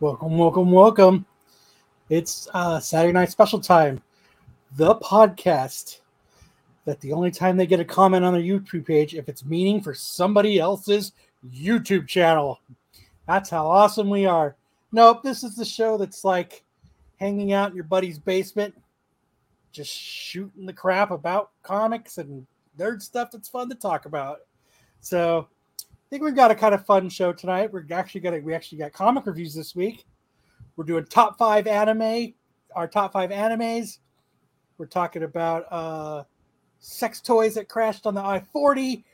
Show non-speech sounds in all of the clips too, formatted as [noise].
Welcome, welcome, welcome. It's uh, Saturday night special time. The podcast that the only time they get a comment on their YouTube page if it's meaning for somebody else's YouTube channel. That's how awesome we are. Nope, this is the show that's like hanging out in your buddy's basement, just shooting the crap about comics and nerd stuff that's fun to talk about. So I think we've got a kind of fun show tonight. We're actually gonna we actually got comic reviews this week. We're doing top five anime, our top five animes. We're talking about uh sex toys that crashed on the I-40.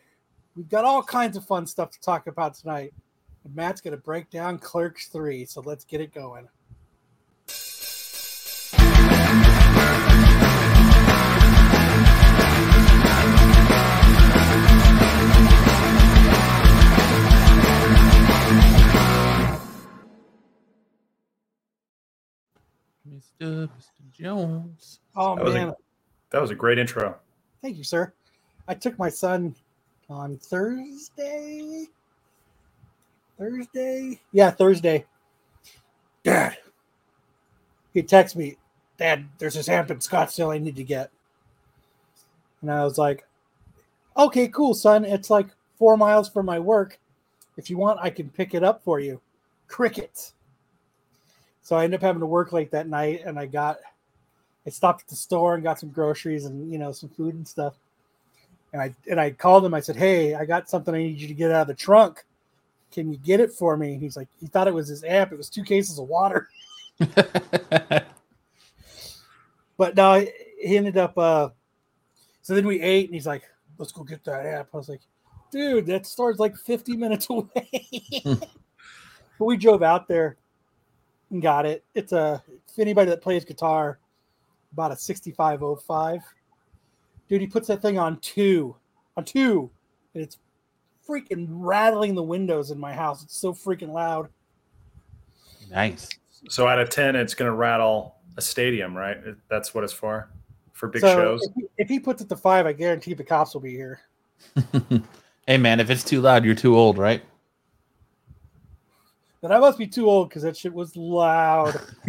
We've got all kinds of fun stuff to talk about tonight. And Matt's gonna break down Clerks 3, so let's get it going. Mr. Mr. Jones. Oh That was a- man, That was a great intro. thank you, sir. I took my son on Thursday. Thursday? Yeah, Thursday. Dad. He texted me, Dad, there's this amp in Scottsdale I need to get. And I was like, Okay, cool, son. It's like four miles from my work. If you want, I can pick it up for you. Crickets. So I ended up having to work late that night and I got I stopped at the store and got some groceries and you know some food and stuff. And I and I called him. I said, "Hey, I got something I need you to get out of the trunk. Can you get it for me?" He's like, he thought it was his amp. It was two cases of water. [laughs] [laughs] But no, he ended up. uh So then we ate, and he's like, "Let's go get that amp." I was like, "Dude, that store's like 50 minutes [laughs] away." but we drove out there and got it. It's a if anybody that plays guitar, about a 6505. Dude, he puts that thing on two, on two, and it's freaking rattling the windows in my house. It's so freaking loud. nice. So out of ten, it's going to rattle a stadium, right? That's what it's for, for big so shows. If he, if he puts it to five, I guarantee the cops will be here. [laughs] hey man, if it's too loud, you're too old, right? But I must be too old because that shit was loud. [laughs]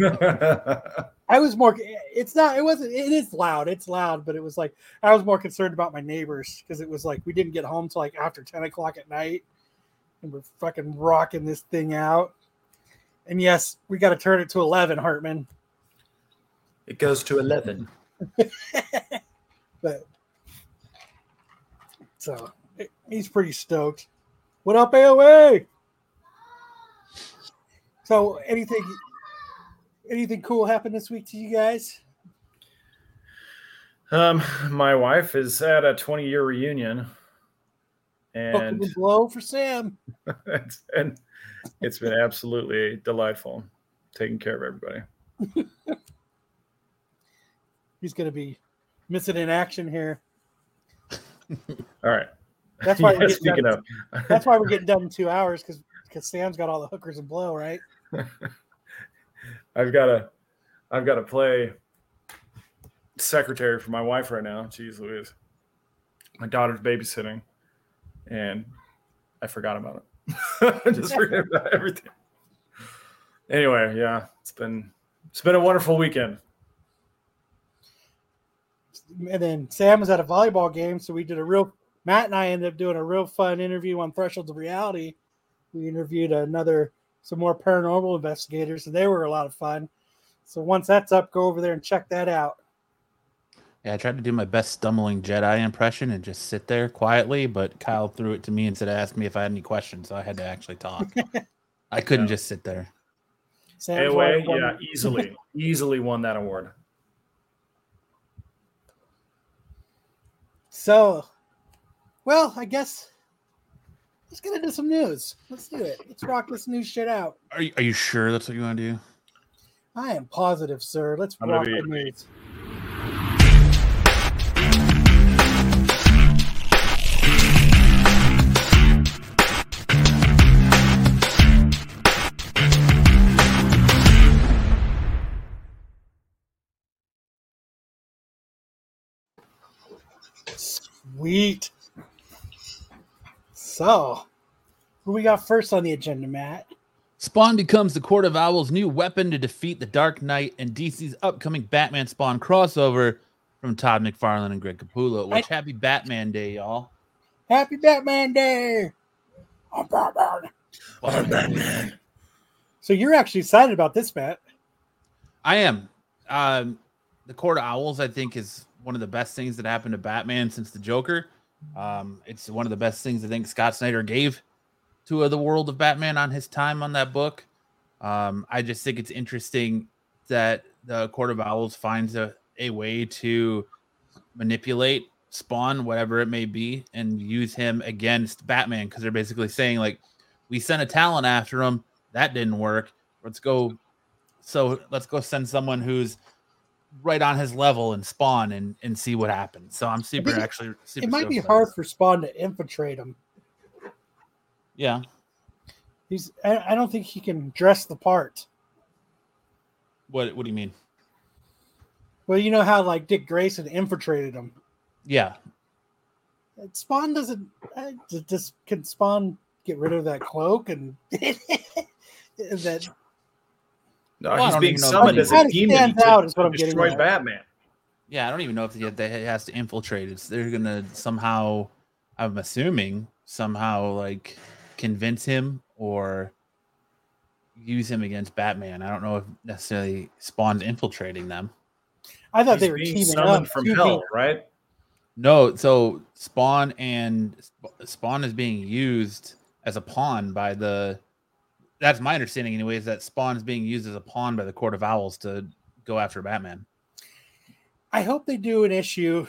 I was more. It's not. It wasn't. It is loud. It's loud, but it was like I was more concerned about my neighbors because it was like we didn't get home till like after ten o'clock at night, and we're fucking rocking this thing out. And yes, we got to turn it to eleven, Hartman. it goes to eleven. [laughs] But so he's pretty stoked. What up, AOA? So anything, anything cool happened this week to you guys? Um, my wife is at a twenty-year reunion, and blow for Sam. [laughs] it's, and it's been absolutely delightful taking care of everybody. [laughs] He's gonna be missing in action here. [laughs] All right. That's why Yeah, we're getting speaking done, of, that's why we're getting done in two hours because because Sam's got all the hookers and blow, right? [laughs] I've got to, I've got to play secretary for my wife right now. Jeez Louise. My daughter's babysitting, and I forgot about it. I [laughs] just forget [laughs] about everything. Anyway, yeah, it's been it's been a wonderful weekend. And then Sam was at a volleyball game, so we did a real. Matt and I ended up doing a real fun interview on Thresholds of Reality. We interviewed another some more paranormal investigators, and they were a lot of fun. So once that's up, go over there and check that out. Yeah, I tried to do my best stumbling Jedi impression and just sit there quietly, but Kyle threw it to me instead of asking me if I had any questions, so I had to actually talk. [laughs] I couldn't Yeah. just sit there. Sam's AOA, won- yeah, easily, [laughs] easily won that award. So, well, I guess let's get into some news. Let's do it. Let's rock this news shit out. Are you, are you sure that's what you want to do? I am positive, sir. Let's I'm rock be- the news. Sweet. So, who we got first on the agenda, Matt? Spawn becomes the Court of Owls' new weapon to defeat the Dark Knight and DC's upcoming Batman Spawn crossover from Todd McFarlane and Greg Capullo. Which happy Batman Day, y'all. Happy Batman Day! I'm Batman. I'm Batman. So you're actually excited about this, Matt? I am. Um, the Court of Owls, I think, is one of the best things that happened to Batman since the Joker. Um, it's one of the best things I think Scott Snyder gave to uh, the world of Batman on his time on that book. Um, I just think it's interesting that the Court of Owls finds a, a way to manipulate Spawn, whatever it may be, and use him against Batman because they're basically saying, like, we sent a Talon after him, that didn't work. Let's go. So let's go send someone who's right on his level and spawn and and see what happens. So I'm super it- actually. Super it might be hard for Spawn to infiltrate him. Yeah, He's. I, I don't think he can dress the part. what what do you mean? Well, you know how like Dick Grayson infiltrated him. Yeah, Spawn doesn't. Uh, just can Spawn get rid of that cloak and [laughs] that No, Well, he's being even know if summoned as a Kinda demon to, out is what I'm destroy at. Batman. yeah. I don't even know if he, they has to infiltrate. It's they're gonna somehow. I'm assuming somehow like convince him or use him against Batman. I don't know if necessarily Spawn's infiltrating them. I thought He's they were being teaming summoned up. from Two hell, people- right? No, so Spawn and Spawn is being used as a pawn by the. That's my understanding, anyways. That Spawn is being used as a pawn by the Court of Owls to go after Batman. I hope they do an issue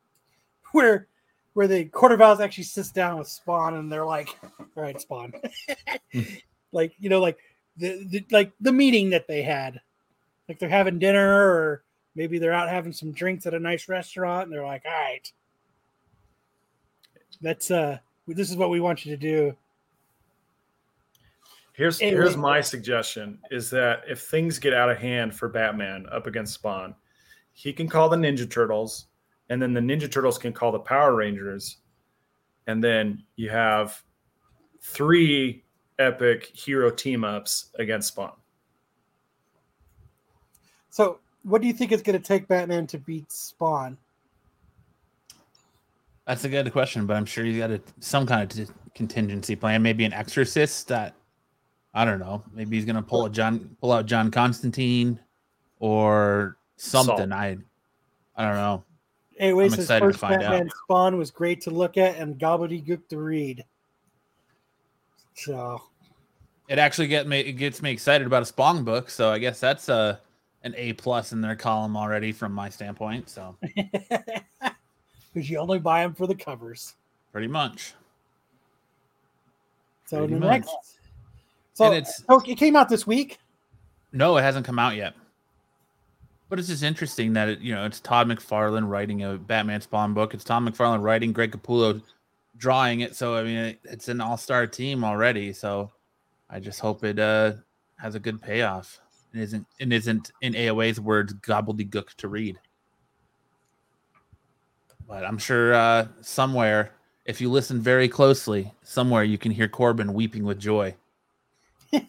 [laughs] where where the Court of Owls actually sits down with Spawn and they're like, "All right, Spawn," [laughs] [laughs] like you know, like the, the like the meeting that they had, like they're having dinner or maybe they're out having some drinks at a nice restaurant and they're like, "All right, that's uh, this is what we want you to do." Here's Hey, here's my suggestion: is that if things get out of hand for Batman up against Spawn, he can call the Ninja Turtles, and then the Ninja Turtles can call the Power Rangers, and then you have three epic hero team ups against Spawn. So, what do you think it's going to take Batman to beat Spawn? That's a good question, but I'm sure he's got a, some kind of t- contingency plan. Maybe an exorcist that I don't know. Maybe he's gonna pull a John, pull out John Constantine, or something. Salt. I, I don't know. Anyways, I'm his excited to first find Batman out. Spawn was great to look at and gobbledygook to read. So It actually get me it gets me excited about a Spawn book, so I guess that's a an A plus in their column already from my standpoint. So [laughs] because you only buy them for the covers. pretty much. So Pretty the much. next, so And it's- oh, it came out this week. No, it hasn't come out yet. But it's just interesting that it, you know, it's Todd McFarlane writing a Batman Spawn book. It's Tom McFarlane writing, Greg Capullo drawing it. So I mean, it, it's an all-star team already. So I just hope it uh has a good payoff. It isn't it isn't in AOA's words gobbledygook to read. But I'm sure uh somewhere, if you listen very closely, somewhere you can hear Corbin weeping with joy. [laughs]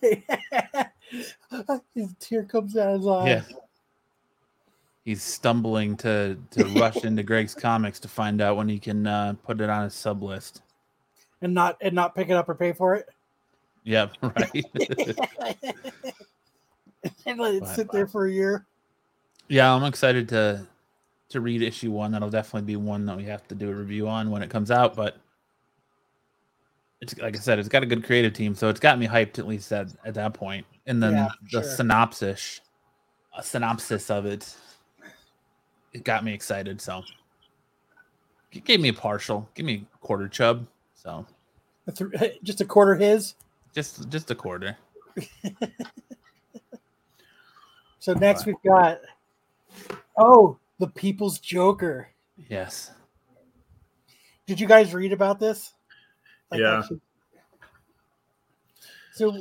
his tear comes out of his eye. Yeah. He's stumbling to to [laughs] rush into Greg's comics to find out when he can uh, put it on his sub list. and not and not pick it up or pay for it. Yep, [laughs] right. and let it Bye, sit there for a year. yeah, I'm excited to to read issue one. That'll definitely be one that we have to do a review on when it comes out. But it's like I said, it's got a good creative team, so it's got me hyped at least at, at that point. And then Yeah, the sure. synopsis, a synopsis of it, it got me excited. So it gave me a partial, give me a quarter chub. So A th- Just a quarter his. just just a quarter. [laughs] So next we've got oh the People's Joker. Yes. Did you guys read about this? Yeah. actually- So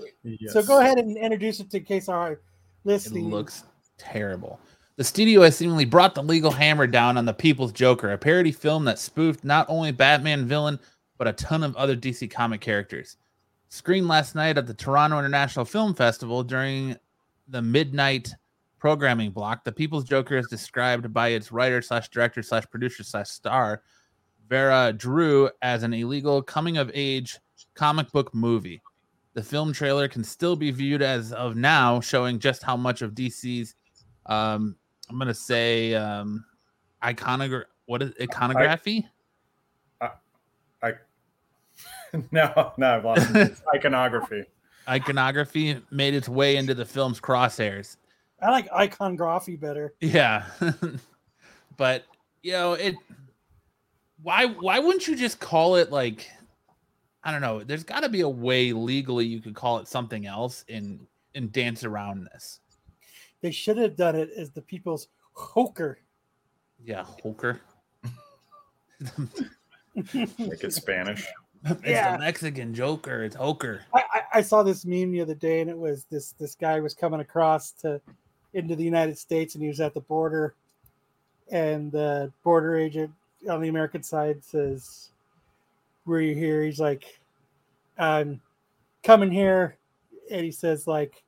so go ahead and introduce it to in case our It listening. looks terrible. The studio has seemingly brought the legal hammer down on the People's Joker, a parody film that spoofed not only Batman villain, but a ton of other DC comic characters. Screened last night at the Toronto International Film Festival during the midnight programming block. The People's Joker is described by its writer slash director slash producer slash star Vera Drew as an illegal coming of age comic book movie. The film trailer can still be viewed as of now, showing just how much of DC's, um, I'm gonna say, um, iconogra- what is iconography? [laughs] no, no, I've lost it. [laughs] Iconography. iconography made its way into the film's crosshairs. I like iconography better. Yeah. [laughs] but you know, it why why wouldn't you just call it like I don't know, there's gotta be a way legally you could call it something else and and dance around this. They should have done it as the people's hoker. Yeah, Hulker. [laughs] Make it Spanish. It's Yeah. the Mexican Joker. It's Hoker. I, I, I saw this meme the other day, and it was this this guy was coming across to into the United States, and he was at the border, and the border agent on the American side says, "Were you here?" He's like, "I'm coming here," and he says like,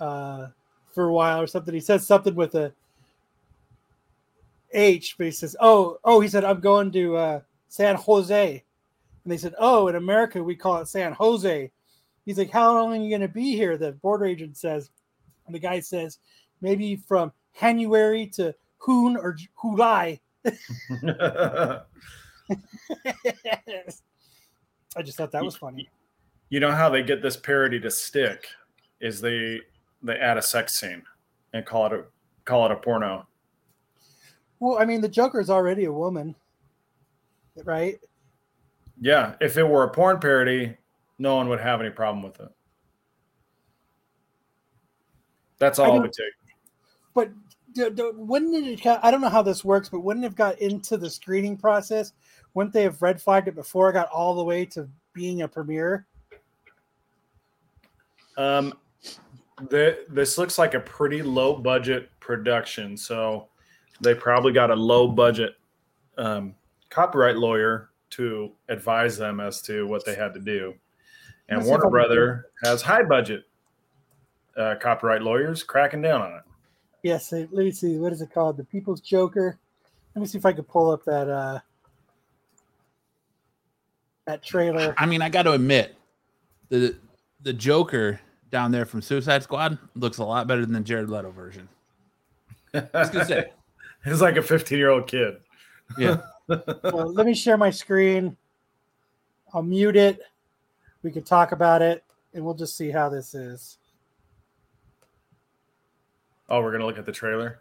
uh, for a while or something. He says something with a H, but he says, "Oh, oh," he said, "I'm going to uh, San Jose." And they said, "Oh, in America we call it San Jose." He's like, "How long are you going to be here?" The border agent says, and the guy says, "Maybe from January to Hoon or July." I just thought that was funny. you know how they get this parody to stick is they they add a sex scene and call it a call it a porno. Well, I mean, the Joker is already a woman, right? Yeah, if it were a porn parody, no one would have any problem with it. That's all it would take. But d- d- wouldn't it? I don't know how this works, but wouldn't it have got into the screening process? Wouldn't they have red flagged it before it got all the way to being a premiere? Um, the, this looks like a pretty low budget production, so they probably got a low budget um, copyright lawyer to advise them as to what they had to do. And if Warner Brother has high budget uh, copyright lawyers cracking down on it. Yes. Let me see. What is it called? The People's Joker. Let me see if I can pull up that uh that trailer. I mean, I got to admit, the the Joker down there from Suicide Squad looks a lot better than the Jared Leto version. I was gonna say, [laughs] He's like a 15 year old kid. yeah. [laughs] Well, let me share my screen. I'll mute it. We can talk about it, and we'll just see how this is. Oh, we're gonna look at the trailer.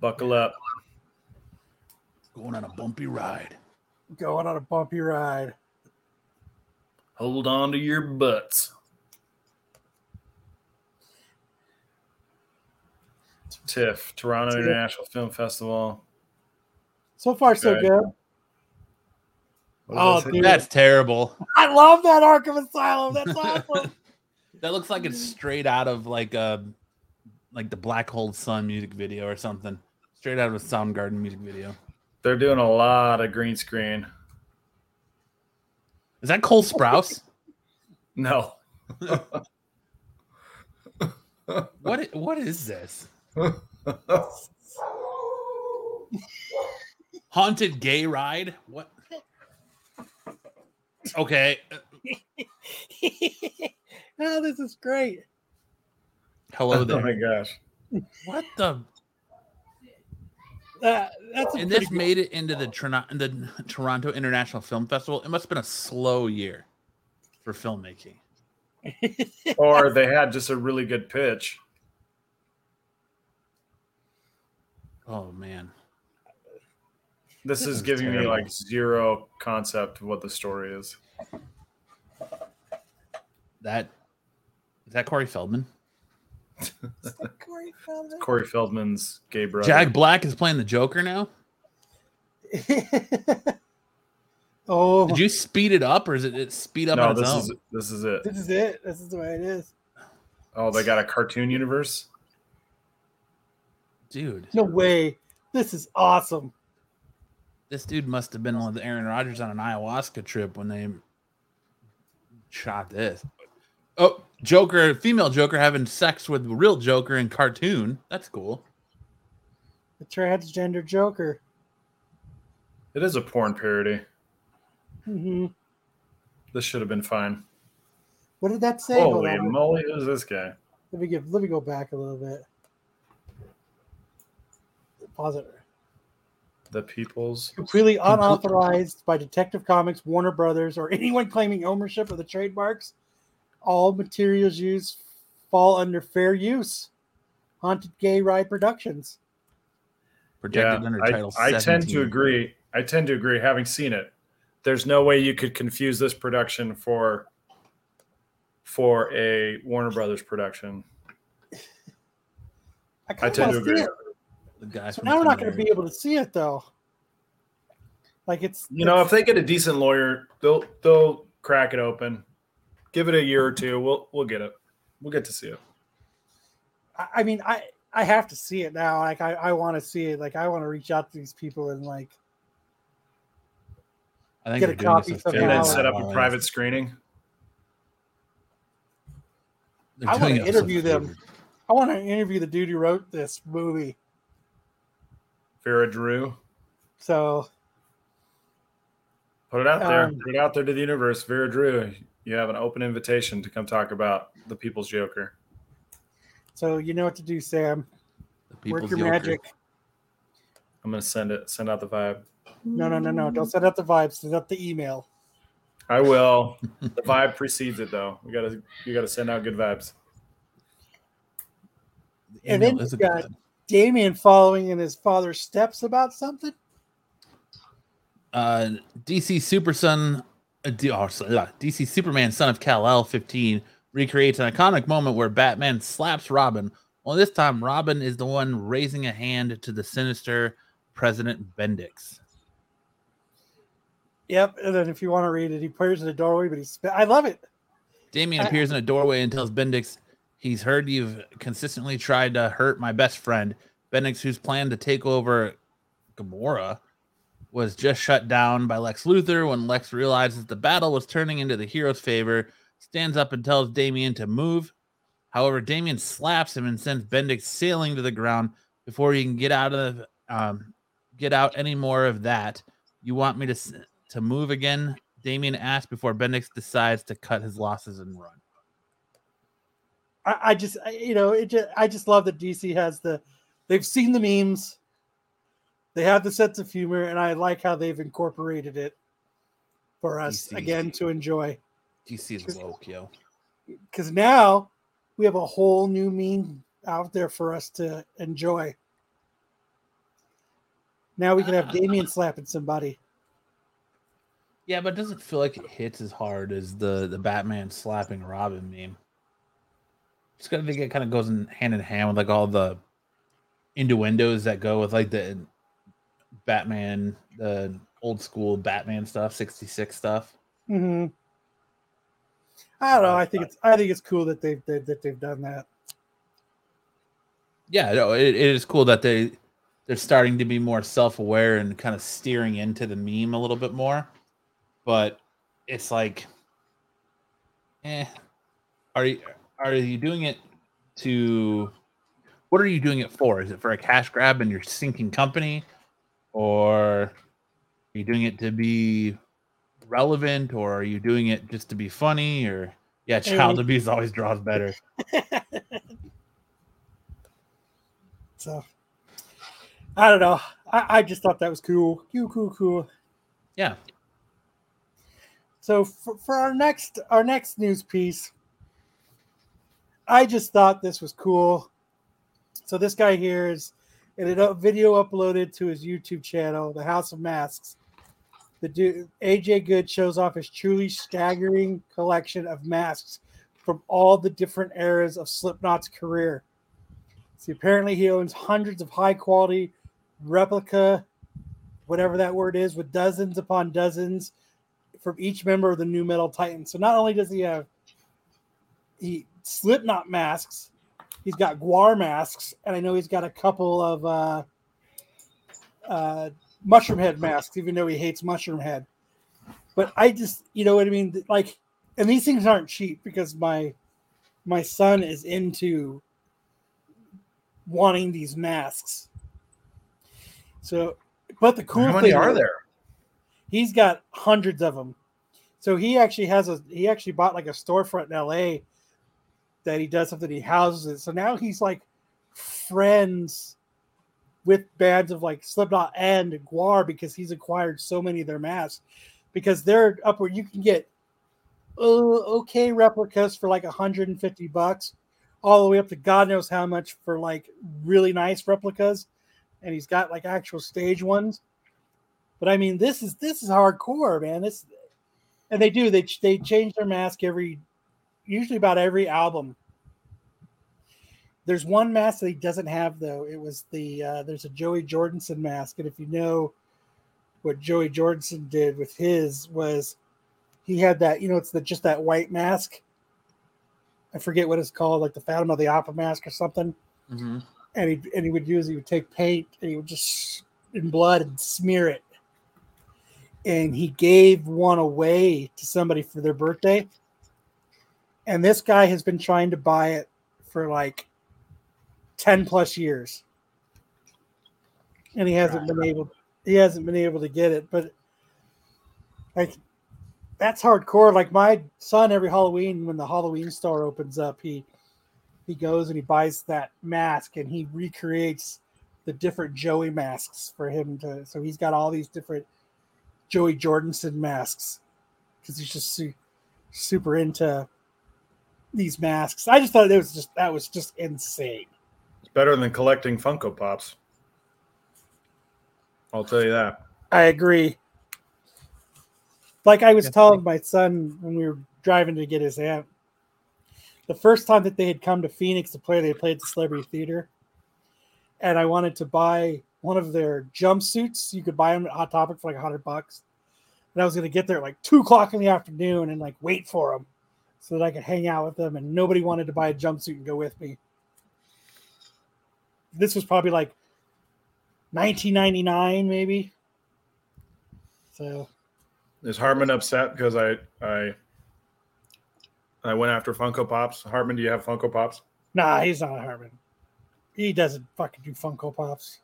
Buckle up. Going on a bumpy ride. Going on a bumpy ride. Hold on to your butts. TIFF, Toronto TIFF. International Film Festival. So far, so Okay. good. Oh, that dude. That's terrible. I love that Arkham Asylum. That's awesome. [laughs] That looks like it's mm-hmm. straight out of like a like the Black Hole Sun music video or something. Straight out of a Soundgarden music video. They're doing a lot of green screen. Is that Cole Sprouse? [laughs] No. what what is this? Haunted gay ride? What? Okay. [laughs] oh, this is great. Hello oh there. my gosh. What [laughs] the? Uh, that's And this good- made it into the, Toronto- the Toronto International Film Festival. It must have been a slow year for filmmaking. [laughs] Or they had just a really good pitch. Oh man. This, This is is giving me like zero concept of what the story is. That is that Corey Feldman? Corey Feldman. Corey Feldman's gay brother. Jack Black is playing the Joker now. [laughs] oh, Did you speed it up or is it, it speed up no, on its this own? is this is it. this is it. This is the way it is. Oh, they got a cartoon universe. Dude, No way. This is awesome. this dude must have been with Aaron Rodgers on an ayahuasca trip when they shot this. Oh, Joker, female Joker having sex with real Joker in cartoon. That's cool. The transgender Joker. It is a porn parody. hmm This should have been fine. What did that say? Hold Holy on. moly, who's this guy? Let me give. Let me go back a little bit. Pause it. The people's. Completely unauthorized by Detective Comics, Warner Brothers, or anyone claiming ownership of the trademarks. All materials used fall under fair use. Haunted Gay Ride Productions. Protected Yeah, under I, Title I tend to agree. I tend to agree. Having seen it, there's no way you could confuse this production for for a Warner Brothers production. I, I tend to agree. it. The guy So from now we're not going to be able to see it though. Like it's You know, if they get a decent lawyer, they'll they'll crack it open. Give it a year or two. We'll we'll get it. We'll get to see it. I, I mean, I I have to see it now. Like I I want to see it. Like I want to reach out to these people and like I think get a copy this somehow. And then set up a private screening. They're I wanna doing us a interview them. favor. I want to interview the dude who wrote this movie. Vera Drew. So Put it out there. Um, Put it out there to the universe. Vera Drew, you have an open invitation to come talk about the People's Joker. so you know what to do, Sam. The Work your Joker. magic. I'm gonna send it. Send out the vibe. No, no, no, no. Don't send out the vibes. Send out the email. I will. [laughs] the vibe precedes it, though. We gotta. You gotta send out good vibes. The And then is you got- good- Damian following in his father's steps about something. uh, DC Super Son, uh, D- oh, DC Superman, son of Kal El, 15, recreates an iconic moment where Batman slaps Robin. Well, this time Robin is the one raising a hand to the sinister President Bendix. Yep. And then if you want to read it, he appears in the doorway, but he's. I love it. Damian I- appears in a doorway and tells Bendix he's heard you've consistently tried to hurt my best friend. Bendix, whose plan to take over Gamorra was just shut down by Lex Luthor when Lex realizes the battle was turning into the hero's favor, stands up and tells Damian to move. However, Damian slaps him and sends Bendix sailing to the ground before he can get out of um, get out any more of that. You want me to to move again? Damian asks before Bendix decides to cut his losses and run. I, I just, I, you know, it just, I just love that DC has the, they've seen the memes, they have the sense of humor, and I like how they've incorporated it for us DC. again to enjoy. DC is woke, yo. Because now we have a whole new meme out there for us to enjoy. Now we can have Damian slapping somebody. Yeah, but it doesn't feel like it hits as hard as the the Batman slapping Robin meme. Just gotta think it kind of goes in hand in hand with like all the innuendos that go with like the Batman, the old school Batman stuff, 66 stuff. hmm I don't know. I think it's I think it's cool that they've that, that they've done that. Yeah, no, it, it is cool that they they're starting to be more self-aware and kind of steering into the meme a little bit more. But it's like eh, are you are you doing it to what are you doing it for? Is it for a cash grab and your sinking company? Or are you doing it to be relevant or are you doing it just to be funny or yeah, child abuse always draws better. [laughs] So I don't know. I, I just thought that was cool. Cool, cool, cool. Yeah. So for, for our next our next news piece, I just thought this was cool. So this guy here is in a video uploaded to his YouTube channel, The House of Masks. The dude AJ Good shows off his truly staggering collection of masks from all the different eras of Slipknot's career. See, apparently he owns hundreds of high quality replica, whatever that word is, with dozens upon dozens from each member of the Nu Metal Titan. So not only does he have he Slipknot masks, he's got Gwar masks, and I know he's got a couple of uh, uh, Mushroomhead masks, even though he hates Mushroomhead. But I just, you know what I mean? Like and these things aren't cheap because my my son is into wanting these masks. So, but the cool How thing are there? He's got hundreds of them. So he actually has a he actually bought like a storefront in LA that he does something he houses it. So now he's like friends with bands of like Slipknot and Gwar because he's acquired so many of their masks because they're upward you can get uh, okay replicas for like 150 bucks all the way up to God knows how much for like really nice replicas and he's got like actual stage ones but I mean, this is this is hardcore, man. This, and they do they they change their mask every, usually about every album. There's one mask that he doesn't have though. It was the uh, there's a Joey Jordison mask, and if you know what Joey Jordison did with his was he had that you know it's the just that white mask. I forget what it's called, like the Phantom of the Opera mask or something Mhm. and he and he would use he would take paint and he would just in blood and smear it. And he gave one away to somebody for their birthday. And this guy has been trying to buy it for like 10 plus years. And he hasn't been able he hasn't been able to get it. But like that's hardcore. Like my son every Halloween when the Halloween store opens up, he he goes and he buys that mask and he recreates the different Joey masks for him to. So he's got all these different Joey Jordison masks because he's just su- super into these masks. I just thought it was just that was just insane. It's better than collecting Funko Pops. I'll tell you that. I agree. Like I was Yes, telling my son when we were driving to get his amp, the first time that they had come to Phoenix to play, they played the Celebrity Theater, and I wanted to buy one of their jumpsuits. You could buy them at Hot Topic for like hundred bucks, and I was going to get there at like two o'clock in the afternoon and like wait for them so that I could hang out with them. And nobody wanted to buy a jumpsuit and go with me. This was probably like 1999, maybe. So Is Hartman upset because I I I went after Funko Pops? Hartman, do you have Funko Pops? Nah, he's not a Harmon. He doesn't fucking do Funko Pops.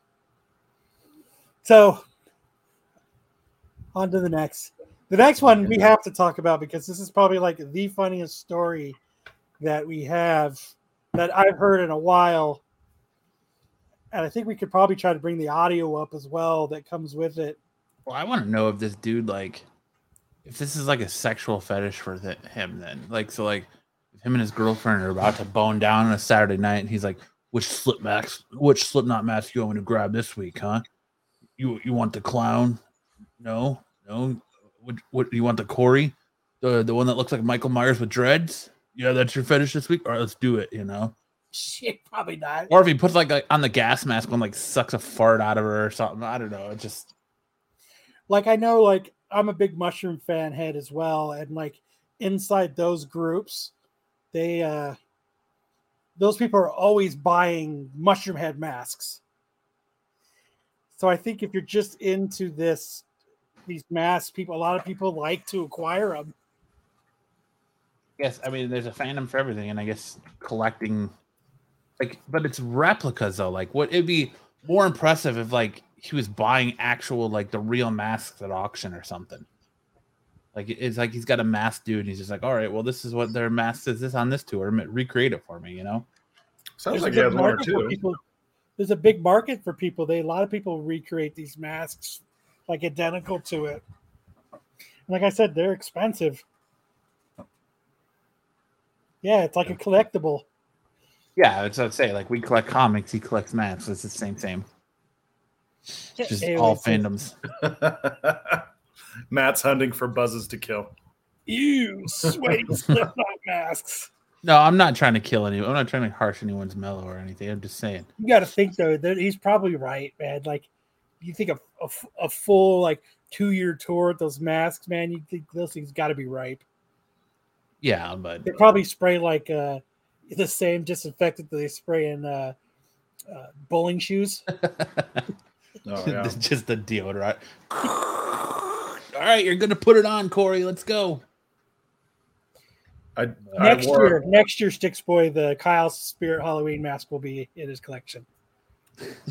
So, on to the next. The next one we have to talk about because this is probably like the funniest story that we have that I've heard in a while. And I think we could probably try to bring the audio up as well that comes with it. Well, I want to know if this dude like, if this is like a sexual fetish for him. Then, like, so like, if him and his girlfriend are about to bone down on a Saturday night, and he's like, "Which slip mask? Which Slipknot mask you want me to grab this week, huh? You you want the clown? No, no. What what you want the Corey, the the one that looks like Michael Myers with dreads? Yeah, that's your fetish this week. All right, let's do it. You know." Shit, probably not. Or if he puts like, like on the gas mask and like sucks a fart out of her or something. I don't know. It just like I know like I'm a big mushroom fan head as well and like inside those groups they uh those people are always buying mushroom head masks. So I think if you're just into this these masks people a lot of people like to acquire them. Yes, I mean there's a fandom for everything, and I guess collecting, like, but it's replicas though. Like, what it'd be more impressive if like he was buying actual like the real masks at auction or something. Like it's like he's got a mask dude, and he's just like, all right, well, this is what their mask is. This on this tour, ma- recreate it for me, you know? Sounds There's a like he big has one or market for people. There's a big market for people. They a lot of people recreate these masks like identical to it. Like I said, they're expensive. Yeah, it's like a collectible. Yeah, that's what I'd say. Like we collect comics, he collects masks. It's the same thing. Just Hey, all fandoms. [laughs] Matt's hunting for buzzes to kill. You sweaty [laughs] Slipknot masks. No, I'm not trying to kill anyone. I'm not trying to harsh anyone's mellow or anything. I'm just saying. You got to think though that he's probably right, man. Like, you think a a full like two year tour with those masks, man. You think those things got to be ripe. Yeah, but They probably spray like uh the same disinfectant that they spray in uh, uh bowling shoes. [laughs] Oh [laughs] yeah. It's just the deodorant. [laughs] All right, you're gonna put it on, Corey. Let's go. I, I Next wore, year, next year, Sticks Boy, the Kyle Spirit Halloween mask will be in his collection.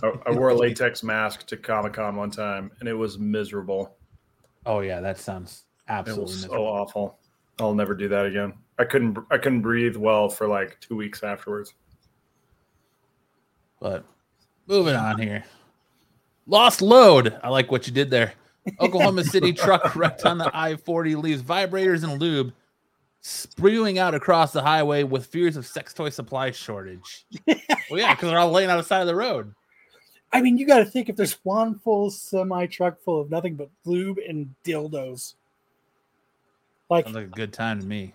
I, I wore a latex mask to Comic Con one time, and it was miserable. Oh yeah, that sounds It absolutely was so awful. I'll never do that again. I couldn't. I couldn't breathe well for like two weeks afterwards. But moving on here. Lost load. I like what you did there. [laughs] Oklahoma City truck wrecked on the I 40 leaves vibrators and lube spewing out across the highway with fears of sex toy supply shortage. [laughs] well, yeah, because they're all laying on the side of the road. I mean, you got to think if there's one full semi truck full of nothing but lube and dildos. Like, Sounds like a good time to me.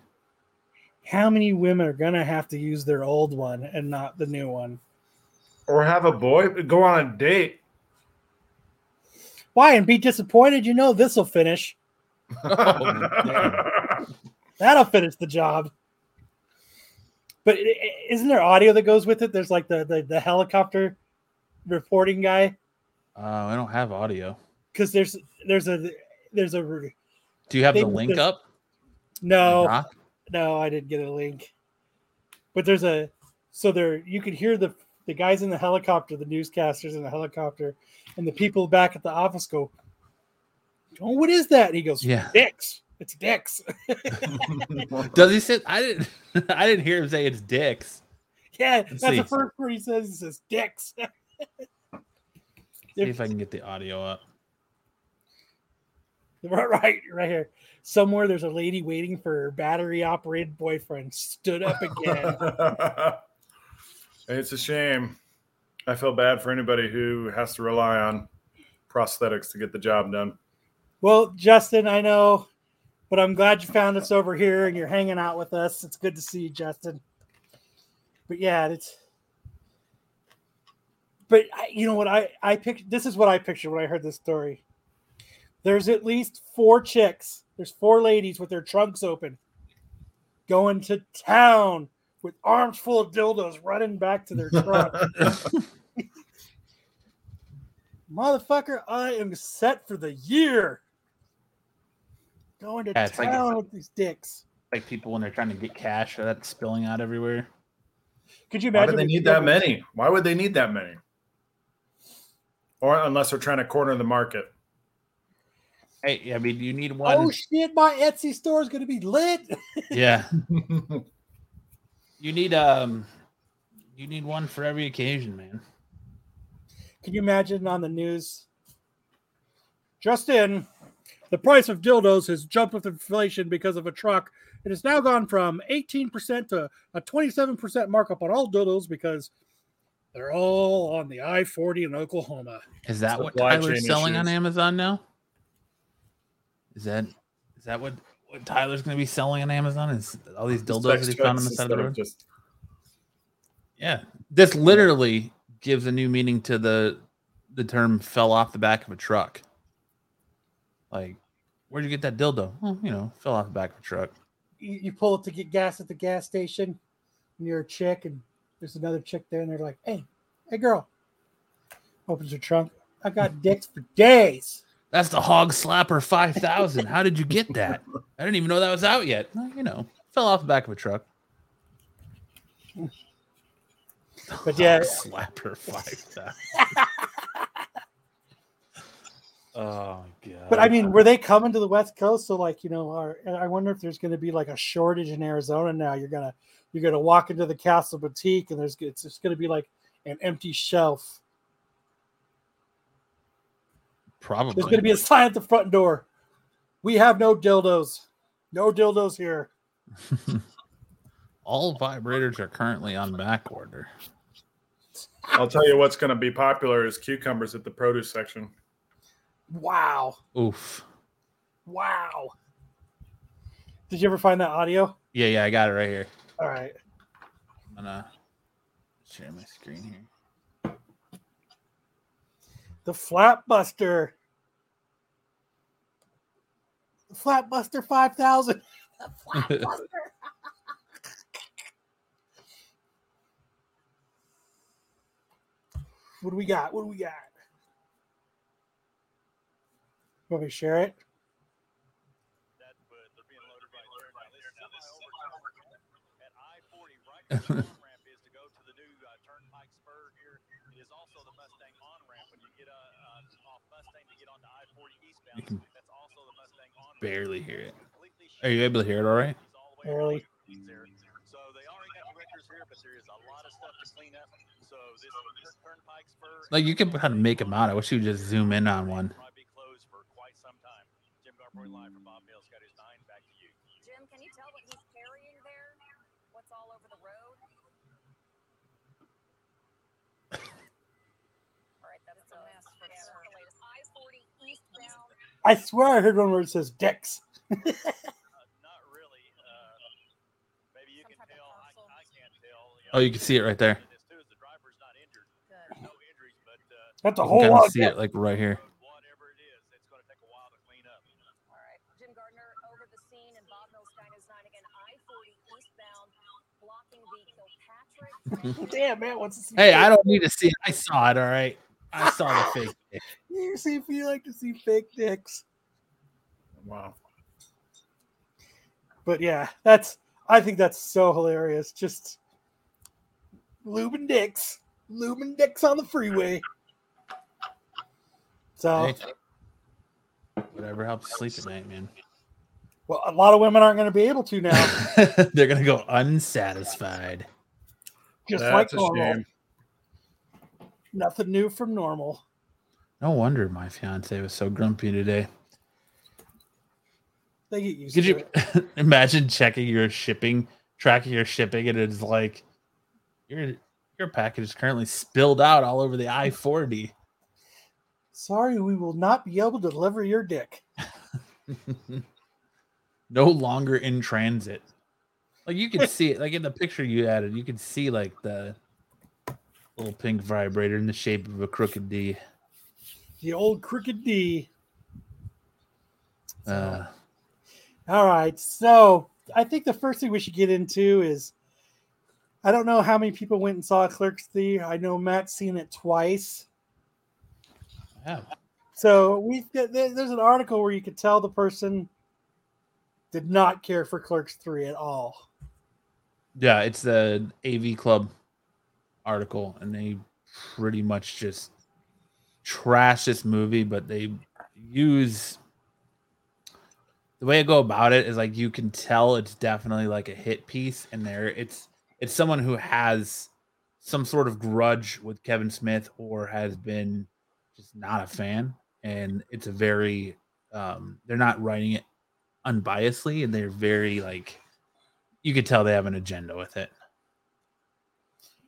how many women are gonna have to use their old one and not the new one? Or have a boy go on a date. Why? And be disappointed? You know this will finish. [laughs] That'll finish the job. But i- i- isn't there audio that goes with it? There's like the the, the helicopter reporting guy Uh, I don't have audio. because there's there's a there's a Do you have the link there's- up? no Doc? no I didn't get a link, but there's a so there you could hear the the guys in the helicopter, the newscasters in the helicopter, and the people back at the office go, "Oh, what is that?" And he goes, Yeah. Dicks. It's dicks." [laughs] Does he say? I didn't. [laughs] I didn't hear him say it's dicks. yeah, Let's that's see. the first word he says. He says, "Dicks." [laughs] [laughs] See if I can get the audio up. [laughs] Right, right, right here. Somewhere there's a lady waiting for her battery operated boyfriend. Stood up again. [laughs] it's a shame. I feel bad for anybody who has to rely on prosthetics to get the job done. well, Justin, I know, but I'm glad you found us over here and you're hanging out with us. It's good to see you, Justin. But yeah, it's. But I, you know what I I picked. This is what I pictured when I heard this story. There's at least four chicks. There's four ladies with their trunks open, going to town with arms full of dildos, running back to their truck. [laughs] Motherfucker, I am set for the year. Going to Yeah, it's like- town with these dicks. Like people when they're trying to get cash, that's spilling out everywhere. Could you imagine? Why imagine? do they need that many? Why would they need that many? Or unless they're trying to corner the market. Hey, I mean, you need one. Oh shit! My Etsy store is going to be lit. [laughs] yeah, [laughs] you need um, you need one for every occasion, man. Can you imagine on the news? Just in, the price of dildos has jumped with inflation because of a truck. It has now gone from 18% to a 27% markup on all dildos because they're all on the I 40 in Oklahoma. Is that what Tyler's chain selling on. Amazon now? Is that is that what what Tyler's going to be selling on Amazon? Is all these dildos that he found on the side of the road? Just Yeah, this literally gives a new meaning to the the term "fell off the back of a truck." Like, where'd you get that dildo? Well, you know, fell off the back of a truck. You, you pull it to get gas at the gas station, and you're a chick, and there's another chick there, and they're like, hey, hey, girl. Opens her trunk. I got dicks for days. That's the Hog Slapper Five Thousand. How did you get that? I didn't even know that was out yet. Well, you know, fell off the back of a truck. But yeah, Hog Slapper Five Thousand. Oh god! But I mean, were they coming to the West Coast? So, like, you know, are, I wonder if there's going to be like a shortage in Arizona now. You're gonna you're gonna walk into the Castle Boutique, and there's it's just going to be like an empty shelf. probably There's going to be a sign at the front door. We have no dildos. No dildos here. [laughs] all vibrators are currently on back order. I'll tell you what's going to be popular is cucumbers at the produce section. Wow. Oof. Wow. Did you ever find that audio? Yeah, yeah, I got it right here. All right. I'm gonna share my screen here. The Flatbuster. The Flatbuster 5000. The Flatbuster. what do we got? What do we got? Want me to share it? ramp is to go to the new uh, Turnpike Spur here. It is also the Mustang on ramp when you get off Mustang to get onto I-40 eastbound. can That's also the Mustang on ramp. Barely hear it. Are you able to hear it all right? It's all the way Barely. across the there. So they already got directors here, but there is a lot of stuff to clean up. So this Turnpike Spur. Like you can kind of make them out. I wish you would just zoom in on one. Probably be closed for quite some time. Jim live from Bob Mills got his nine. Back to you. Jim, can you tell what he's carrying there? What's all over the road? [coughs] All right, that's a mess for yeah, sure. the latest. I-40 eastbound. I swear I heard one where it says dicks. [laughs] Uh, not really. Uh, maybe you Some can tell. I. I can't tell. Oh, you can see it right there. This too is the driver's not injured. Good. No injuries, but uh, That's a whole lot. see it like right here. whatever it is, it's going to take a while to clean up. All right. Jim Gardner over the scene and Bob Mills Sky News 9 again. I-40 eastbound blocking the Kilpatrick. [laughs] Damn man, what's? Hey, I don't need to see it. I saw it. All right. I saw the [laughs] fake. dick. You see if you like to see fake dicks. Wow. But yeah, that's I think that's so hilarious. Just lubing dicks, lubing dicks on the freeway. So, Hey, Whatever helps sleep at night, man. well, a lot of women aren't going to be able to now, [laughs] They're gonna go unsatisfied. Just That's like a normal. shame. Nothing new from normal. No wonder my fiance was so grumpy today. They get used Could to you it. [laughs] imagine checking your shipping, tracking your shipping, and it's like your your package is currently spilled out all over the I forty. Sorry, we will not be able to deliver your dick. [laughs] no longer in transit. Like you can see it, like in the picture you added, you can see like the little pink vibrator in the shape of a crooked D. The old crooked D. Uh, All right. So I think the first thing we should get into is I don't know how many people went and saw Clerks 3. I know Matt's seen it twice. yeah. So we there's an article where you could tell the person did not care for Clerks 3 at all. Yeah, it's the AV Club article, and they pretty much just trash this movie, but they use the way I go about it is like you can tell it's definitely like a hit piece, and there. It's it's someone who has some sort of grudge with Kevin Smith or has been just not a fan, and it's a very um, they're not writing it unbiasedly, and they're very like you could tell they have an agenda with it.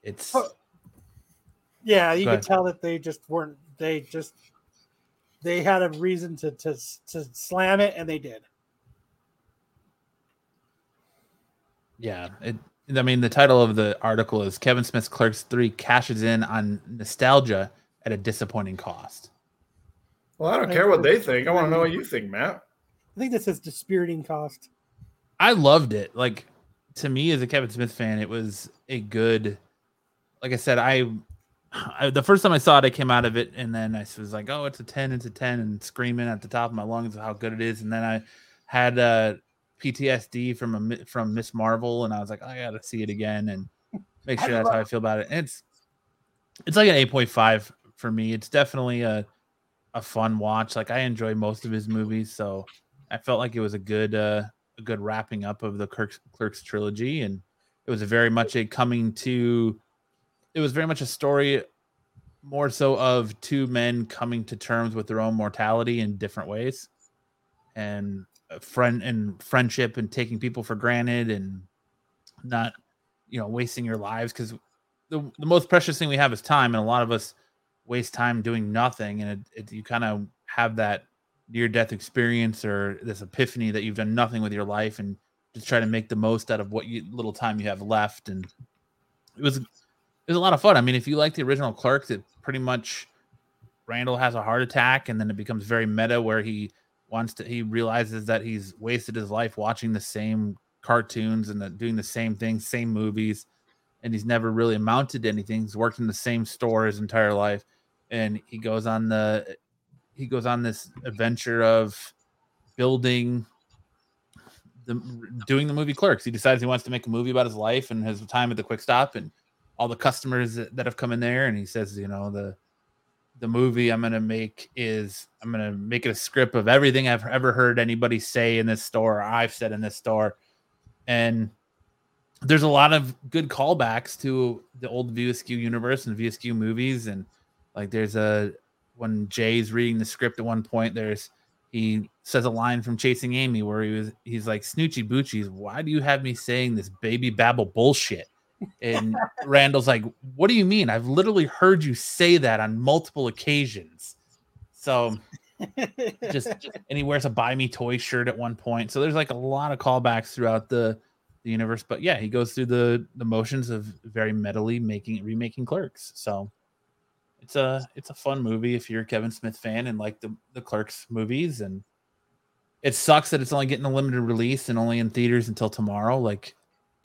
It's Oh, Yeah, you could tell that they just weren't they just they had a reason to to to slam it and they did. yeah. It. I mean, the title of the article is Kevin Smith's Clerks Three cashes in on nostalgia at a disappointing cost. Well, I don't care what they think. I want to know what you think, Matt. I think this is dispiriting cost. I loved it. Like to me, as a Kevin Smith fan, it was a good. Like I said, I, I the first time I saw it, I came out of it, and then I was like, "Oh, it's a ten, it's a 10, and screaming at the top of my lungs of how good it is. And then I had uh, PTSD from a from Ms. Marvel, and I was like, I gotta see it again and make sure that's how I feel about it. And it's it's like an eight point five for me. It's definitely a a fun watch. Like I enjoy most of his movies, so I felt like it was a good uh, a good wrapping up of the Clerks, Clerks trilogy, and it was very much a coming to. It was very much a story, more so of two men coming to terms with their own mortality in different ways, and a friend and friendship and taking people for granted and not, you know, wasting your lives because the the most precious thing we have is time, and a lot of us waste time doing nothing, and it, it, you kind of have that near death experience or this epiphany that you've done nothing with your life and just try to make the most out of what you little time you have left. And it was it was a lot of fun. I mean if you like the original clerks it pretty much randall has a heart attack and then it becomes very meta where he wants to he realizes that he's wasted his life watching the same cartoons and the, doing the same things same movies. And he's never really amounted to anything. He's worked in the same store his entire life. And he goes on the he goes on this adventure of building the doing the movie Clerks. He decides he wants to make a movie about his life and his time at the Quick Stop and all the customers that, have come in there. And he says, you know, the the movie I'm gonna make is I'm gonna make it a script of everything I've ever heard anybody say in this store, or I've said in this store, and there's a lot of good callbacks to the old Askew universe and Askew movies, and like there's a when Jay's reading the script at one point, there's he says a line from Chasing Amy where he was he's like Snoochie Boochies, why do you have me saying this baby babble bullshit? And [laughs] Randall's like, What do you mean? I've literally heard you say that on multiple occasions. So [laughs] just and he wears a buy me toy shirt at one point. So there's like a lot of callbacks throughout the the universe. But yeah, he goes through the the motions of very metally making remaking clerks. So it's a it's a fun movie if you're a Kevin Smith fan and like the, the clerks movies and it sucks that it's only getting a limited release and only in theaters until tomorrow. Like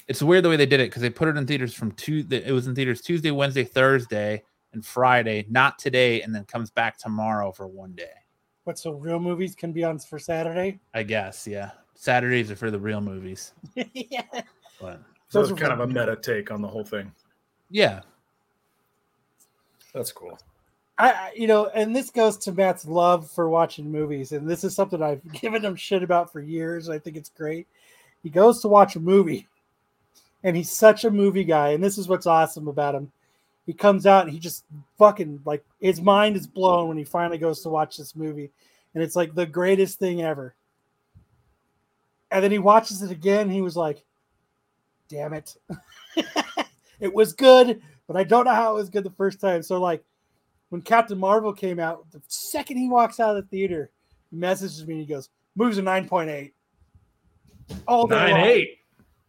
it's weird the way they did it because they put it in theaters from Tuesday. It was in theaters Tuesday, Wednesday, Thursday, and Friday, not today, and then comes back tomorrow for one day. What so real movies can be on for Saturday? I guess, yeah. Saturdays are for the real movies. [laughs] yeah. But So Those it's kind of a meta take on the whole thing. yeah, That's cool. I, you know, and this goes to Matt's love for watching movies, and this is something I've [laughs] given him shit about for years. I think it's great. He goes to watch a movie, and he's such a movie guy, and this is what's awesome about him. He comes out and he just fucking like his mind is blown when he finally goes to watch this movie, and it's like the greatest thing ever. And then he watches it again. He was like, "Damn it, [laughs] it was good, but I don't know how it was good the first time." So like when Captain Marvel came out, the second he walks out of the theater, he messages me and he goes, "Moves a nine point eight. All day Nine long. eight.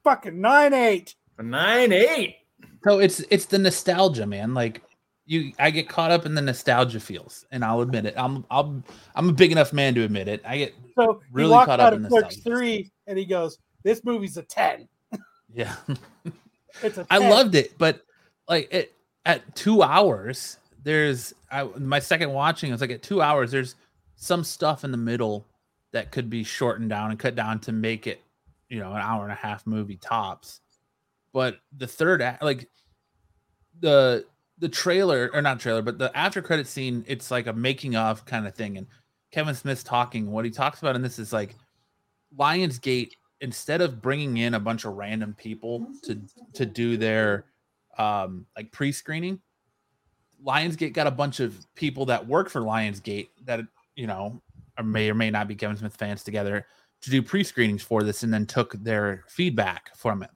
fucking nine eight. A nine eight. so it's it's the nostalgia, man. Like you, I get caught up in the nostalgia feels, and I'll admit it. I'm I'm I'm a big enough man to admit it. I get So Really caught out up in the nostalgia. three, and he goes, "This movie's a ten. yeah. It's a [laughs] 10. I loved it, but like it at two hours, there's I my second watching. I was like at two hours. There's some stuff in the middle that could be shortened down and cut down to make it, you know, an hour and a half movie tops. But the third act, like the the trailer or not trailer, but the after credit scene, it's like a making of kind of thing. And Kevin Smith's talking. What he talks about in this is like Lionsgate instead of bringing in a bunch of random people to to do their um like pre-screening lionsgate got a bunch of people that work for lionsgate that you know or may or may not be kevin smith fans together to do pre-screenings for this and then took their feedback from it.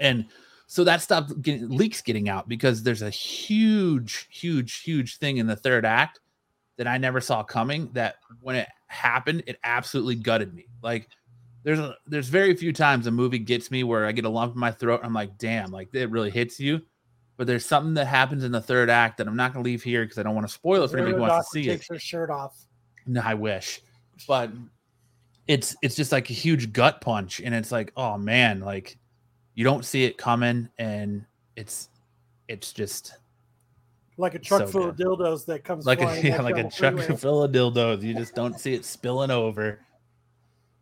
And so that stopped getting leaks getting out because there's a huge huge huge thing in the third act that i never saw coming that when it happened it absolutely gutted me. Like there's a there's very few times a movie gets me where I get a lump in my throat. I'm like, damn, like it really hits you. But there's something that happens in the third act that I'm not gonna leave here because I don't want to spoil it for anybody who wants to see it. takes her shirt off. No, I wish. But it's it's just like a huge gut punch, and it's like, oh man, like you don't see it coming, and it's it's just Like a truck So full of dildos that comes like a yeah, like a truck freeway. [laughs] full of dildos. You just don't see it spilling over.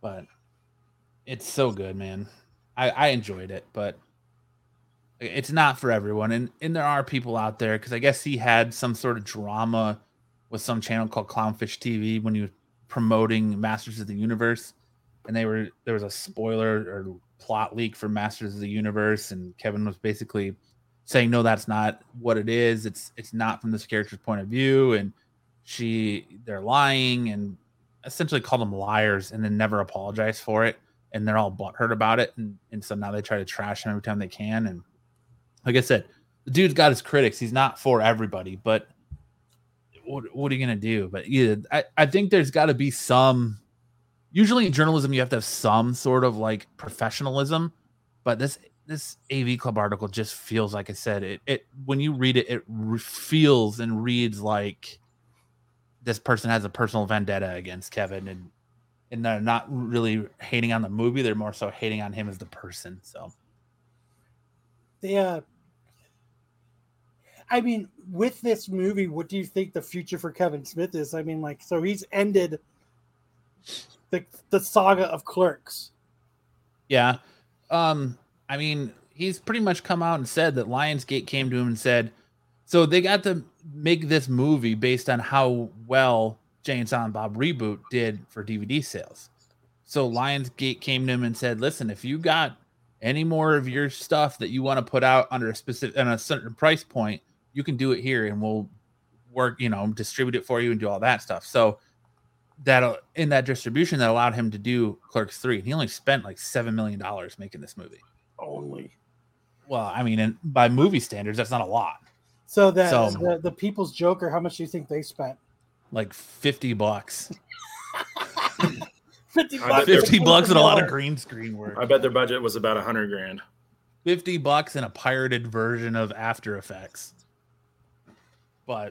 But it's so good, man. I, I enjoyed it, but it's not for everyone. And and there are people out there because I guess he had some sort of drama with some channel called Clownfish TV when he was promoting Masters of the Universe, and they were there was a spoiler or plot leak for Masters of the Universe, and Kevin was basically saying no that's not what it is. It's it's not from this character's point of view. And she they're lying and essentially called them liars and then never apologized for it and they're all butthurt about it and, and so now they try to trash him every time they can and like i said the dude's got his critics he's not for everybody but what, what are you gonna do but yeah i, I think there's got to be some usually in journalism you have to have some sort of like professionalism but this this AV Club article just feels like I said it. It when you read it, it re- feels and reads like this person has a personal vendetta against Kevin, and and they're not really hating on the movie; they're more so hating on him as the person. So Yeah. I mean, with this movie, what do you think the future for Kevin Smith is? I mean, like, so he's ended the the saga of Clerks. Yeah. Um, I mean, he's pretty much come out and said that Lionsgate came to him and said, so they got to make this movie based on how well Jay and Silent Bob reboot did for DVD sales. So Lionsgate came to him and said, listen, if you got any more of your stuff that you want to put out under a specific on a certain price point, you can do it here and we'll work, you know, distribute it for you and do all that stuff. So that in that distribution that allowed him to do Clerks 3. He only spent like 7 million dollars making this movie. Only. Well, I mean, and by movie standards, that's not a lot. So that So- the, the People's Joker, how much do you think they spent? Like 50 bucks. [laughs] Fifty bucks. 50 bucks and a lot of green screen work. I bet their budget was about a hundred grand. 50 bucks and a pirated version of After Effects. But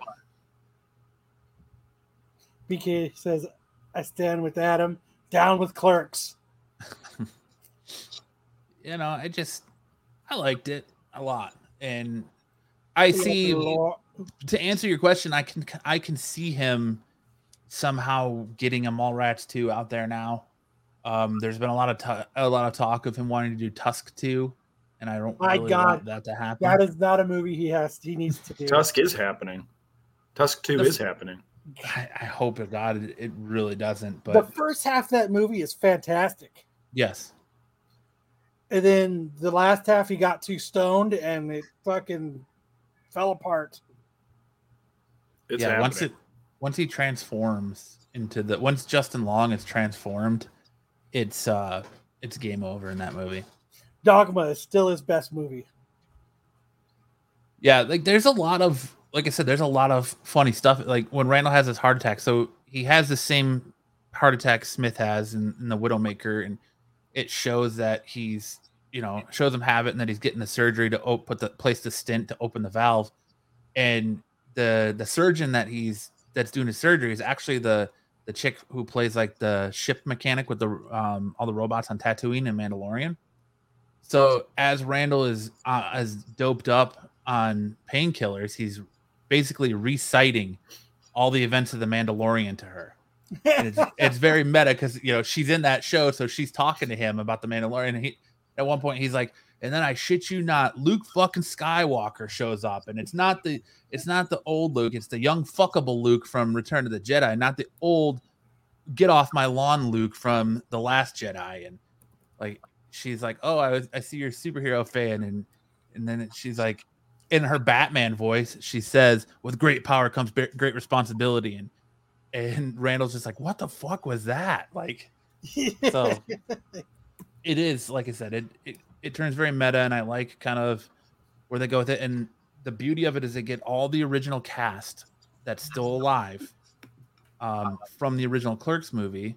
BK says, "I stand with Adam, down with Clerks." [laughs] you know, I just I liked it a lot. And I see to answer your question, I can I can see him somehow getting a Mallrats 2 out there now. Um, there's been a lot of ta- a lot of talk of him wanting to do Tusk 2, and I don't My really God, want that to happen. That is not a movie he has. He needs to do. Tusk is happening. Tusk Two The- is happening. I, I hope to God it, it really doesn't. But the first half of that movie is fantastic, yes, and then the last half he got too stoned and it fucking fell apart. It's yeah. happening. Once it once he transforms into the once Justin Long is transformed, it's uh it's game over in that movie. Dogma is still his best movie. Yeah, like there's a lot of like I said, there's a lot of funny stuff. Like when Randall has his heart attack, so he has the same heart attack Smith has in, in the Widowmaker, and it shows that he's you know shows him have it, and that he's getting the surgery to op- put the place the stent to open the valve, and the the surgeon that he's that's doing his surgery is actually the the chick who plays like the ship mechanic with the um all the robots on Tatooine and Mandalorian. So as Randall is uh, as doped up on painkillers, he's basically reciting all the events of the Mandalorian to her. And it's, [laughs] it's very meta because you know she's in that show, so she's talking to him about the Mandalorian. And he at one point he's like, and then I shit you not, Luke fucking Skywalker shows up, and it's not the it's not the old Luke, it's the young fuckable Luke from Return of the Jedi, not the old get off my lawn Luke from the Last Jedi. And like she's like, oh, I, was, I see you're a superhero fan, and and then she's like, in her Batman voice, she says, "With great power comes great responsibility." And and Randall's just like, "What the fuck was that?" Like, [laughs] so it is like I said, it it, it turns very meta, and I like kind of where they go with it. And the beauty of it is they get all the original cast that's still alive um, from the original Clerks movie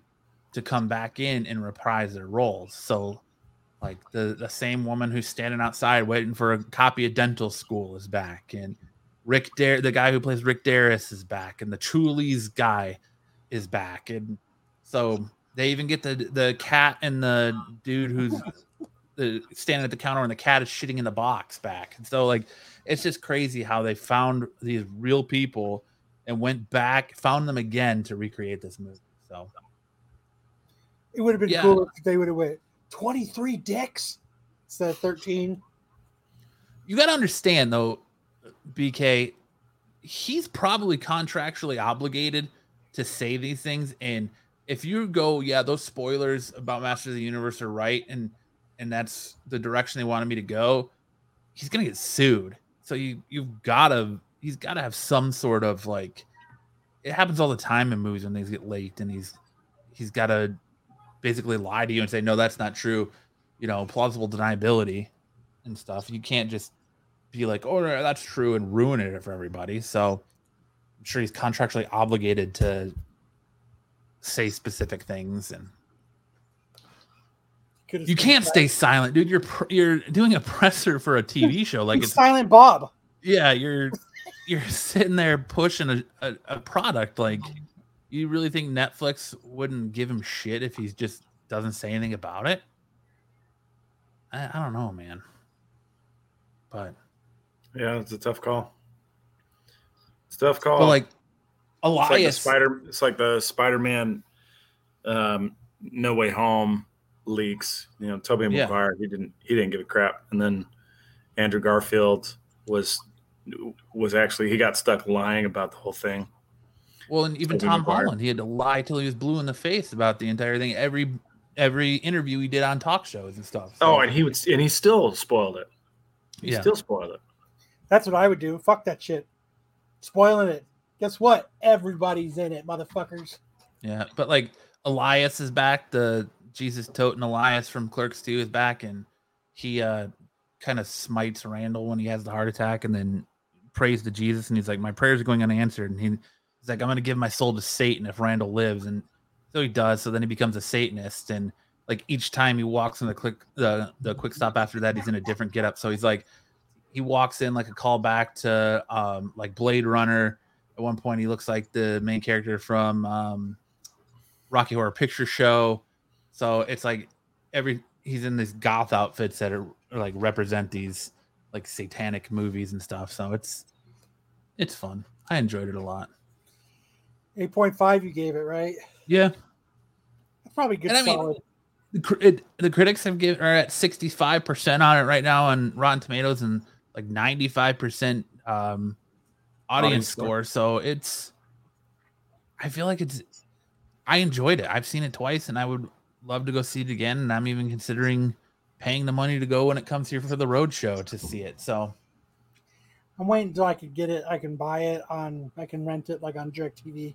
to come back in and reprise their roles. So like the the same woman who's standing outside waiting for a copy of dental school is back and rick Dar- the guy who plays rick Derris is back and the truly's guy is back and so they even get the the cat and the dude who's the standing at the counter and the cat is shitting in the box back and so like it's just crazy how they found these real people and went back found them again to recreate this movie so it would have been Yeah. cool if they would have went 23 dicks instead of 13. you got to understand though bk he's probably contractually obligated to say these things and if you go yeah those spoilers about masters of the universe are right and and that's the direction they wanted me to go he's gonna get sued so you you've gotta he's gotta have some sort of like it happens all the time in movies when things get leaked and he's he's gotta basically lie to you and say no that's not true you know plausible deniability and stuff. You can't just be like, "Oh, that's true," and ruin it for everybody. So I'm sure he's contractually obligated to say specific things, and you can't that. stay silent, dude. You're pr- you're doing a [laughs] presser for a TV [laughs] show, like it's Silent Bob. yeah, you're you're sitting there pushing a, a, a product. Like, you really think Netflix wouldn't give him shit if he just doesn't say anything about it? I, I don't know, man. But Yeah, it's a tough call. It's a tough call. but like it's like the Spider. It's like the Spider-Man, um, No Way Home leaks. You know, Tobey Yeah. Maguire, he didn't he didn't give a crap, and then Andrew Garfield was was actually he got stuck lying about the whole thing. Well, and even Tobey Tom Maguire. Holland, he had to lie till he was blue in the face about the entire thing. Every every interview he did on talk shows and stuff. Oh, and he would and he still spoiled it. He yeah, still spoiled it. That's what I would do. Fuck that shit. Spoiling it. Guess what? Everybody's in it, motherfuckers. yeah. But like Elias is back. The Jesus toting Elias from Clerks Two is back, and he uh kind of smites Randall when he has the heart attack, and then prays to Jesus, and he's like, "My prayers are going unanswered," and he, he's like, "I'm going to give my soul to Satan if Randall lives," and so he does. So then he becomes a Satanist, and like each time he walks in the quick the the quick stop after that, he's in a different getup. So he's like, he walks in like a callback to um like Blade Runner. At one point, he looks like the main character from um, Rocky Horror Picture Show. So it's like every he's in these goth outfits that are, are like represent these like satanic movies and stuff. So it's it's fun. I enjoyed it a lot. 8.5 you gave it, right? Yeah, That's probably good And I mean- the, it, the critics have given are at 65% on it right now on Rotten Tomatoes and like 95% um audience, Audience score. score. So it's I feel like it's I enjoyed it. I've seen it twice and I would love to go see it again and I'm even considering paying the money to go when it comes here for the road show to see it. So I'm waiting until I can get it. I can buy it on. I can rent it like on DirecTV.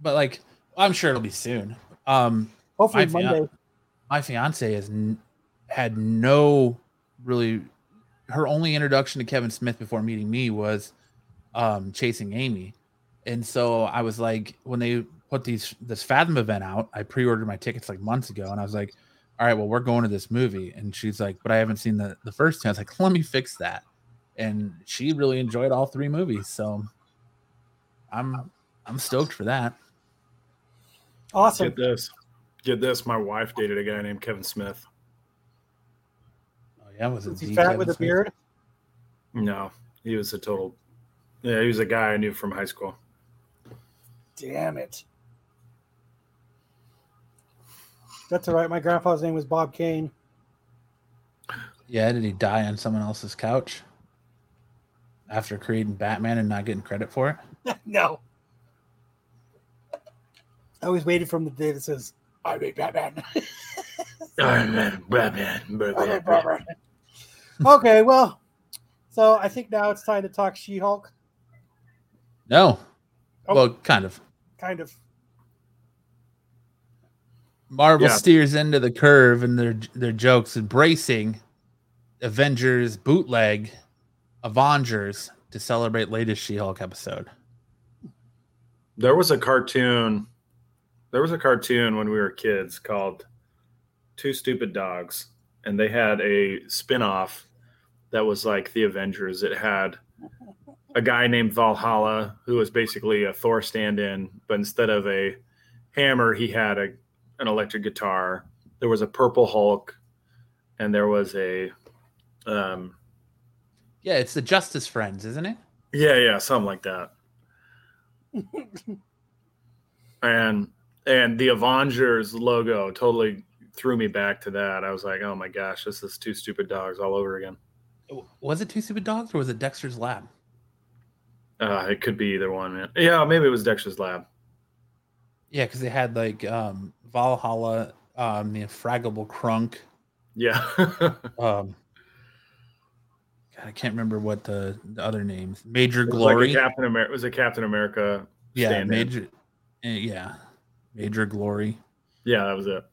but like I'm sure it'll be soon. Um Hopefully My fian- Monday. my fiance has n- had no really her only introduction to Kevin Smith before meeting me was um chasing Amy. And so I was like when they put these this Fathom event out, I pre-ordered my tickets like months ago and I was like, "All right, well we're going to this movie." And she's like, "But I haven't seen the the first two." I was like, "Let me fix that." And she really enjoyed all three movies, so I'm I'm stoked for that. Awesome. Get this. Get this. My wife dated a guy named Kevin Smith. Oh yeah, was it Is he fat Kevin with a Smith? beard? No, he was a total. Yeah, he was a guy I knew from high school. Damn it. That's all right. My grandfather's name was Bob Kane. Yeah, did he die on someone else's couch after creating Batman and not getting credit for it? [laughs] no. I always waited from the day that says, I made Batman. [laughs] Iron Man, Batman, I made Batman. Batman. okay, well, so I think now it's time to talk She Hulk. No. Oh. Well, kind of. Kind of. Marvel Yeah. steers into the curve and their their jokes, embracing Avengers bootleg Avengers to celebrate latest She-Hulk episode. There was a cartoon. There was a cartoon when we were kids called Two Stupid Dogs, and they had a spin-off that was like the Avengers. It had a guy named Valhalla who was basically a Thor stand-in, but instead of a hammer, he had a an electric guitar. There was a purple Hulk, and there was a um, Yeah, it's the Justice Friends, isn't it? yeah, yeah, something like that. [laughs] and and the Avengers logo totally threw me back to that. I was like, oh my gosh, this is two stupid dogs all over again. Was it Two Stupid Dogs or was it Dexter's Lab? Uh, it could be either one, man. Yeah, maybe it was Dexter's Lab. Yeah, because they had like um Valhalla, um the Fraggable Krunk, Yeah, [laughs] um God, I can't remember what the, the other names. Major it was Glory. like Captain America. It was a Captain America. yeah, stand-in. Major. uh, yeah, Major Glory. Yeah, that was it.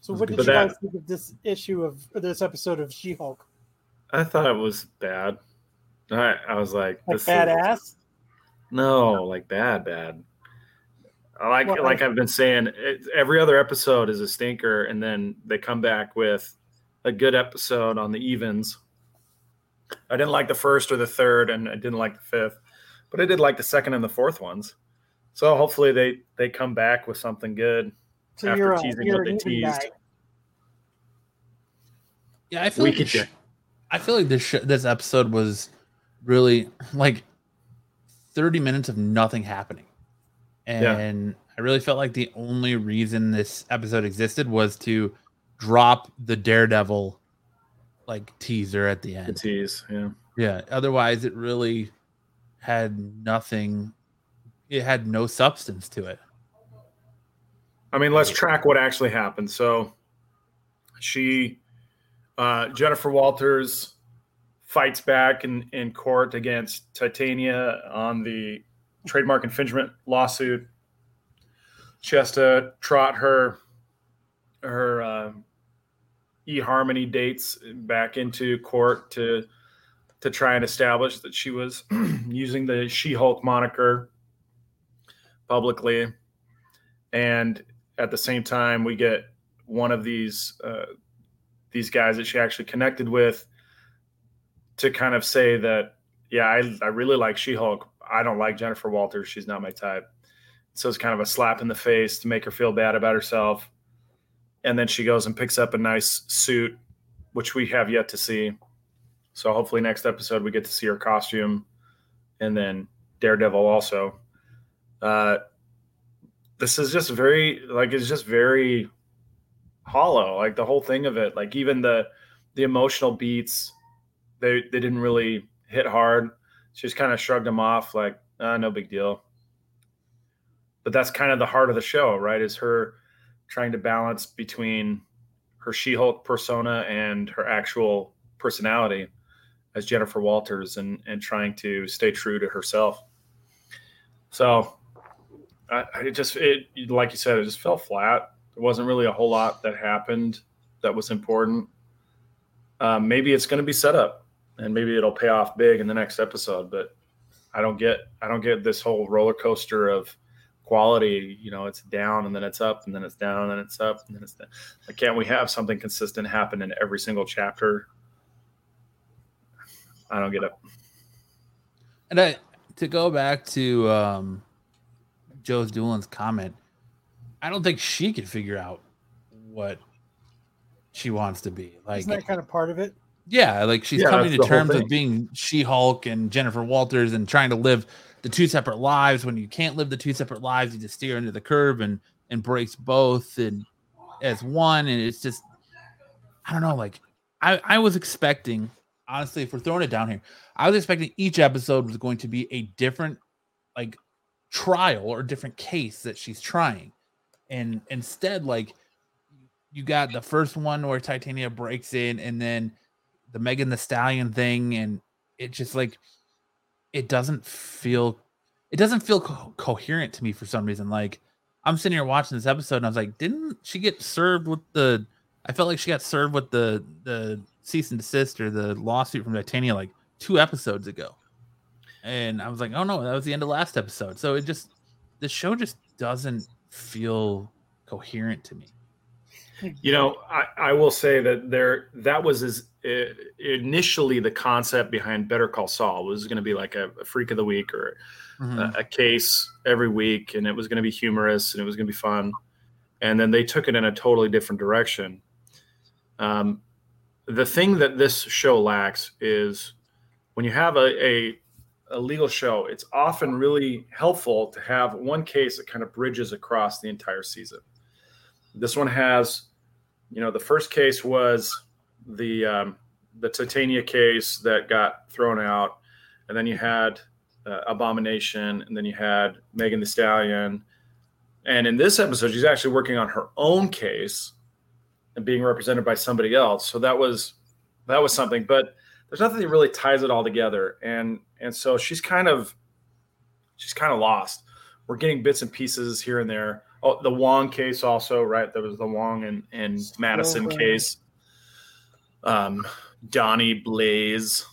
So, what did But you that- guys think of this issue of or this episode of She Hulk? I thought it was bad. I, I was like, Like this is- badass? No, like bad, bad. I Like Well, like I- I've been saying, it, every other episode is a stinker, and then they come back with a good episode on the evens. I didn't like the first or the third, and I didn't like the fifth, but I did like the second and the fourth ones. So hopefully they they come back with something good. So After you're, a, teasing you're what they teased. guy. Yeah, I feel We like could this sh- I feel like this sh- this episode was really like 30 minutes of nothing happening. Yeah. And I really felt like the only reason this episode existed was to drop the Daredevil like teaser at the The end. tease, yeah. Yeah. Otherwise, it really had nothing. It had no substance to it. I mean, let's track what actually happened. So, she, uh, Jennifer Walters, fights back in in court against Titania on the trademark infringement lawsuit. She has to trot her her uh, eHarmony dates back into court to to try and establish that she was [clears throat] using the She-Hulk moniker publicly, and at the same time, we get one of these uh, these guys that she actually connected with to kind of say that, yeah, I, I really like She Hulk. I don't like Jennifer Walters. She's not my type. So it's kind of a slap in the face to make her feel bad about herself. And then she goes and picks up a nice suit, which we have yet to see. So hopefully next episode we get to see her costume, and then Daredevil also. Uh, this is just very like it's just very hollow. Like the whole thing of it, like even the the emotional beats, they they didn't really hit hard. She just kind of shrugged them off, like ah, no big deal. But that's kind of the heart of the show, right? Is her trying to balance between her She-Hulk persona and her actual personality as Jennifer Walters and and trying to stay true to herself. So I, I just it like you said, it just fell flat. There wasn't really a whole lot that happened that was important. Um, maybe it's going to be set up, and maybe it'll pay off big in the next episode. But I don't get I don't get this whole roller coaster of quality. You know, it's down and then it's up, and then it's down and then it's up, and then it's down. Like, can't we have something consistent happen in every single chapter? I don't get it. And I, to go back to um, Joe's Doolin's comment, I don't think she could figure out what she wants to be. Like, Isn't that kind of part of it? Yeah, like she's Yeah, coming to terms with being She Hulk and Jennifer Walters and trying to live the two separate lives. When you can't live the two separate lives, you just steer into the curb and embrace both and as one. And it's just, I don't know. Like, I, I was expecting, honestly, if we're throwing it down here, I was expecting each episode was going to be a different, like, trial or different case that she's trying. And instead, like, you got the first one where Titania breaks in, and then the Megan Thee Stallion thing, and it just like it doesn't feel it doesn't feel co- coherent to me for some reason. Like I'm sitting here watching this episode, and I was like, didn't she get served with the? I felt like she got served with the the cease and desist or the lawsuit from Titania like two episodes ago, and I was like, oh no, that was the end of last episode. So it just the show just doesn't feel coherent to me. You know, I, I will say that there that was as uh, initially the concept behind Better Call Saul was going to be like a, a freak of the week or Mhm. a, a case every week, and it was going to be humorous and it was going to be fun. And then they took it in a totally different direction. Um, the thing that this show lacks is when you have a, a a legal show, it's often really helpful to have one case that kind of bridges across the entire season. This one has, you know, the first case was the um, the Titania case that got thrown out, and then you had uh, Abomination, and then you had Megan Thee Stallion, and in this episode, she's actually working on her own case and being represented by somebody else. So that was that was something, but there's nothing that really ties it all together, and and so she's kind of she's kind of lost. We're getting bits and pieces here and there. Oh, the Wong case also, right? There was the Wong and, and Madison Scroll case. Um, Donnie Blaze.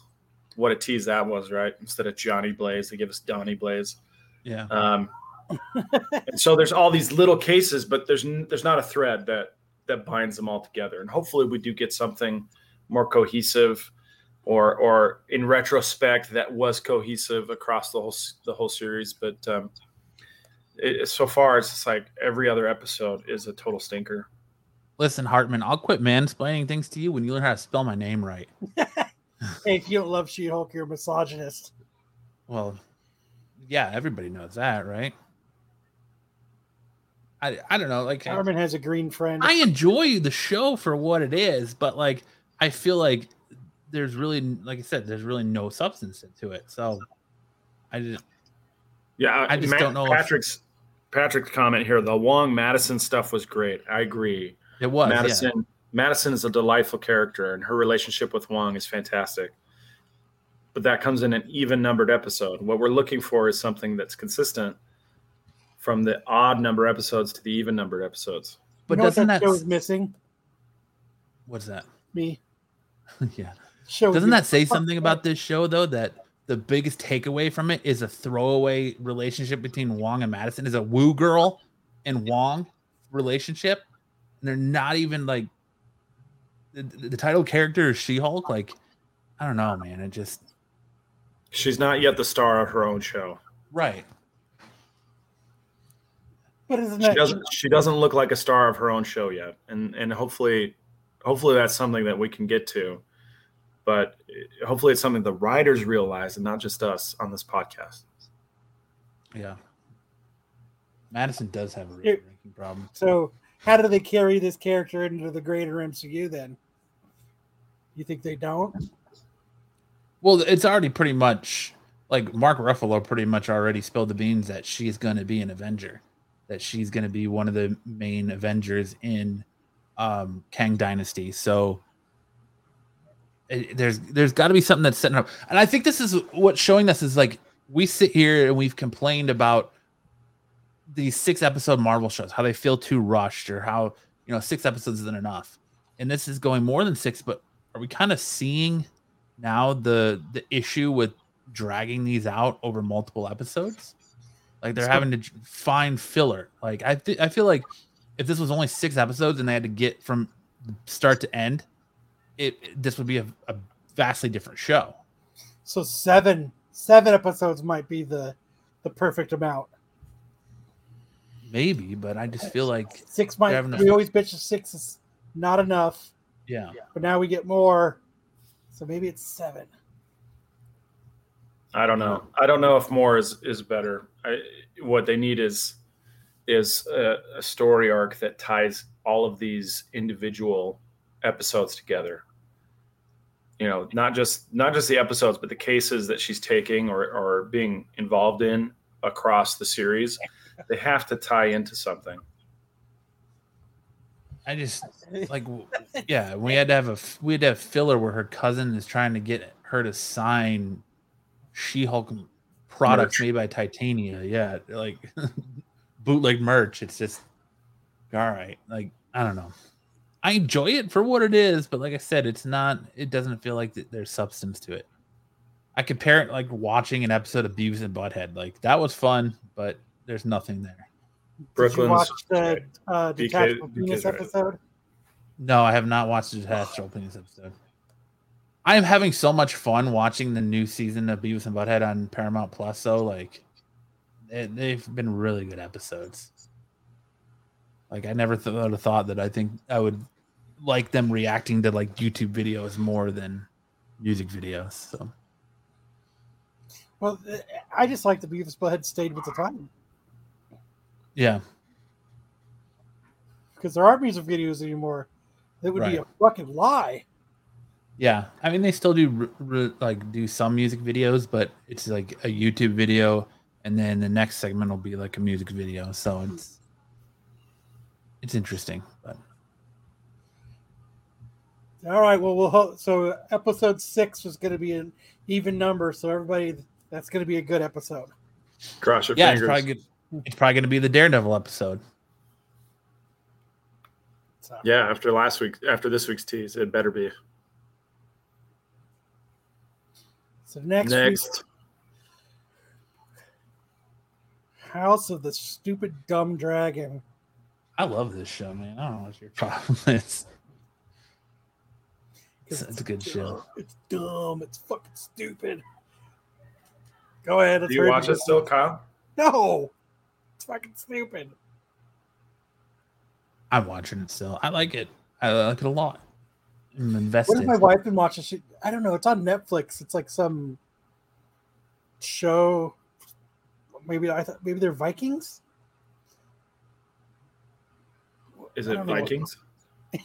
What a tease that was, right? Instead of Johnny Blaze, they give us Donnie Blaze. Yeah. Um, [laughs] and so there's all these little cases, but there's there's not a thread that that binds them all together. And hopefully, we do get something more cohesive, or or in retrospect, that was cohesive across the whole the whole series. But um, it, so far, it's just like every other episode is a total stinker. Listen, Hartman, I'll quit mansplaining things to you when you learn how to spell my name right. [laughs] [laughs] Hey, if you don't love She-Hulk, you're a misogynist. Well, yeah, everybody knows that, right? I I don't know. Like I, Carmen has a green friend. I enjoy the show for what it is, but like I feel like there's really, like I said, there's really no substance to it. So I just Yeah, I just Matt- don't know if- Patrick's Patrick's comment here. The Wong Madison stuff was great. I agree. it was yeah. Madison Madison is a delightful character, and her relationship with Wong is fantastic. But that comes in an even numbered episode. What we're looking for is something that's consistent from the odd number episodes to the even numbered episodes. But you know doesn't that that show is missing? what's that? Me. [laughs] yeah. Show Doesn't that say something about this show though? That the biggest takeaway from it is a throwaway relationship between Wong and Madison is a woo girl and Wong relationship. And they're not even like the, the title character is She-Hulk. Like, I don't know, man. It just She's not yet the star of her own show. right. But isn't She doesn't she doesn't look like a star of her own show yet. And and hopefully hopefully that's something that we can get to. But hopefully it's something the writers realize and not just us on this podcast. Yeah. Madison does have a Here- ranking problem. so? How do they carry this character into the greater MCU then? You think they don't? Well, it's already pretty much like Mark Ruffalo pretty much already spilled the beans that she's going to be an Avenger, that she's going to be one of the main Avengers in um, Kang Dynasty. So it, there's there's got to be something that's setting up, and I think this is what's showing us is like we sit here and we've complained about these six episode Marvel shows, how they feel too rushed, or how you know six episodes isn't enough, and this is going more than six. But are we kind of seeing? now the the issue with dragging these out over multiple episodes like they're having to find filler like i th- i feel like if this was only six episodes and they had to get from start to end it it- this would be a, a vastly different show So seven seven episodes might be the the perfect amount. maybe but i just feel like Six might. They're having a- We always bitch that six is not enough, yeah but now we get more. So maybe it's seven. I don't know. I don't know if more is is better. I, what they need is is a, a story arc that ties all of these individual episodes together. You know, not just not just the episodes, but the cases that she's taking or or being involved in across the series. They have to tie into something. i just [laughs] like yeah we had to have a we had to have filler where her cousin is trying to get her to sign she-hulk products Merch. made by titania yeah like [laughs] bootleg merch it's just all right like i don't know i enjoy it for what it is but like i said it's not it doesn't feel like th- there's substance to it i compare it like watching an episode of beavis and butthead like that was fun but there's nothing there Did you Brooklyn's watch the uh, BK detachable BK's penis right. episode? No, I have not watched the detached openings episode. I am having so much fun watching the new season of Beavis and Butthead on Paramount Plus. So, like, they, they've been really good episodes. Like, I never th- would have thought that I think I would like them reacting to like YouTube videos more than music videos. So, Well, uh, I just like the Beavis Butthead stayed with the time yeah, because there aren't music videos anymore. That would be a fucking lie. yeah. I mean, they still do r- r- like do some music videos, but it's like a YouTube video, and then the next segment will be like a music video. So it's it's interesting, but. All right. Well, we'll hope. So episode six was going to be an even number. So everybody, that's going to be a good episode. Cross your yeah, it's fingers. probably good. It's probably going to be the Daredevil episode. So, Yeah, after last week, after this week's tease, it better be so next, next. week, House of the Stupid Dumb Dragon. I love this show, man. I don't know what your problem [laughs] is. It's, 'Cause it's a good dumb. show. It's dumb. It's fucking stupid. Go ahead. Do it's you watch it still, Kyle? No, it's fucking stupid. I'm watching it still. I like it. I like it a lot. I'm What invested. has my wife been watching? She, I don't know. It's on Netflix. It's like some show. Maybe I thought maybe they're Vikings. Is it don't know what- Vikings? [laughs]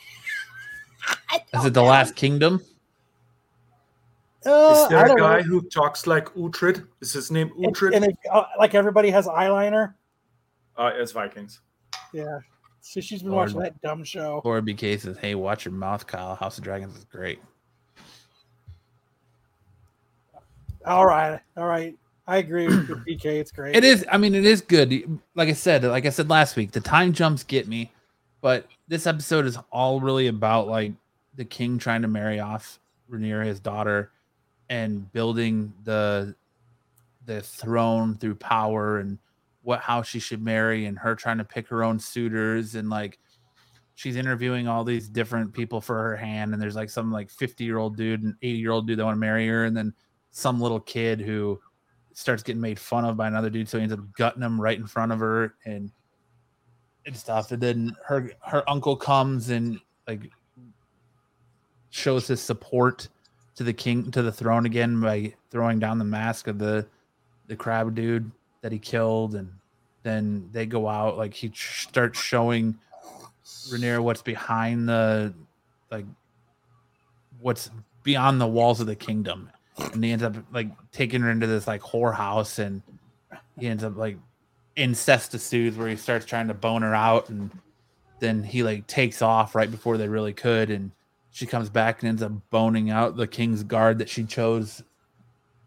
Is it the Last Kingdom? Uh, Is there I a guy know. who talks like Uhtred? Is his name And, Uhtred? and it, uh, like everybody has eyeliner. uh, it's Vikings. Yeah. So she's been Lord. watching that dumb show. Laura BK says, "Hey, watch your mouth, Kyle. House of Dragons is great." All right. All right. I agree with [clears throat] BK. It's great. It is. I mean, it is good. Like I said, like I said last week, the time jumps get me, but this episode is all really about like the king trying to marry off Rhaenyra, his daughter, and building the the throne through power and what how she should marry, and her trying to pick her own suitors, and like she's interviewing all these different people for her hand, and there's like some like 50 year old dude and 80 year old dude that want to marry her, and then some little kid who starts getting made fun of by another dude, so he ends up gutting him right in front of her. And and stuff. And then her her uncle comes and like shows his support to the king to the throne again by throwing down the mask of the the crab dude that he killed, and then they go out like he starts showing Rhaenyra what's behind the like what's beyond the walls of the kingdom and he ends up like taking her into this like whorehouse and he ends up like incestuous where he starts trying to bone her out and then he like takes off right before they really could and she comes back and ends up boning out the king's guard that she chose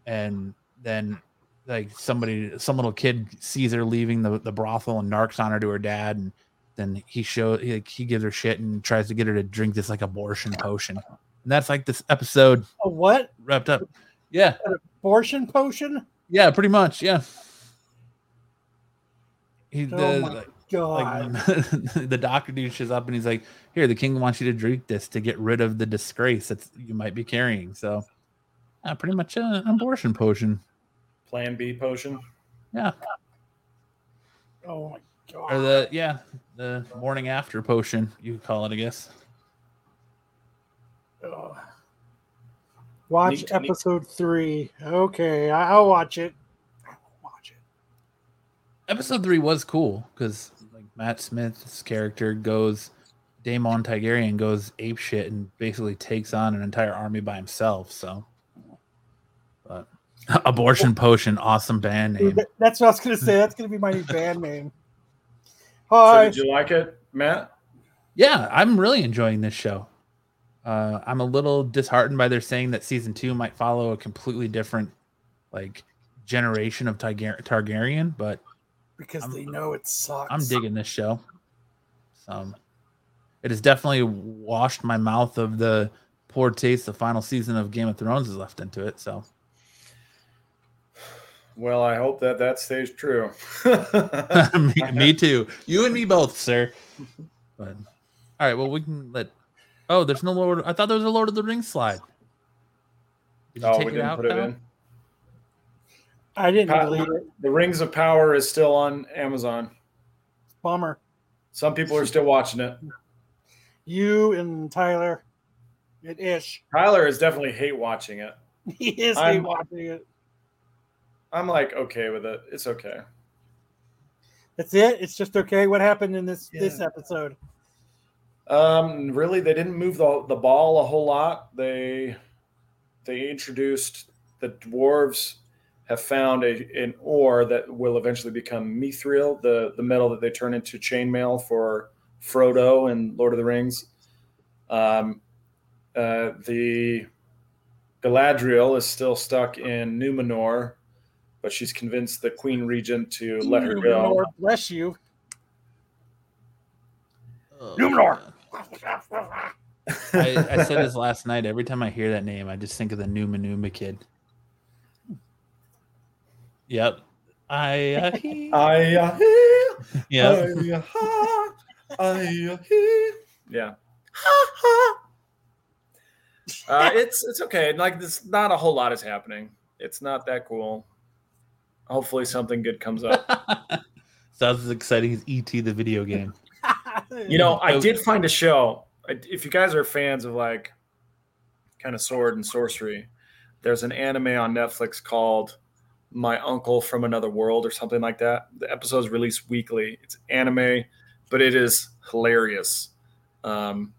and then like somebody some little kid sees her leaving the, the brothel and narks on her to her dad and then he shows he, like, he gives her shit and tries to get her to drink this like abortion potion and that's like this episode A what? wrapped up. Yeah, Abortion potion? yeah, pretty much. Yeah. He, the, Oh my like, God. [laughs] the doctor dude shows up and he's like, "Here, the king wants you to drink this to get rid of the disgrace that you might be carrying." So, uh, pretty much an abortion potion. Plan B potion. Yeah, oh my God. or the yeah the morning after potion you could call it, I guess. Ugh. Watch Neat, neat. episode three. Okay, I'll watch it. I will watch it. Episode three was cool because like Matt Smith's character goes, Daemon Targaryen goes ape shit and basically takes on an entire army by himself. So, but [laughs] abortion potion, awesome band name. That's what I was gonna say. That's gonna be my new band name. [laughs] So Hi. did you like it, Matt? Yeah, I'm really enjoying this show. Uh, I'm a little disheartened by their saying that season two might follow a completely different, like, generation of Targar- Targaryen, but because I'm- they know it sucks. I'm digging this show. So it has definitely washed my mouth of the poor taste the final season of Game of Thrones has left into it. So Well, I hope that that stays true. [laughs] [laughs] me, me too. You and me both, sir. But all right, well we can let. Oh, there's no Lord. I thought there was a Lord of the Rings slide. Did you oh, take we it didn't out? put it Kyle? in. I didn't Pat, believe it. The Rings of Power is still on Amazon. Bummer. Some people are still watching it. You and Tyler, it ish. Tyler is definitely hate watching it. [laughs] He is I'm- hate watching it. I'm like okay with it. It's okay. That's it. It's just okay. What happened in this this episode? Um, really, they didn't move the, the ball a whole lot. They they introduced the dwarves have found a an ore that will eventually become mithril, the the metal that they turn into chainmail for Frodo and Lord of the Rings. Um, uh, the Galadriel is still stuck in Numenor, but she's convinced the Queen Regent to let her go. Lord bless you. Oh, Numenor. I, I said this last night. Every time I hear that name, I just think of the Numa Numa kid. Yep. I. Uh, he- I, uh, yep. yeah. Uh, it's it's okay. Like this, not a whole lot is happening. It's not that cool. Hopefully, something good comes up. [laughs] Sounds as exciting as ET the video game. You know, I did find a show. If you guys are fans of like kind of sword and sorcery, there's an anime on Netflix called My Uncle from Another World or something like that. The episodes released weekly. It's anime but it is hilarious um,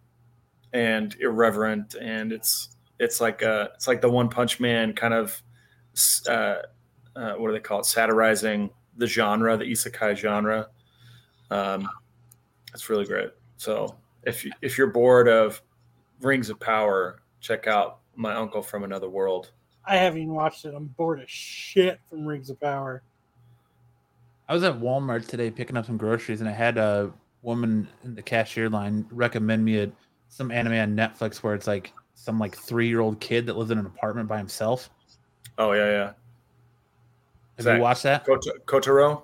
and irreverent, and it's it's like a it's like the One Punch Man kind of uh, uh, what do they call it? Satirizing the genre, the isekai genre. Um, it's really great. So if you, if you're bored of Rings of Power, check out My Uncle from Another World. I haven't even watched it. I'm bored as shit from Rings of Power. I was at Walmart today picking up some groceries, and I had a woman in the cashier line recommend me a, some anime on Netflix where it's like some like three year old kid that lives in an apartment by himself. Oh yeah, yeah. Have Zach, you watched that? Kot- Kotaro.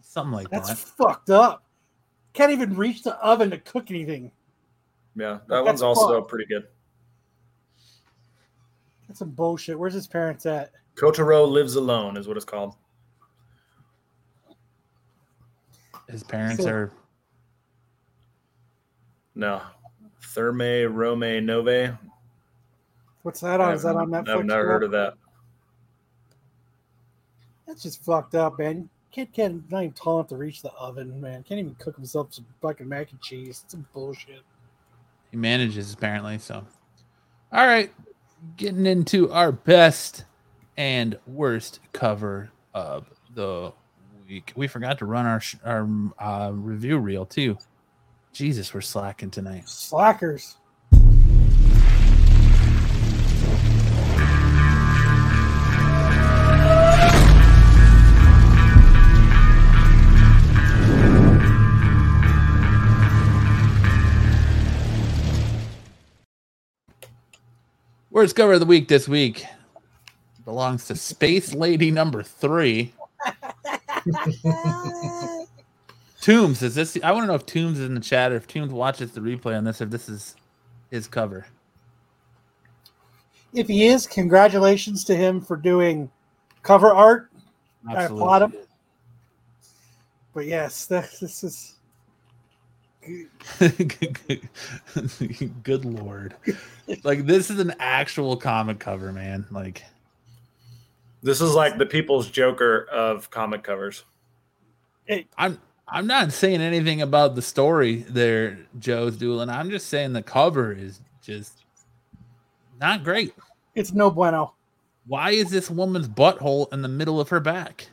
Something like That's that. fucked up. Can't even reach the oven to cook anything. Yeah, that That's one's also fun. pretty good. That's some bullshit. Where's his parents at? Kotaro lives alone is what it's called. His parents So- are No, Thermae Romae Novae. What's that on? Is that on Netflix? I've never heard of that. That's just fucked up, man. Kid can't not even tall enough to reach the oven, man. Can't even cook himself some fucking mac and cheese. It's some bullshit. he manages apparently. So, all right, getting into our best and worst cover of the week. We forgot to run our sh- our uh, review reel too. Jesus, we're slacking tonight. Slackers. Worst cover of the week this week belongs to Space Lady number three. [laughs] Toombs, is this? I want to know if Toombs is in the chat or if Toombs watches the replay on this, if this is his cover. If he is, congratulations to him for doing cover art. I applaud him. But yes, this, this is [laughs] Good lord. Like this is an actual comic cover, man. Like This is like the People's Joker of comic covers. I'm I'm not saying anything about the story there, Joe's dueling. I'm just saying the cover is just not great. it's no bueno. Why is this woman's butthole in the middle of her back?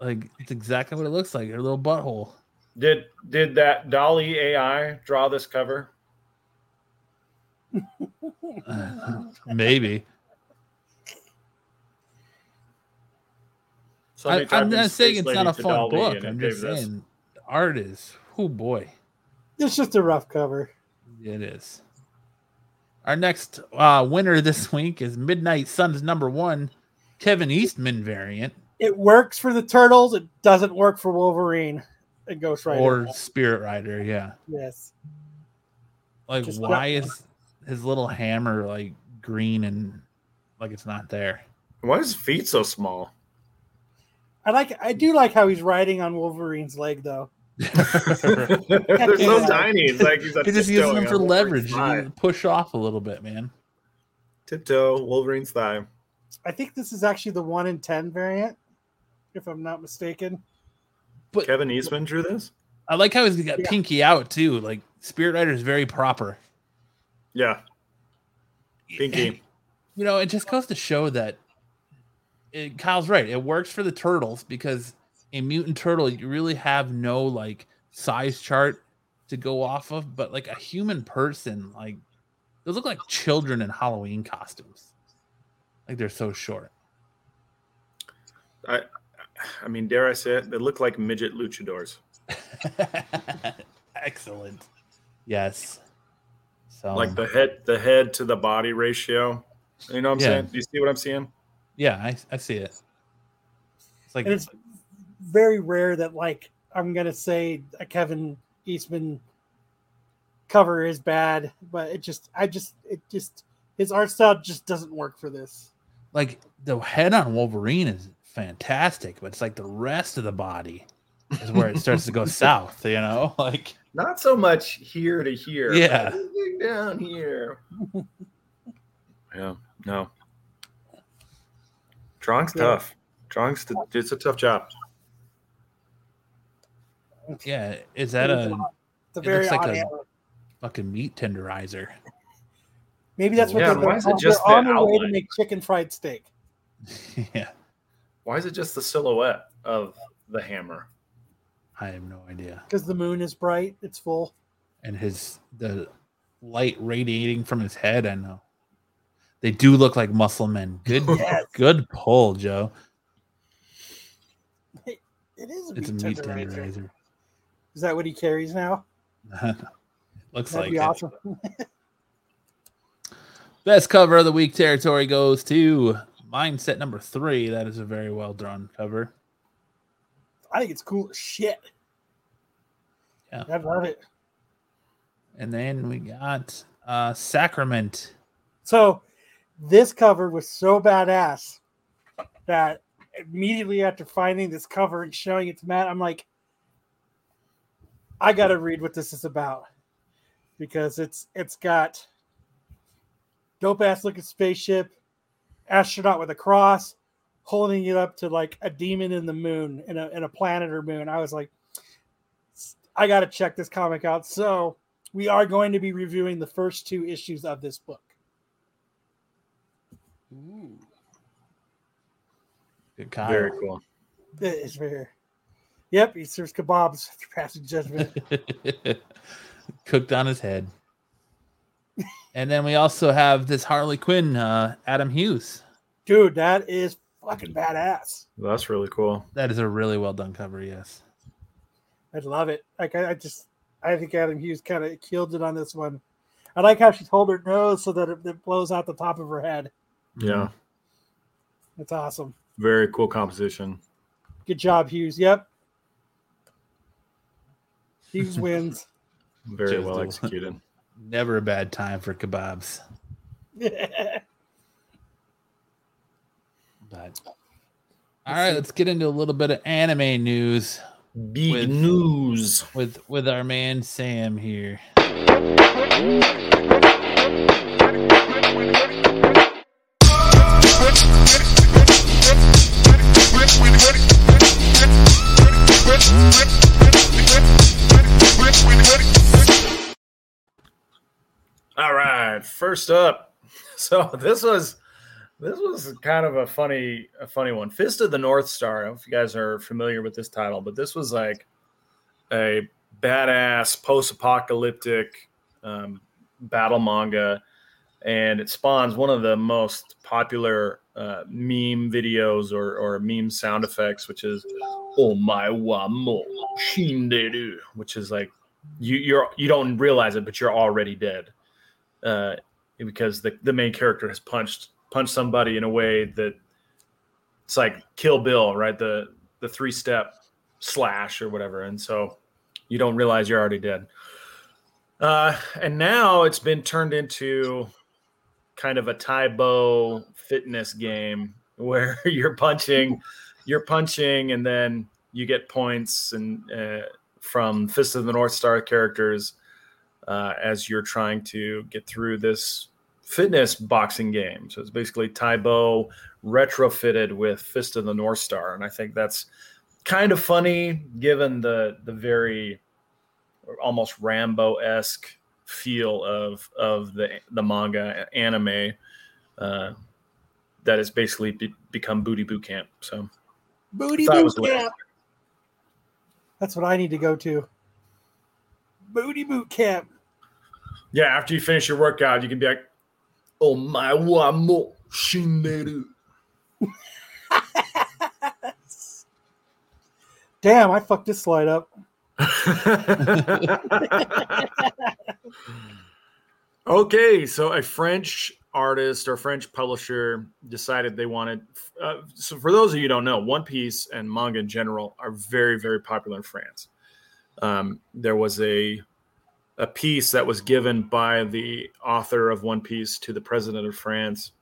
Like it's exactly what it looks like, her little butthole. Did did that DALL-E AI draw this cover? [laughs] Maybe. I, I'm not saying it's not a fun Dolly book. I'm gave just this. saying the art is oh boy. It's just a rough cover. It is. Our next uh, winner this week is Midnight Suns number one, Kevin Eastman variant It works for the turtles. It doesn't work for Wolverine and Ghost Rider. or Spirit Rider. Yeah. yes, Like, Just why is his little hammer like green and like it's not there? Why is his feet so small? I like. I do like how he's riding on Wolverine's leg, though. [laughs] [laughs] They're so tiny. It's like he's He just using them for leverage. thigh. You push off a little bit, man. Tiptoe, Wolverine's thigh. I think this is actually the one in ten variant, if I'm not mistaken. But Kevin Eastman drew this. I like how he's got Yeah. pinky out too. Like Spirit Rider is very proper. Yeah, Pinky. [laughs] you know, it just goes to show that it, Kyle's right. It works for the turtles because a mutant turtle, you really have no like size chart to go off of, but like a human person, like those look like children in Halloween costumes. Like they're so short. I, I mean, dare I say it? They look like midget luchadors. [laughs] Excellent. Yes. So Like the head, the head to the body ratio. You know what I'm Yeah. saying? Do you see what I'm seeing? yeah, I, I see it. It's like And it's very rare that, like, I'm gonna say a Kevin Eastman cover is bad, but it just, I just, it just, his art style just doesn't work for this. like the head on Wolverine is fantastic, but it's like the rest of the body is where it starts to go [laughs] south, you know? [laughs] Like Not so much here to here. Yeah. down here. [laughs] yeah. No. Drawing's Yeah. tough. Drawing's t- it's a tough job. Yeah, is that It's a odd. It's a it very looks like odd a- fucking meat tenderizer? Maybe that's what Yeah, they're why is it they're just on the their way to make chicken fried steak. yeah, Why is it just the silhouette of the hammer? I have no idea. Because the moon is bright, it's full. And his the light radiating from his head. I know they do look like muscle men. Good, [laughs] Yes. good pull, Joe. It is a It's a meat meat tenderizer. tenderizer. Is that what he carries now? [laughs] Looks That'd like be it. awesome. Best cover of the week territory goes to Mindset number three. That is a very well drawn cover. I think it's cool as shit. Yeah. I love it. And then we got uh Sacrament. So this cover was so badass that immediately after finding this cover and showing it to Matt, I'm like, I gotta read what this is about. Because it's it's got dope ass looking spaceship, astronaut with a cross, holding it up to like a demon in the moon in a in a planet or moon. I was like, I gotta check this comic out. So we are going to be reviewing the first two issues of this book. Good Kyle. Very cool. It is very. Yep, he serves kebabs after passing judgment. [laughs] Cooked on his head. And then we also have this Harley Quinn, uh, Adam Hughes. Dude, that is fucking badass. That's really cool. That is a really well done cover, yes. I love it. Like I, I just, I think Adam Hughes kind of killed it on this one. I like how she hold her nose so that it, it blows out the top of her head. Yeah. That's awesome. Very cool composition. Good job, Hughes. Yep. Hughes wins. Very Just well executed. Never a bad time for kebabs. [laughs] But all right, let's get into a little bit of anime news Big With- news. with with our man Sam here. First up. [laughs] So this was this was kind of a funny a funny one. Fist of the North Star. I don't know if you guys are familiar with this title, but this was like a badass post-apocalyptic um, battle manga, and it spawns one of the most popular uh, meme videos or, or meme sound effects, which is "Oh my wa mo shinderu," which is like you you're you don't realize it, but you're already dead uh, because the, the main character has punched punched somebody in a way that it's like Kill Bill, right? The the three step slash or whatever, and so you don't realize you're already dead. Uh, and now it's been turned into kind of a Tae Bo fitness game [laughs] where you're punching, you're punching, and then you get points and uh, from Fist of the North Star characters uh, as you're trying to get through this fitness boxing game. So it's basically Tae Bo retrofitted with Fist of the North Star, and I think that's kind of funny given the the very almost Rambo esque feel of of the the manga anime uh, that has basically be, become booty boot camp. So Booty boot camp. That's what I need to go to. Booty boot camp. yeah, after you finish your workout, you can be like, "Oh my wa mo. [laughs] Damn, I fucked this slide up. [laughs] okay, so a French artist or French publisher decided they wanted. Uh, so, for those of you who don't know, One Piece and manga in general are very, very popular in France. Um, there was a a piece that was given by the author of One Piece to the president of France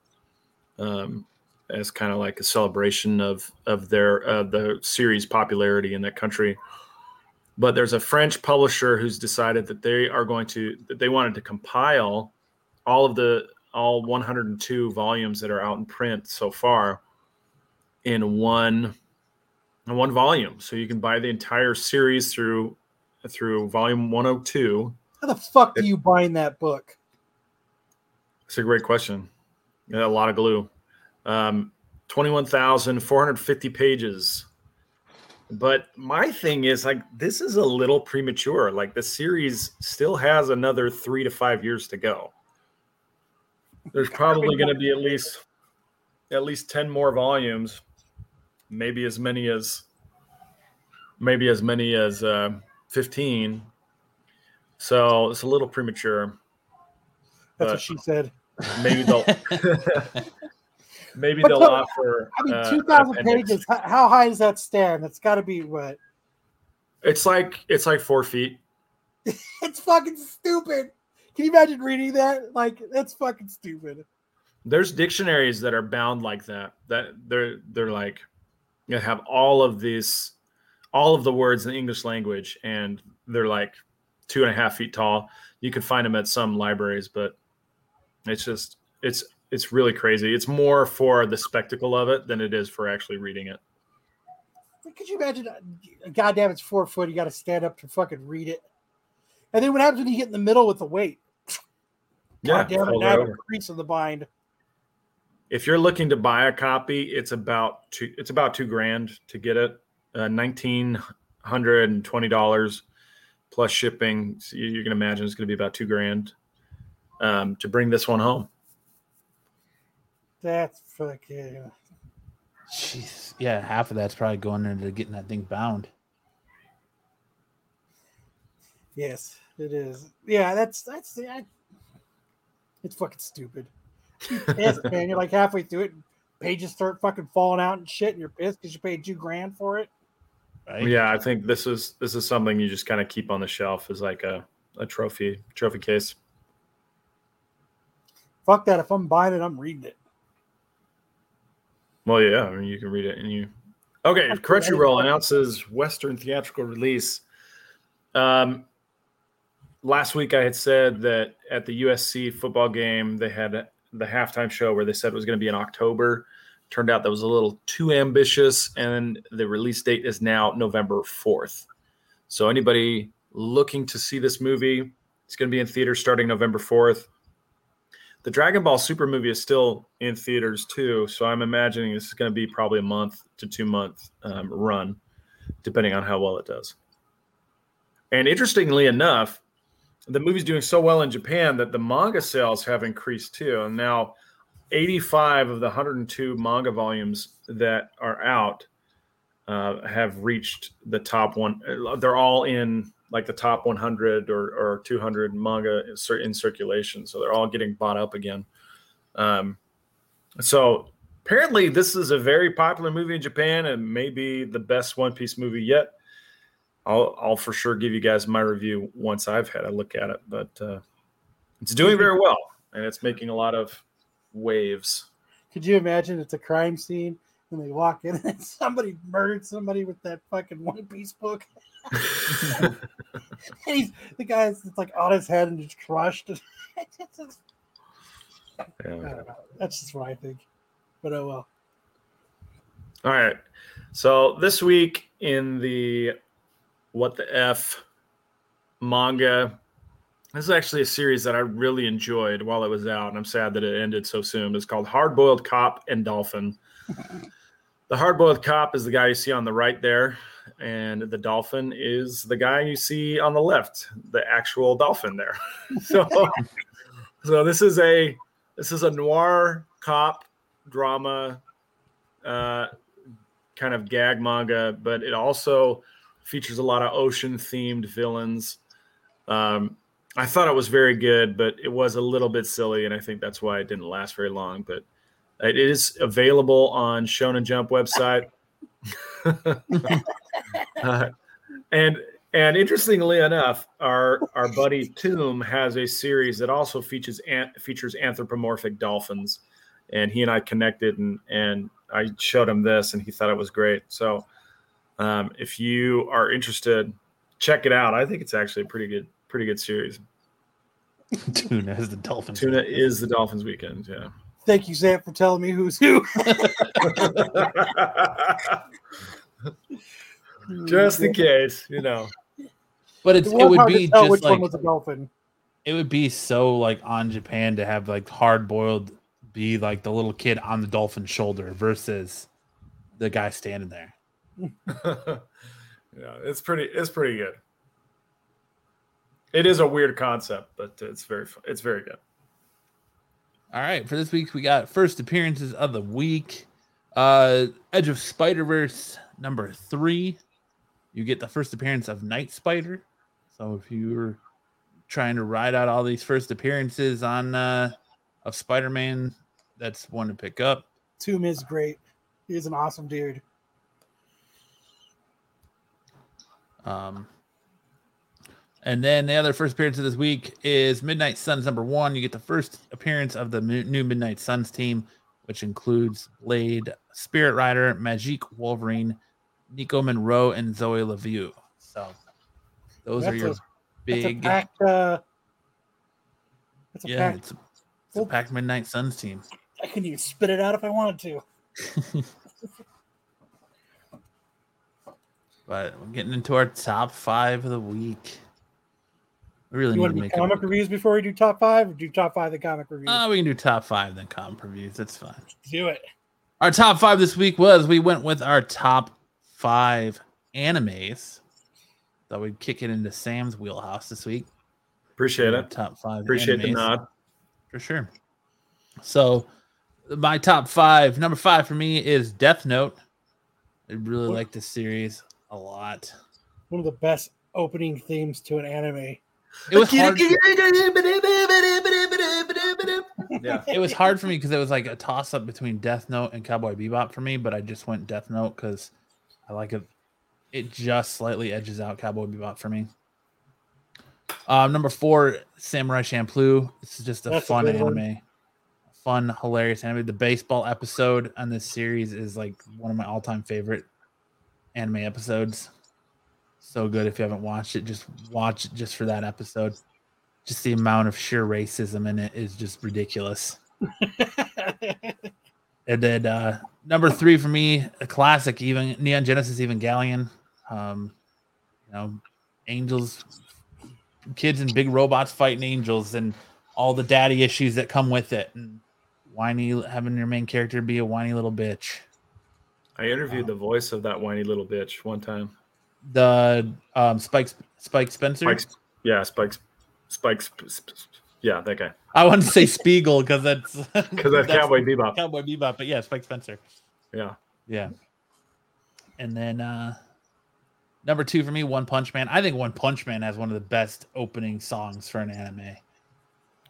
um, as kind of like a celebration of of their uh, the series popularity in that country but there's a French publisher who's decided that they are going to that they wanted to compile all of the all 102 volumes that are out in print so far in one in one volume so you can buy the entire series through through volume 102. How the fuck do you bind that book? It's a great question. Yeah, a lot of glue. Um, 21,450 pages. But my thing is like this is a little premature. Like the series still has another three to five years to go. There's probably going to be at least at least 10 more volumes, maybe as many as maybe as many as uh, 15. So it's a little premature. That's what she said. Maybe they'll [laughs] maybe But they'll look, offer. I mean, uh, two thousand appendix. pages. How, how high does that stand? That's got to be what? It's like it's like four feet. [laughs] It's fucking stupid. Can you imagine reading that? Like, that's fucking stupid. There's dictionaries that are bound like that. That they're they're like you have all of these all of the words in the English language, and they're like two and a half feet tall. You can find them at some libraries, but it's just it's it's really crazy. It's more for the spectacle of it than it is for actually reading it. Could you imagine? uh, Goddamn, it's four foot. You got to stand up to fucking read it. And then what happens when you get in the middle with the weight? God damn it! Now I have a crease in the bind. if you're looking to buy a copy, it's about two. It's about two grand to get it. Uh, Nineteen hundred and twenty dollars plus shipping. So you, you can imagine it's going to be about two grand um, to bring this one home. That's fucking. Jeez. Yeah, half of that's probably going into getting that thing bound. Yes, it is. Yeah, that's that's. I, it's fucking stupid. You're pissed, man. You're like halfway through it, and pages start fucking falling out and shit, and you're pissed because you paid two grand for it. Right? Yeah, I think this is this is something you just kind of keep on the shelf as like a, a trophy trophy case. Fuck that. If I'm buying it, I'm reading it. Well, yeah, I mean, you can read it and you. Okay, That's Crunchyroll right. announces Western theatrical release. Um, last week I had said that at the USC football game they had the halftime show where they said it was going to be in October. Turned out that was a little too ambitious, and the release date is now November fourth. So anybody looking to see this movie, it's going to be in theaters starting November fourth. The Dragon Ball Super movie is still in theaters too, so I'm imagining this is going to be probably a month to two month um, run, depending on how well it does. And interestingly enough, the movie's doing so well in Japan that the manga sales have increased too. And now, 85 of the 102 manga volumes that are out uh, have reached the top one. They're all in like the top 100 or, or 200 manga in circulation. So they're all getting bought up again. Um, so apparently, this is a very popular movie in Japan and maybe the best One Piece movie yet. I'll, I'll for sure give you guys my review once I've had a look at it, but uh, it's doing very well and it's making a lot of waves. Could you imagine it's a crime scene and they walk in [laughs] and somebody murdered somebody with that fucking One Piece book? [laughs] and he's the guy's it's like on his head and just crushed. [laughs] It's just- I Yeah. don't know. That's just what I think. But oh well. All right. So this week in the What the F manga, this is actually a series that I really enjoyed while it was out, and I'm sad that it ended so soon. It's called Hard Boiled Cop and Dolphin. [laughs] the Hard Boiled Cop is the guy you see on the right there, and the Dolphin is the guy you see on the left, the actual dolphin there. [laughs] so, so this is a this is a noir cop drama uh, kind of gag manga, but it also features a lot of ocean themed villains. Um, I thought it was very good, but it was a little bit silly, and I think that's why it didn't last very long. But it is available on Shonen Jump website. [laughs] Uh, and and interestingly enough, our our buddy Tomb has a series that also features an, features anthropomorphic dolphins, and he and I connected, and and I showed him this, and he thought it was great. So, um, if you are interested, check it out. I think it's actually a pretty good pretty good series. [laughs] Tuna has the Dolphins. Tuna is the Dolphins weekend, yeah. Thank you, Zant, for telling me who's who. [laughs] Just in case, you know. But it's It it would be just which like one was a dolphin. it would be so like on Japan to have like hard boiled be like the little kid on the dolphin's shoulder versus the guy standing there. [laughs] yeah, it's pretty. It's pretty good. It is a weird concept, but it's very. It's very good. All right, for this week we got first appearances of the week. Uh Edge of Spider Verse number three. You get the first appearance of Night Spider. So if you're trying to ride out all these first appearances on uh of Spider Man, that's one to pick up. Toom is great. He's an awesome dude. Um, and then the other first appearance of this week is Midnight Suns number one. You get the first appearance of the new Midnight Suns team, which includes Blade, Spirit Rider, Magik Wolverine, Nico Minoru, and Zoe Laveau. So those are your a- big. That's a packed. Uh, that's a yeah, packed. it's a, it's a packed Midnight Suns team. I couldn't even spit it out if I wanted to. [laughs] But we're getting into our top five of the week. We really You need want to to do make comic a, reviews before we do top five, or do top five the comic reviews? uh, we can do top five then comic reviews. That's fine. do it. Our top five this week was we went with our top five animes. Thought we'd kick it into Sam's wheelhouse this week. Appreciate Our it. Top five. Appreciate the nod. for sure. So, my top five. Number five for me is Death Note. I really What- like this series a lot. One of the best opening themes to an anime. It was hard. Yeah. it was hard for me because it was like a toss up between Death Note and Cowboy Bebop for me, but I just went Death Note because I like it. It just slightly edges out Cowboy Bebop for me. Um, number four, Samurai Champloo. This is just a That's a fun one. anime, fun, hilarious anime. The baseball episode on this series is like one of my all time favorite anime episodes. So good. If you haven't watched it, just watch it just for that episode. Just the amount of sheer racism in it is just ridiculous. [laughs] And then uh, number three for me, a classic, even Neon Genesis Evangelion. Um, you know, angels, kids and big robots fighting angels, and all the daddy issues that come with it, and whiny having your main character be a whiny little bitch. I interviewed the voice of that whiny little bitch one time. The um, Spike Spike Spencer. Spike's, yeah, Spike's, Spike's, yeah, that guy. I want to say Spiegel because that's [laughs] Because [laughs] that's Cowboy Bebop. Cowboy Bebop, but yeah, Spike Spencer. Yeah. Yeah. And then uh number two for me, One Punch Man. I think One Punch Man has one of the best opening songs for an anime.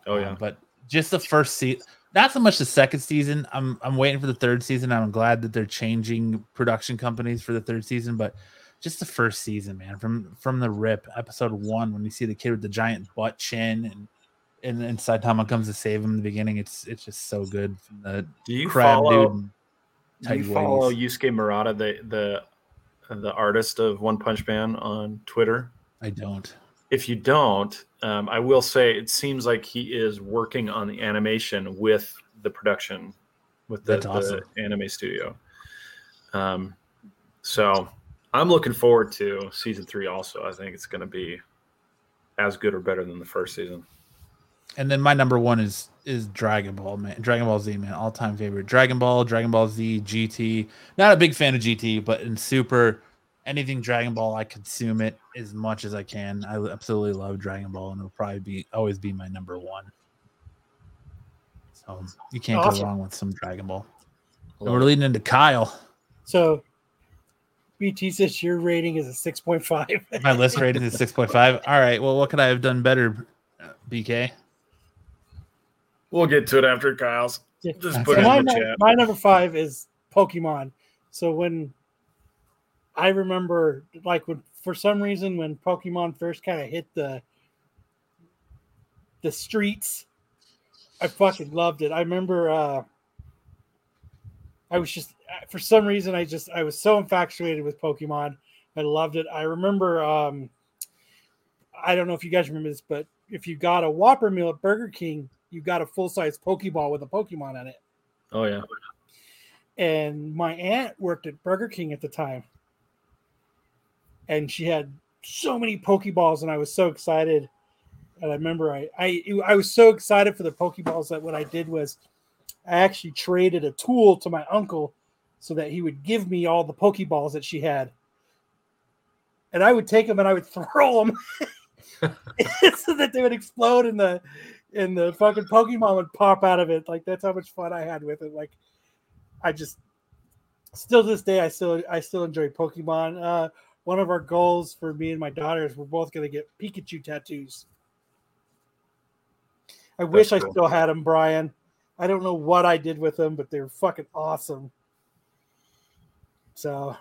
Oh Um, yeah. but just the first season, not so much the second season. I'm I'm waiting for the third season. I'm glad that they're changing production companies for the third season, but just the first season, man, from from the rip, episode one, when you see the kid with the giant butt chin and and then Saitama comes to save him in the beginning, it's it's just so good. From the Do you follow? dude. Do you follow. Yusuke Murata, the the the artist of One Punch Man, on Twitter? I don't. If you don't, um, I will say it seems like he is working on the animation with the production, with the, awesome. the anime studio. Um, so I'm looking forward to season three. Also, I think it's going to be as good or better than the first season. And then my number one is is Dragon Ball, man. Dragon Ball Z, man, all time favorite. Dragon Ball, Dragon Ball Z, GT. Not a big fan of GT, but in Super, anything Dragon Ball, I consume it as much as I can. I absolutely love Dragon Ball, and it'll probably be always be my number one. So you can't Awesome. go wrong with some Dragon Ball. And we're leading into Kyle. So, BT says your rating is a six point five. [laughs] My list rating is six point five. All right. Well, what could I have done better, uh, BK? We'll get to it after Kyle's. Just Okay. put So it my, in the chat. my number five is Pokemon. So when I remember, like, when for some reason when Pokemon first kind of hit the the streets, I fucking loved it. I remember uh I was just for some reason I just I was so infatuated with Pokemon. I loved it. I remember um I don't know if you guys remember this, but if you got a Whopper meal at Burger King, you got a full size Pokeball with a Pokemon in it Oh yeah. and my aunt worked at Burger King at the time, and she had so many Pokeballs, and I was so excited. And I remember I I I was so excited for the Pokeballs that what I did was I actually traded a tool to my uncle so that he would give me all the Pokeballs that she had. And I would take them and I would [laughs] throw them [laughs] so that they would explode in the in the fucking Pokemon would pop out of it. Like that's how much fun I had with it. Like I just still to this day I still I still enjoy Pokemon. Uh one of our goals for me and my daughter is we're both gonna get Pikachu tattoos. I wish I still had them, Brian. I don't know what I did with them, but they're fucking awesome. So,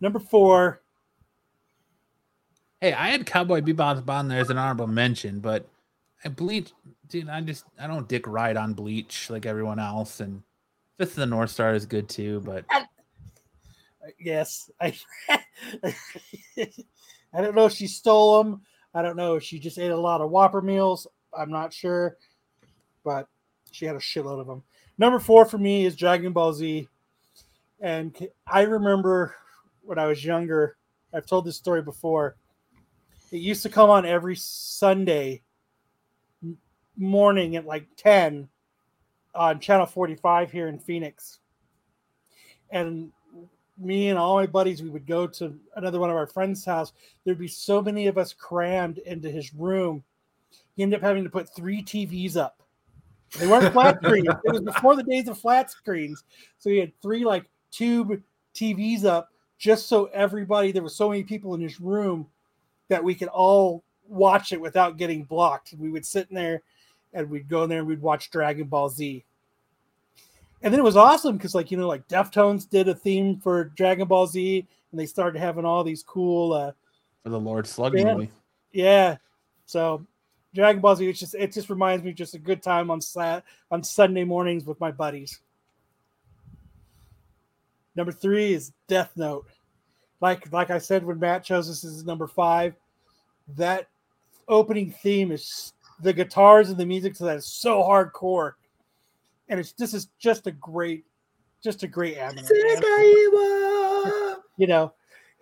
number four, Hey, I had Cowboy Bebop on there as an honorable mention, but I Bleach, dude, I just I don't dick ride on Bleach like everyone else, and Fifth of the North Star is good too, but yes, I, [laughs] I don't know if she stole them. I don't know if she just ate a lot of Whopper meals. I'm not sure, but she had a shitload of them. Number four for me is Dragon Ball Z, and I remember when I was younger. I've told this story before. It used to come on every Sunday morning at like 10 on channel 45 here in Phoenix. And me and all my buddies, we would go to another one of our friends' house. There'd be so many of us crammed into his room. He ended up having to put three TVs up. They weren't flat screens. It was before the days of flat screens. So he had three like tube TVs up just so everybody, there were so many people in his room that we could all watch it without getting blocked. We would sit in there and we'd go in there and we'd watch Dragon Ball Z. And then it was awesome because, like, you know, like Deftones did a theme for Dragon Ball Z and they started having all these cool, uh, for the Lord Slug Yeah. movie. yeah. So Dragon Ball Z, it's just, it just reminds me of just a good time on Sat on Sunday mornings with my buddies. Number three is Death Note. Like like I said when Matt chose this as number five, that opening theme is the guitars and the music to that is so hardcore, and it's this is just a great, just a great anime. You know,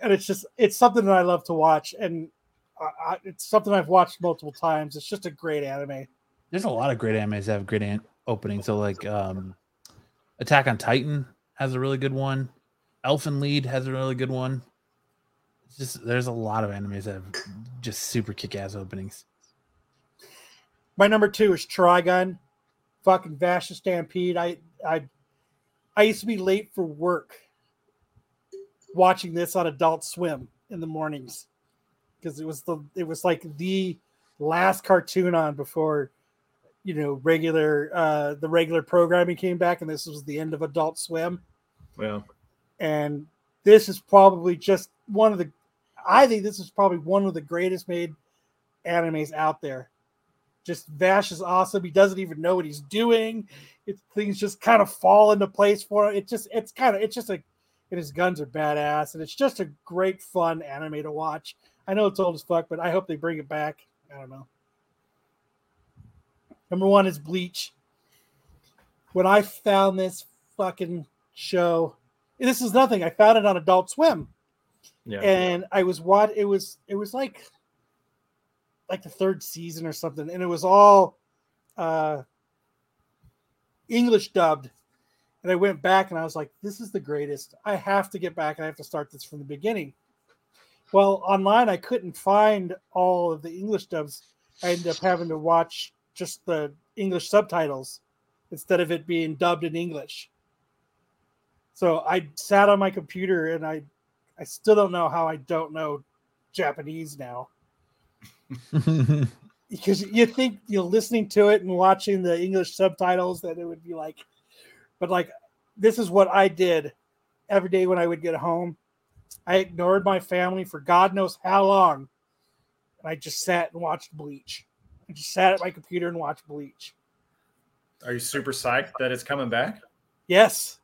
and it's just it's something that I love to watch, and I, it's something I've watched multiple times. It's just a great anime. There's a lot of great animes that have great an- openings. So like um Attack on Titan has a really good one. Elfen Lied has a really good one. It's just there's a lot of animes that have just super kick-ass openings. My number two is Trigun, fucking Vash the Stampede. I I I used to be late for work watching this on Adult Swim in the mornings because it was the it was like the last cartoon on before you know regular uh the regular programming came back and this was the end of Adult Swim. Well, and this is probably just one of the i think this is probably one of the greatest made animes out there. Just vash is awesome. He doesn't even know what he's doing. It, things just kind of fall into place for him. It just it's kind of it's just like and his guns are badass and it's just a great fun anime to watch i know it's old as fuck but i hope they bring it back i don't know number one is bleach when i found this fucking show this is nothing. I found it on Adult Swim, yeah. and I was what it was. It was like like the third season or something, and it was all uh, English dubbed. And I went back and I was like, "This is the greatest. I have to get back and I have to start this from the beginning." Well, online I couldn't find all of the English dubs. I ended up having to watch just the English subtitles instead of it being dubbed in English. So I sat on my computer and I I still don't know how I don't know Japanese now. [laughs] Because you think you're listening to it and watching the English subtitles that it would be like, but like this is what I did every day when I would get home. I ignored my family for God knows how long. And I just sat and watched Bleach. I just sat at my computer and watched Bleach. Are you super psyched that it's coming back? Yes.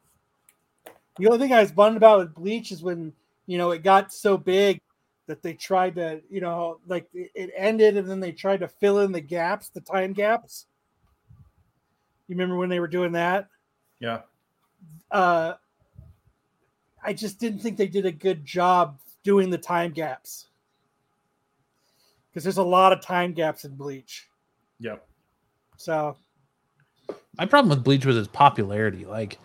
The only thing I was bummed about with Bleach is when you know it got so big that they tried to, you know, like it it ended and then they tried to fill in the gaps, the time gaps. You remember when they were doing that? Yeah. Uh I just didn't think they did a good job doing the time gaps. because there's a lot of time gaps in Bleach. Yep. So My problem with Bleach was its popularity. Like,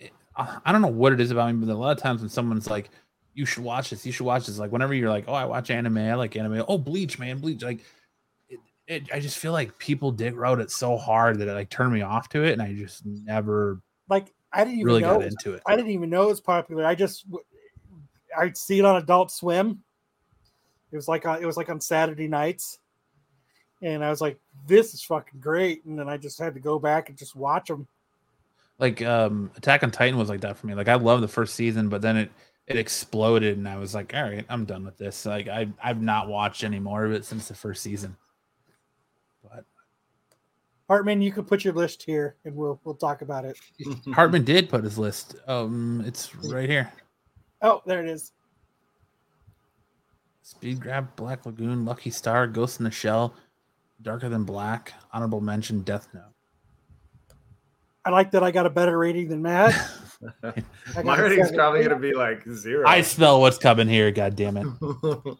it, I I don't know what it is about me, but a lot of times when someone's like, "You should watch this," you should watch this. Like, whenever you're like, "Oh, I watch anime. I like anime." Oh, Bleach, man, Bleach. Like, it, it, I just feel like people dig wrote it so hard that it like turned me off to it, and I just never like I didn't even really know got into it. I didn't even know it was popular. I just I'd see it on Adult Swim. It was like on, it was like on Saturday nights, and I was like, "This is fucking great." And then I just had to go back and just watch them. Like, um, Attack on Titan was like that for me. Like, I love the first season, but then it it exploded, and I was like, "All right, I'm done with this." Like, I I've not watched any more of it since the first season. But Hartman, you can put your list here, and we'll we'll talk about it. [laughs] Hartman did put his list. Um, it's right here. Oh, there it is. Speed Grapher, Black Lagoon, Lucky Star, Ghost in the Shell, Darker Than Black, Honorable Mention, Death Note. I like that I got a better rating than Matt. [laughs] My a rating's probably gonna be like zero. I smell what's coming here. God damn it! [laughs]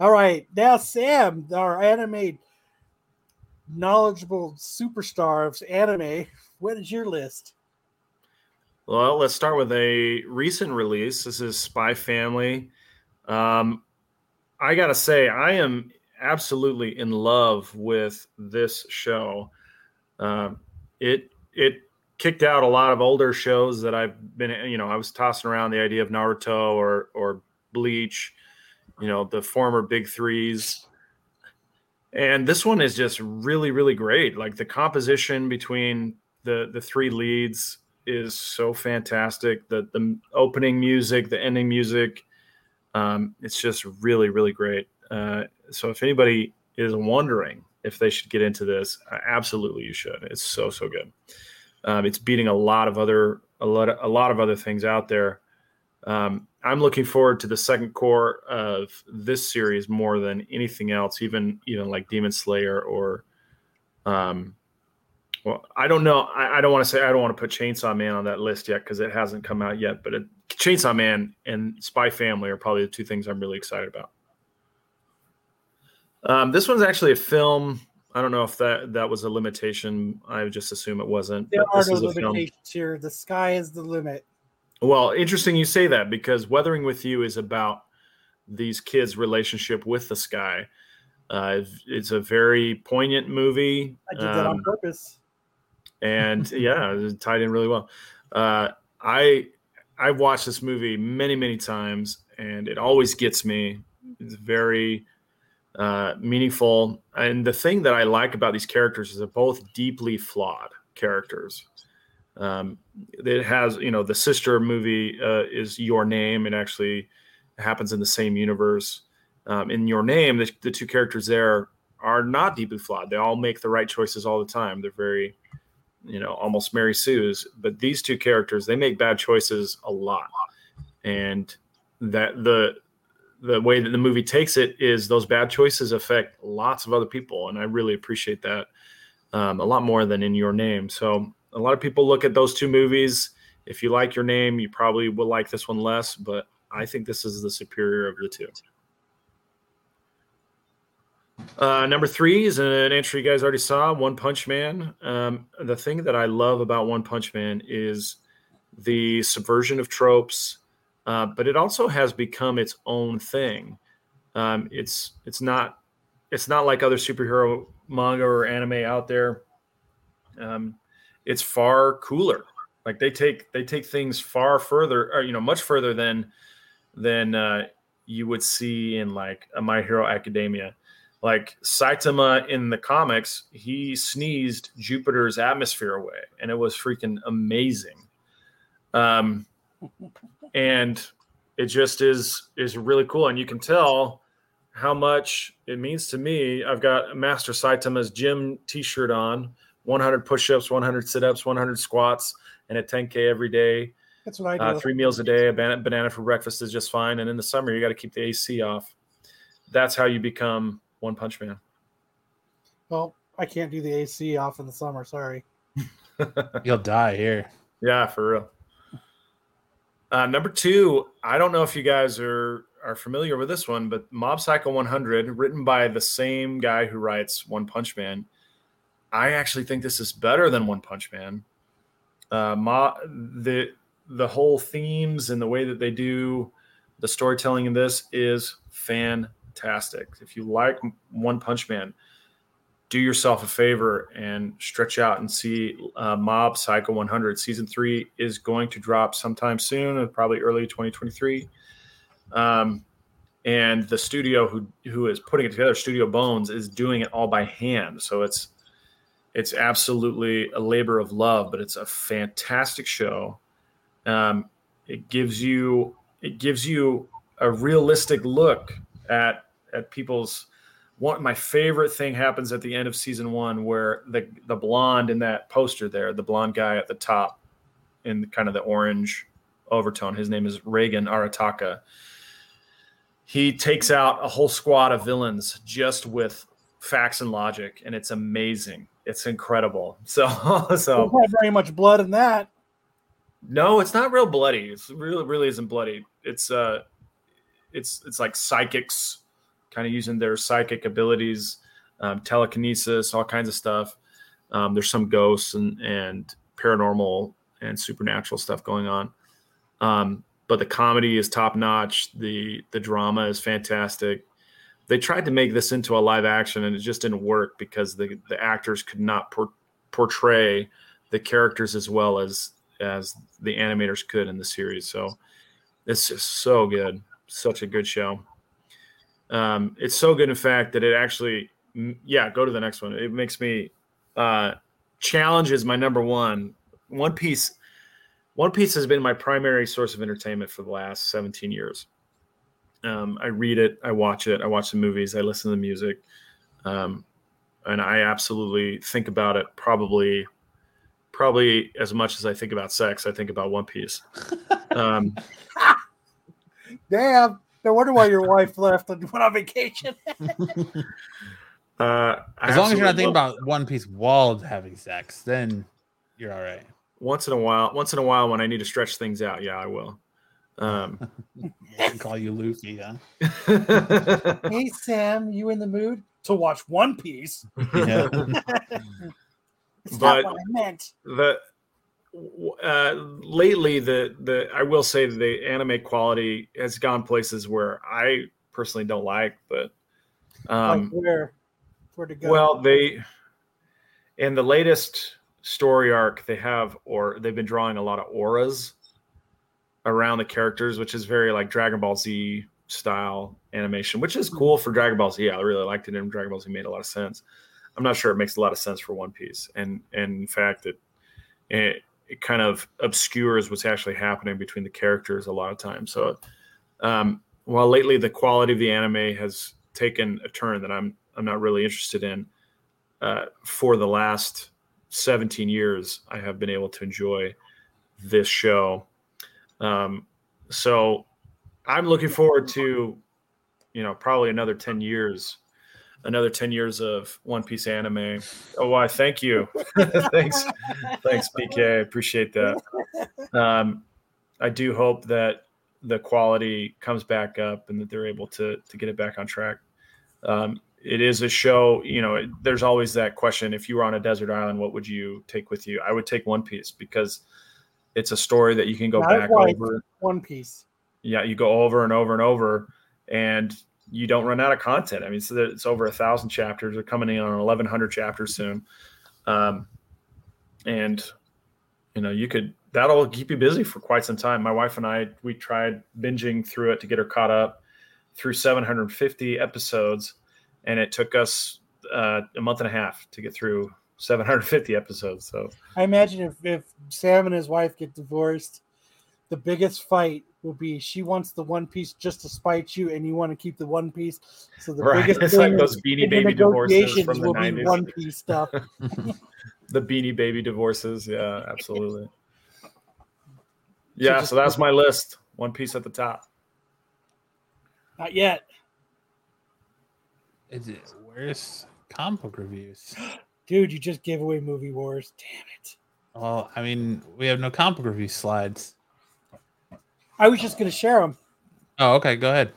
All right, now Sam, our anime knowledgeable superstar of anime. What is your list? Well, let's start with a recent release. This is Spy Family. Um, I gotta say, I am absolutely in love with this show. Um, it it kicked out a lot of older shows that I've been, you know, I was tossing around the idea of Naruto or or Bleach, you know, the former big threes. And this one is just really, really great. Like the composition between the the three leads is so fantastic. The the opening music, the ending music, um, it's just really really great. Uh, so if anybody is wondering if they should get into this, absolutely you should. It's so so good. Um, it's beating a lot of other a lot of, a lot of other things out there. Um, I'm looking forward to the second cour of this series more than anything else, even even like Demon Slayer or um, well, I don't know. I, I don't want to say I don't want to put Chainsaw Man on that list yet because it hasn't come out yet. But it, Chainsaw Man and Spy Family are probably the two things I'm really excited about. Um, this one's actually a film. I don't know if that that was a limitation. I just assume it wasn't. There but are this no is a film. limitations here. The sky is the limit. Well, interesting you say that because Weathering with You is about these kids' relationship with the sky. Uh, it's a very poignant movie. I did that on Um, purpose. and [laughs] yeah, it tied in really well. Uh, I I've watched this movie many many times, and it always gets me. It's very uh, meaningful, and the thing that I like about these characters is they're both deeply flawed characters. Um, it has you know the sister movie uh, is Your Name. It actually happens in the same universe. Um, in Your Name, the, the two characters there are not deeply flawed. They all make the right choices all the time. They're very you know, almost Mary Sue's. But these two characters, they make bad choices a lot, and that the the way that the movie takes it is those bad choices affect lots of other people, and I really appreciate that um, a lot more than in Your Name. So a lot of people look at those two movies. If you like Your Name, you probably will like this one less, but I think this is the superior of the two. Uh, number three is an entry you guys already saw, One Punch Man. Um, the thing that I love about One Punch Man is the subversion of tropes, uh, but it also has become its own thing. Um, it's it's not it's not like other superhero manga or anime out there. Um, it's far cooler. Like they take they take things far further, or you know, much further than than uh, you would see in like a My Hero Academia like Saitama in the comics, he sneezed Jupiter's atmosphere away, and it was freaking amazing. Um, and it just is is really cool, and you can tell how much it means to me. I've got Master Saitama's gym T-shirt on, 100 push-ups, 100 sit-ups, 100 squats, and a 10k every day. That's what I do. Uh, three meals a day, a banana, banana for breakfast is just fine. And in the summer, you got to keep the AC off. That's how you become One Punch Man. well, I can't do the AC off in the summer. Sorry. [laughs] You'll die here. Yeah, for real. Uh, number two, I don't know if you guys are are familiar with this one, but Mob Psycho 100, written by the same guy who writes One Punch Man. I actually think this is better than One Punch Man. Uh, Ma, the the whole themes and the way that they do the storytelling in this is fantastic. If you like One Punch Man, do yourself a favor and stretch out and see uh, Mob Psycho 100. Season three is going to drop sometime soon, uh, probably early 2023. Um, and the studio who who is putting it together, Studio Bones, is doing it all by hand. So it's it's absolutely a labor of love, but it's a fantastic show. Um, it gives you it gives you a realistic look at at people's one my favorite thing happens at the end of season one where the the blonde in that poster there the blonde guy at the top in kind of the orange overtone his name is Reigen Arataka he takes out a whole squad of villains just with facts and logic and it's amazing it's incredible [laughs] so so Don't very much blood in that. no, it's not real bloody. It's really really isn't bloody. It's uh it's it's like psychics kind of using their psychic abilities, um, telekinesis, all kinds of stuff. Um, there's some ghosts and and paranormal and supernatural stuff going on. Um, but the comedy is top notch. The the drama is fantastic. They tried to make this into a live action and it just didn't work because the the actors could not por- portray the characters as well as as the animators could in the series. So it's just so good, such a good show. Um, it's so good, in fact, that it actually, yeah, go to the next one. It makes me uh, challenges my number one. One Piece, One Piece has been my primary source of entertainment for the last 17 years. Um, I read it, I watch it, I watch the movies, I listen to the music, um, and I absolutely think about it probably probably as much as I think about sex, I think about One Piece. Um, [laughs] Damn. No wonder why your wife left and went on vacation. [laughs] uh, As long as you're not thinking love- about One Piece while having sex, then you're all right. once in a while, once in a while when I need to stretch things out, yeah, I will. Um, [laughs] I can call you Luffy, huh? [laughs] hey Sam, you in the mood to watch One Piece? Yeah. [laughs] It's But- not what I meant. the uh, lately the the I will say the anime quality has gone places where I personally don't like, but um, like where, where to go? Well, they in the latest story arc they have or they've been drawing a lot of auras around the characters, which is very like Dragon Ball Z style animation, which is cool for Dragon Ball Z. I really liked it, in Dragon Ball Z made a lot of sense. I'm not sure it makes a lot of sense for One Piece, and and in fact, it it, it kind of obscures what's actually happening between the characters a lot of times. So, um, while lately the quality of the anime has taken a turn that I'm I'm not really interested in, uh, for the last 17 years, I have been able to enjoy this show. Um, so I'm looking forward to, you know, probably another 10 years, another 10 years of One Piece anime. Oh, why? Thank you. [laughs] Thanks. Thanks, PK. I appreciate that. Um, I do hope that the quality comes back up and that they're able to to get it back on track. Um, it is a show, you know. it- There's always that question: if you were on a desert island, what would you take with you? I would take One Piece because it's a story that you can go Not back quite. over. One Piece. Yeah, you go over and over and over, and you don't run out of content. I mean, so it's over a thousand chapters. They're coming in on 1,100 chapters soon, um, and you know you could that'll keep you busy for quite some time. My wife and I we tried binging through it to get her caught up through 750 episodes, and it took us uh, a month and a half to get through 750 episodes. So I imagine if, if Sam and his wife get divorced, the biggest fight will be she wants the One Piece just to spite you, and you want to keep the One Piece. So the right, biggest [laughs] it's like those Beanie in the Baby divorces negotiations from the will be 90s. One Piece stuff. [laughs] [laughs] the Beanie Baby divorces, yeah, absolutely. Yeah, just- so that's my list. One Piece at the top. Not yet. Is it where's comic book reviews? [gasps] Dude, you just gave away Movie Wars. Damn it. Well, I mean, we have no comic book review slides. I was just going to share them. Oh, okay. Go ahead.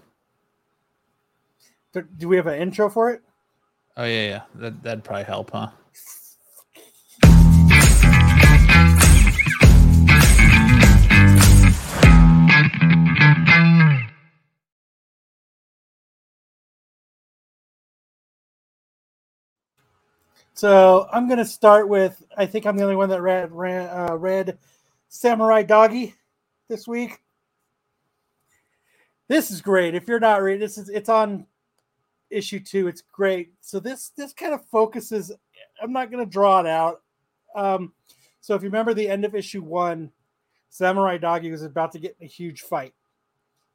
Do, do we have an intro for it? Oh yeah, yeah. That that'd probably help, huh? So I'm going to start with. I think I'm the only one that read read, uh, read Samurai Doggy this week. This is great. If you're not reading, this is it's on issue two. It's great. So this this kind of focuses. I'm not going to draw it out. Um, so if you remember the end of issue one, Samurai Doggy was about to get in a huge fight.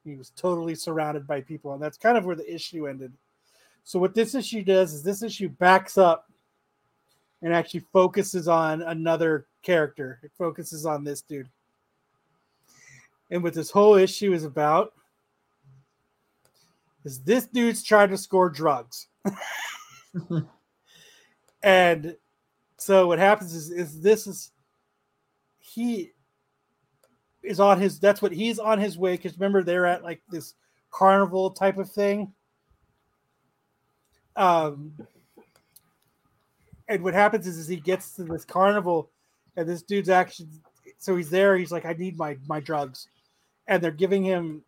He was totally surrounded by people, and that's kind of where the issue ended. So what this issue does is this issue backs up and actually focuses on another character. It focuses on this dude. And what this whole issue is about is this dude's trying to score drugs. [laughs] and so what happens is, is this is he is on his that's what he's on his way because remember they're at like this carnival type of thing. Um and what happens is, is he gets to this carnival and this dude's actually so he's there he's like i need my my drugs and they're giving him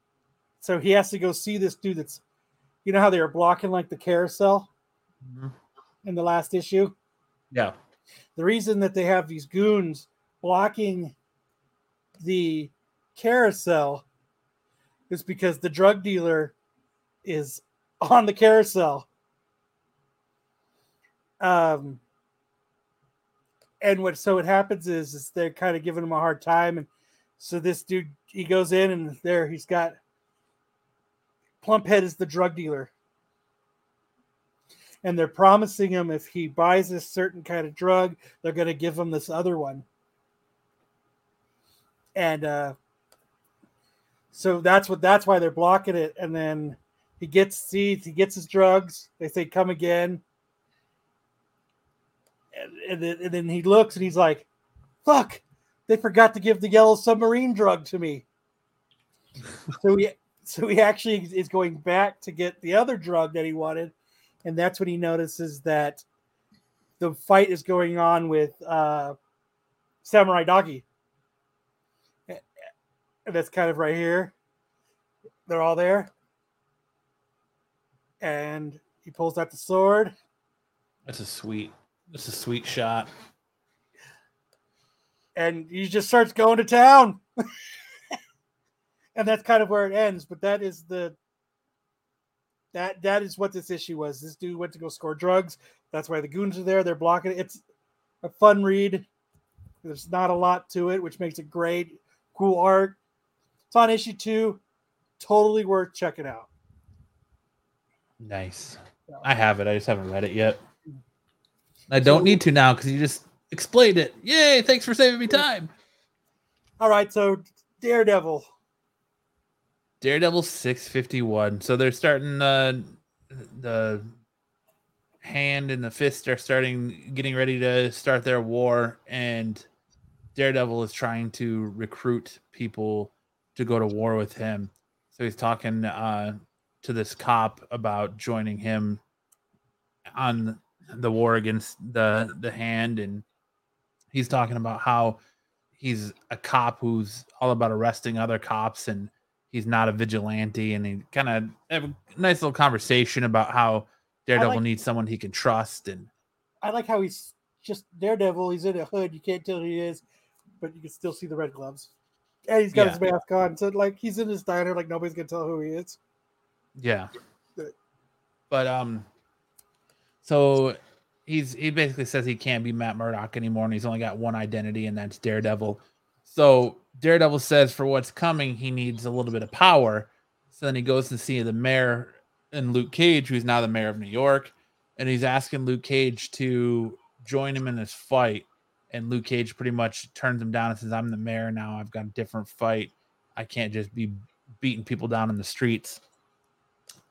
so he has to go see this dude that's you know how they were blocking like the carousel Mhm. in the last issue Yeah. the reason that they have these goons blocking the carousel is because the drug dealer is [laughs] on the carousel um and what so what happens is is they're kind of giving him a hard time and so this dude he goes in and there he's got plumphead is the drug dealer. And they're promising him if he buys this certain kind of drug they're going to give him this other one. And uh so that's what that's why they're blocking it and then he gets seeds he gets his drugs they say come again and, then, and then he looks and he's like fuck they forgot to give the yellow submarine drug to me. [laughs] So he so he actually is going back to get the other drug that he wanted and that's when he notices that the fight is going on with uh samurai doggy. And that's kind of right here. They're all there. And he pulls out the sword. That's a sweet. That's a sweet shot. and he just starts going to town. [laughs] and that's kind of where it ends. But that is the that that is what this issue was. This dude went to go score drugs. That's why the goons are there. They're blocking it. It's a fun read. There's not a lot to it, which makes it great. Cool art. It's on issue two. Totally worth checking out. Nice. I have it. I just haven't read it yet. I don't need to now because you just explained it. Yay! Thanks for saving me time. All right, so Daredevil. Daredevil 651. So they're starting uh, the hand and the fist are starting getting ready to start their war and Daredevil is trying to recruit people to go to war with him. So he's talking uh, to this cop about joining him on the war against the the hand and he's talking about how he's a cop who's all about arresting other cops and he's not a vigilante and he kind of have a nice little conversation about how Daredevil like- needs someone he can trust and I like how he's just Daredevil. He's in a hood. You can't tell who he is, but you can still see the red gloves. And he's got his mask on. So like he's in his diner, like nobody's gonna tell who he is. yeah but um so he's he basically says he can't be Matt Murdock anymore and he's only got one identity and that's Daredevil. So Daredevil says for what's coming he needs a little bit of power. So then he goes to see the mayor and Luke Cage who's now the mayor of New York and he's asking Luke Cage to join him in this fight. And Luke Cage pretty much turns him down and says I'm the mayor now. I've got a different fight. I can't just be beating people down in the streets.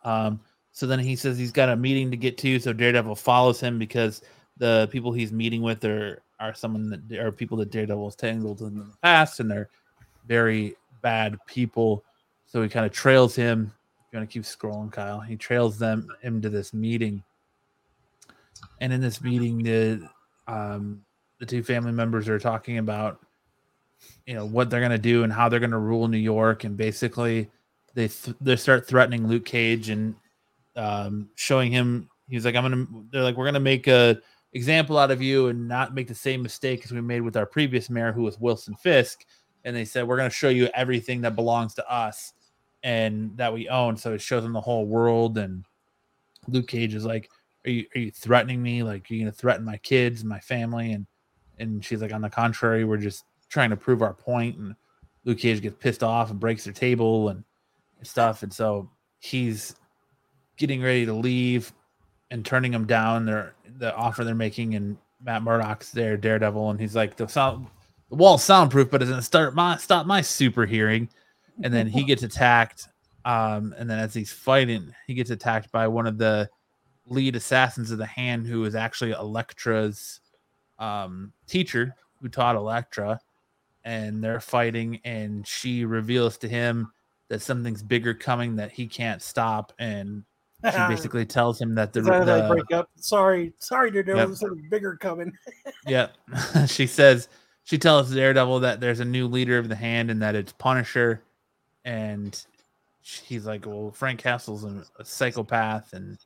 Um so then he says he's got a meeting to get to so Daredevil follows him because the people he's meeting with are are someone that are people that Daredevil's tangled in the past and they're very bad people. So he kind of trails him. You want to keep scrolling, Kyle, he trails them into this meeting. And in this meeting, the um, the two family members are talking about you know what they're going to do and how they're going to rule New York, and basically they th- they start threatening Luke Cage and um, showing him. He's like, I'm gonna. They're like, we're gonna make a example out of you and not make the same mistake as we made with our previous mayor, who was Wilson Fisk. And they said, we're gonna show you everything that belongs to us and that we own. So it shows them the whole world. And Luke Cage is like, are you are you threatening me? Like, are you gonna threaten my kids, and my family? And and she's like, on the contrary, we're just trying to prove our point. And Luke Cage gets pissed off and breaks their table and stuff. And so he's getting ready to leave and turning them down. Their the offer they're making, and Matt Murdock's there, Daredevil, and he's like the sound the wall's soundproof, but doesn't start my stop my super hearing. And then he gets attacked. Um, and then as he's fighting, he gets attacked by one of the lead assassins of the hand, who is actually Elektra's um, teacher who taught Elektra. And they're fighting, and she reveals to him that something's bigger coming that he can't stop. And she [laughs] basically tells him that the, Is that how they the break up. Sorry, sorry, Daredevil. Yep. There's something bigger coming. [laughs] yeah, [laughs] she says she tells Daredevil that there's a new leader of the hand and that it's Punisher, and he's like, "Well, Frank Castle's a, a psychopath, and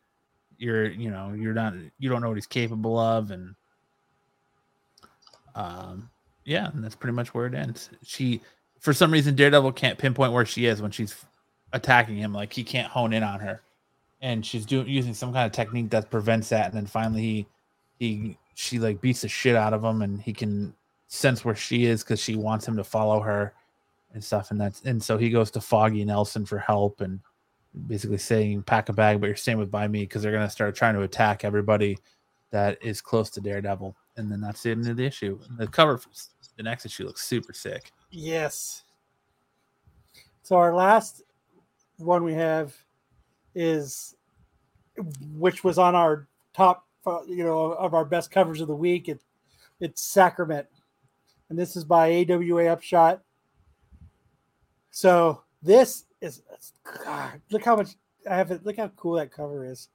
you're, you know, you're not, you don't know what he's capable of," and um, yeah, and that's pretty much where it ends. She, for some reason, Daredevil can't pinpoint where she is when she's attacking him. Like he can't hone in on her, and she's doing using some kind of technique that prevents that. And then finally, he he she like beats the shit out of him, and he can sense where she is because she wants him to follow her and stuff. And that's and so he goes to Foggy Nelson for help and basically saying pack a bag, but you're staying with by me because they're gonna start trying to attack everybody that is close to Daredevil. And then that's the end of the issue. The cover, for the next issue looks super sick. Yes. So our last one we have is, which was on our top, uh, you know, of our best covers of the week. It, it's Sacrament, and this is by AWA Upshot. So this is, God, look how much I have it. Look how cool that cover is.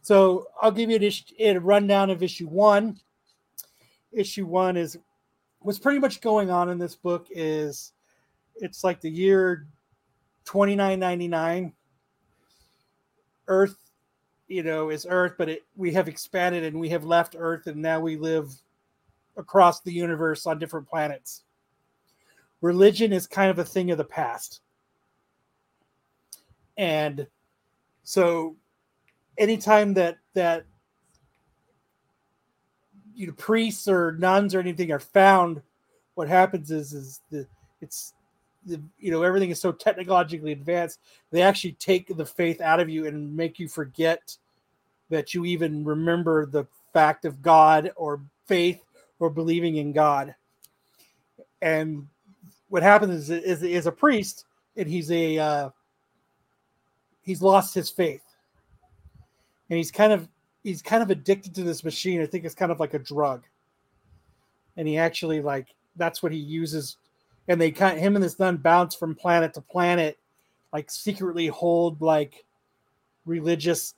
So I'll give you an issue, a rundown of issue one. Issue one is what's pretty much going on in this book is it's like the year 2999 earth you know is earth but it, we have expanded and we have left earth and now we live across the universe on different planets. Religion is kind of a thing of the past. And so anytime that that you know priests or nuns or anything are found what happens is is the it's the you know everything is so technologically advanced they actually take the faith out of you and make you forget that you even remember the fact of god or faith or believing in god and what happens is is, is a priest and he's a uh, he's lost his faith and he's kind of he's kind of addicted to this machine. I think it's kind of like a drug. And he actually like that's what he uses. And they kind of, him and this nun bounce from planet to planet, like secretly hold like religious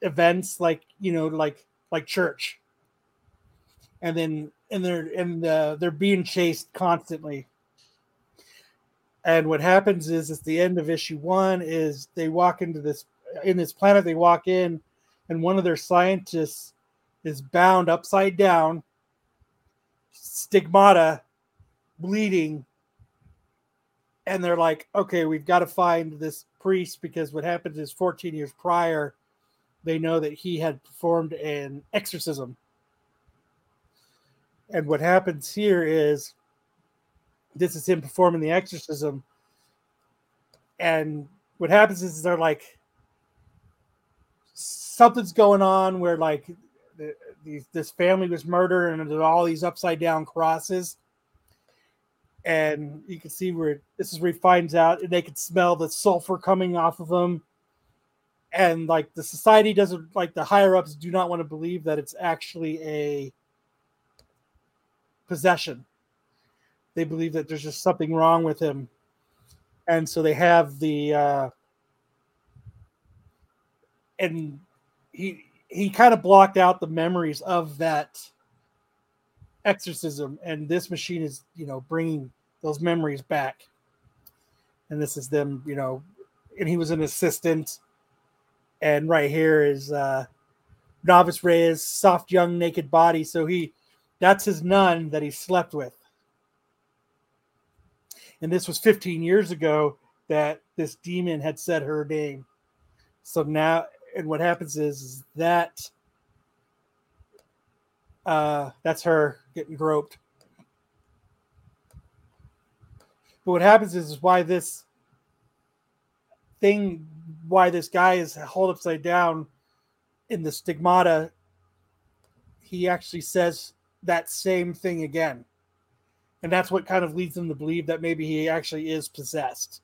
events, like you know, like like church. And then and they're and uh, they're being chased constantly. And what happens is, at the end of issue one, is they walk into this in this planet. They walk in, and one of their scientists is bound upside down, stigmata, bleeding. And they're like, okay, we've got to find this priest because what happened is 14 years prior, they know that he had performed an exorcism. And what happens here is this is him performing the exorcism. And what happens is they're like, something's going on where like the, these, this family was murdered and there's all these upside down crosses and you can see where this is where he finds out and they can smell the sulfur coming off of them and like the society doesn't like the higher ups do not want to believe that it's actually a possession. They believe that there's just something wrong with him, and so they have the uh, and he he kind of blocked out the memories of that exorcism, and this machine is you know bringing those memories back, and this is them you know, and he was an assistant, and right here is uh, Novice Reyes, soft young naked body, so he that's his nun that he slept with. And this was 15 years ago that this demon had said her name. So now and what happens is, is that uh that's her getting groped but what happens is, is why this thing why this guy is held upside down in the stigmata he actually says that same thing again and that's what kind of leads them to believe that maybe he actually is possessed.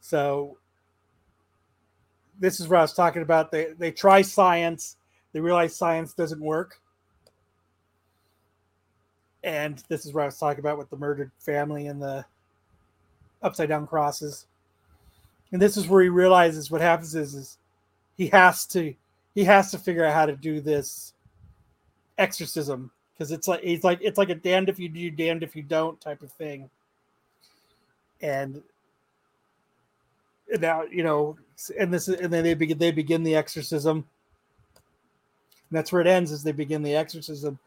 So this is what I was talking about. They they try science, they realize science doesn't work. And this is what I was talking about with the murdered family and the upside down crosses. And this is where he realizes what happens is, is he has to he has to figure out how to do this exorcism because it's like he's like it's like a damned if you do, damned if you don't type of thing. And now you know, and this and then they begin they begin the exorcism. That's where it ends as they begin the exorcism.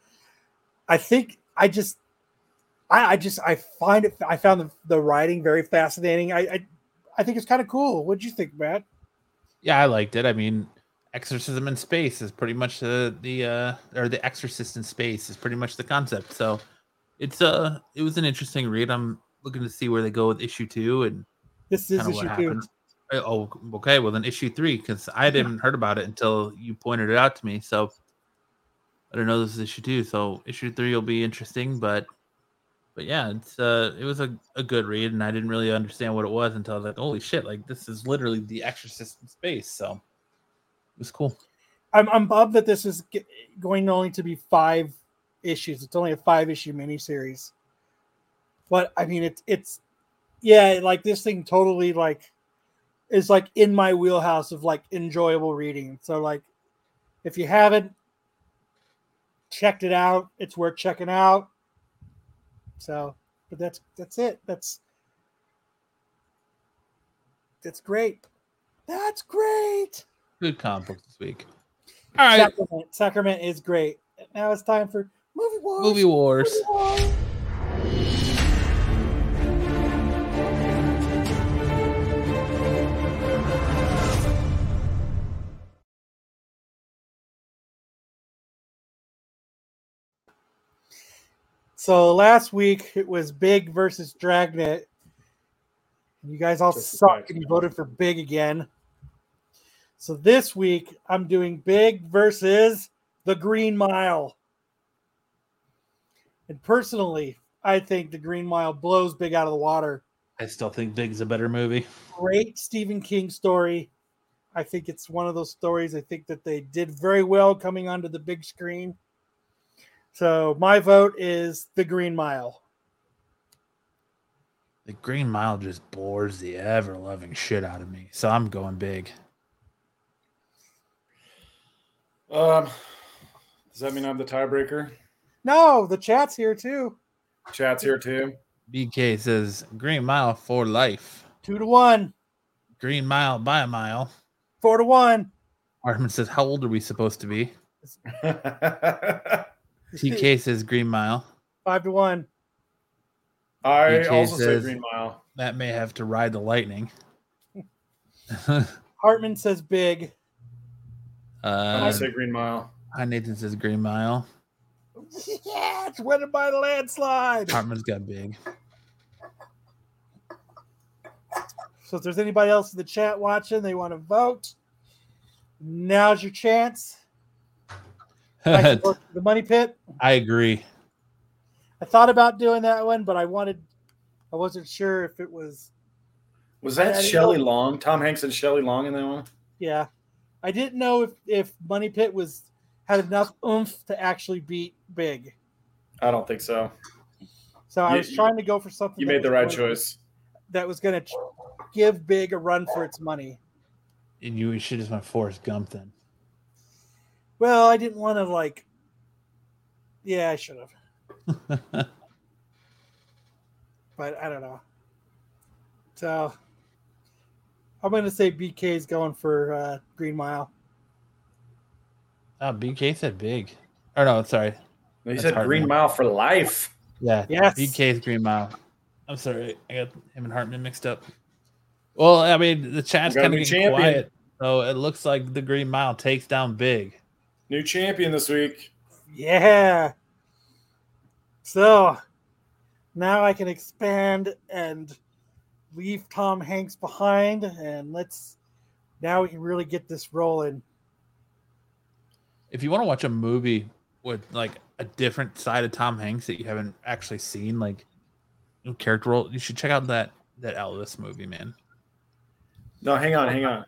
I think I just I, I just I find it I found the, the writing very fascinating. I I, I think it's kind of cool. What'd you think, Matt? Yeah, I liked it. I mean, exorcism in space is pretty much the the uh or the exorcist in space is pretty much the concept so it's uh it was an interesting read i'm looking to see where they go with issue two and This is issue what two. happens oh okay well then issue three because i didn't heard about it until you pointed it out to me so i don't know this is issue two so issue three will be interesting but but yeah it's uh it was a, a good read and i didn't really understand what it was until i was like holy shit like this is literally the exorcist in space so it was cool I'm I'm bummed that this is ge- going only to be five issues. It's only a five issue miniseries. But I mean, it's it's yeah, like this thing totally like is like in my wheelhouse of like enjoyable reading. So like, if you haven't checked it out, it's worth checking out. So, but that's that's it. That's that's great. That's great. good comic book this week all right Sacrament. Sacrament is great. Now it's time for movie wars. movie wars Movie wars. So last week it was Big versus Dragnet. You guys all Just suck and you voted for Big again. So this week I'm doing Big versus the Green Mile. And personally, I think the Green Mile blows Big out of the water. I still think Big's a better movie. Great Stephen King story. I think it's one of those stories I think that they did very well coming onto the big screen. So my vote is the Green Mile. The Green Mile just bores the ever loving shit out of me. So I'm going big. Um, does that mean I'm the tiebreaker? No, the chat's here too. Chat's here too. BK says Green Mile for life. Two to one, Green Mile by a mile. four to one. Artman says, How old are we supposed to be? [laughs] TK says Green Mile. Five to one. I BK also say Green Mile. Matt may have to ride the lightning. [laughs] Hartman says big. I'm uh, gonna say Green Mile. Hi, Nathan says Green Mile. Yeah, it's winning by the landslide. Hartman's got big. So if there's anybody else in the chat watching, they want to vote. Now's your chance. I can vote for [laughs] the money pit. I agree. I thought about doing that one, but I wanted, I wasn't sure if it was, Was that didn't Shelley know. Long? Tom Hanks and Shelley Long in that one? yeah. I didn't know if if Money Pit was had enough oomph to actually beat Big. I don't think so. So I You- was trying to go for something. You made the right choice. That was going to give Big a run for its money. And you should just went Forrest Gump then. Well, I didn't want to like. Yeah, I should have, [laughs] but I don't know. So I'm going to say BK is going for uh, Green Mile. Oh, BK said big. Or no, sorry. He That's said Green. Mile for life. Yeah. Yes. BK is Green Mile. I'm sorry. I got him and Hartman mixed up. Well, I mean, the chat's We got a kind of getting champion. quiet. So it looks like the Green Mile takes down big. New champion this week. Yeah. So now I can expand and leave Tom Hanks behind, and let's now we can really get this rolling. If you want to watch a movie with like a different side of Tom Hanks that you haven't actually seen, like new character role, you should check out that that Elvis movie, man. No, hang on, hang on.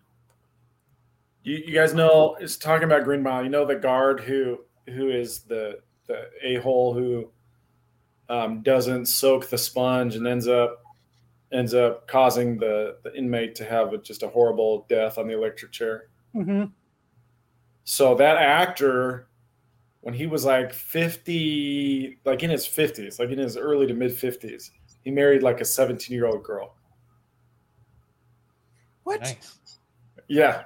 You, you guys know it's talking about Green Mile. You know the guard who who is the the a hole who um, doesn't soak the sponge and ends up ends up causing the the inmate to have a, just a horrible death on the electric chair. Mm-hmm. So that actor, when he was like fifty, like in his fifties, like in his early to mid fifties, he married like a seventeen year old girl. What? Nice. Yeah.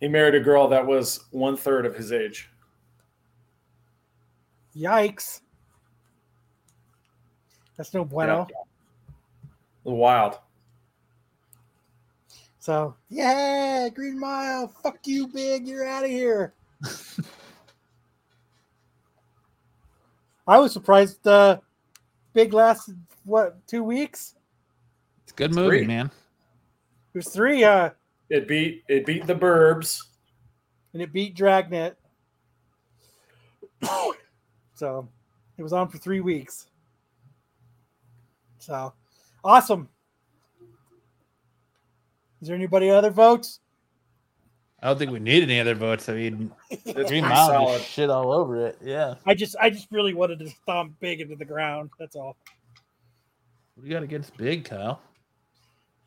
He married a girl that was one third of his age. Yikes! That's no bueno. Wild. So yeah, Green Mile. Fuck you, Big. You're out of here. [laughs] I was surprised. Uh, Big lasted what two weeks? It's a good movie, Three. man. It was three. Uh, It beat it beat the Burbs. and it beat Dragnet. so it was on for three weeks. So awesome. Is there anybody other votes? I don't think we need any other votes. I mean, [laughs] It's Green pretty Mile solid. shit all over it. Yeah. I just I just really wanted to stomp big into the ground. That's all. What do you got against Big, Kyle?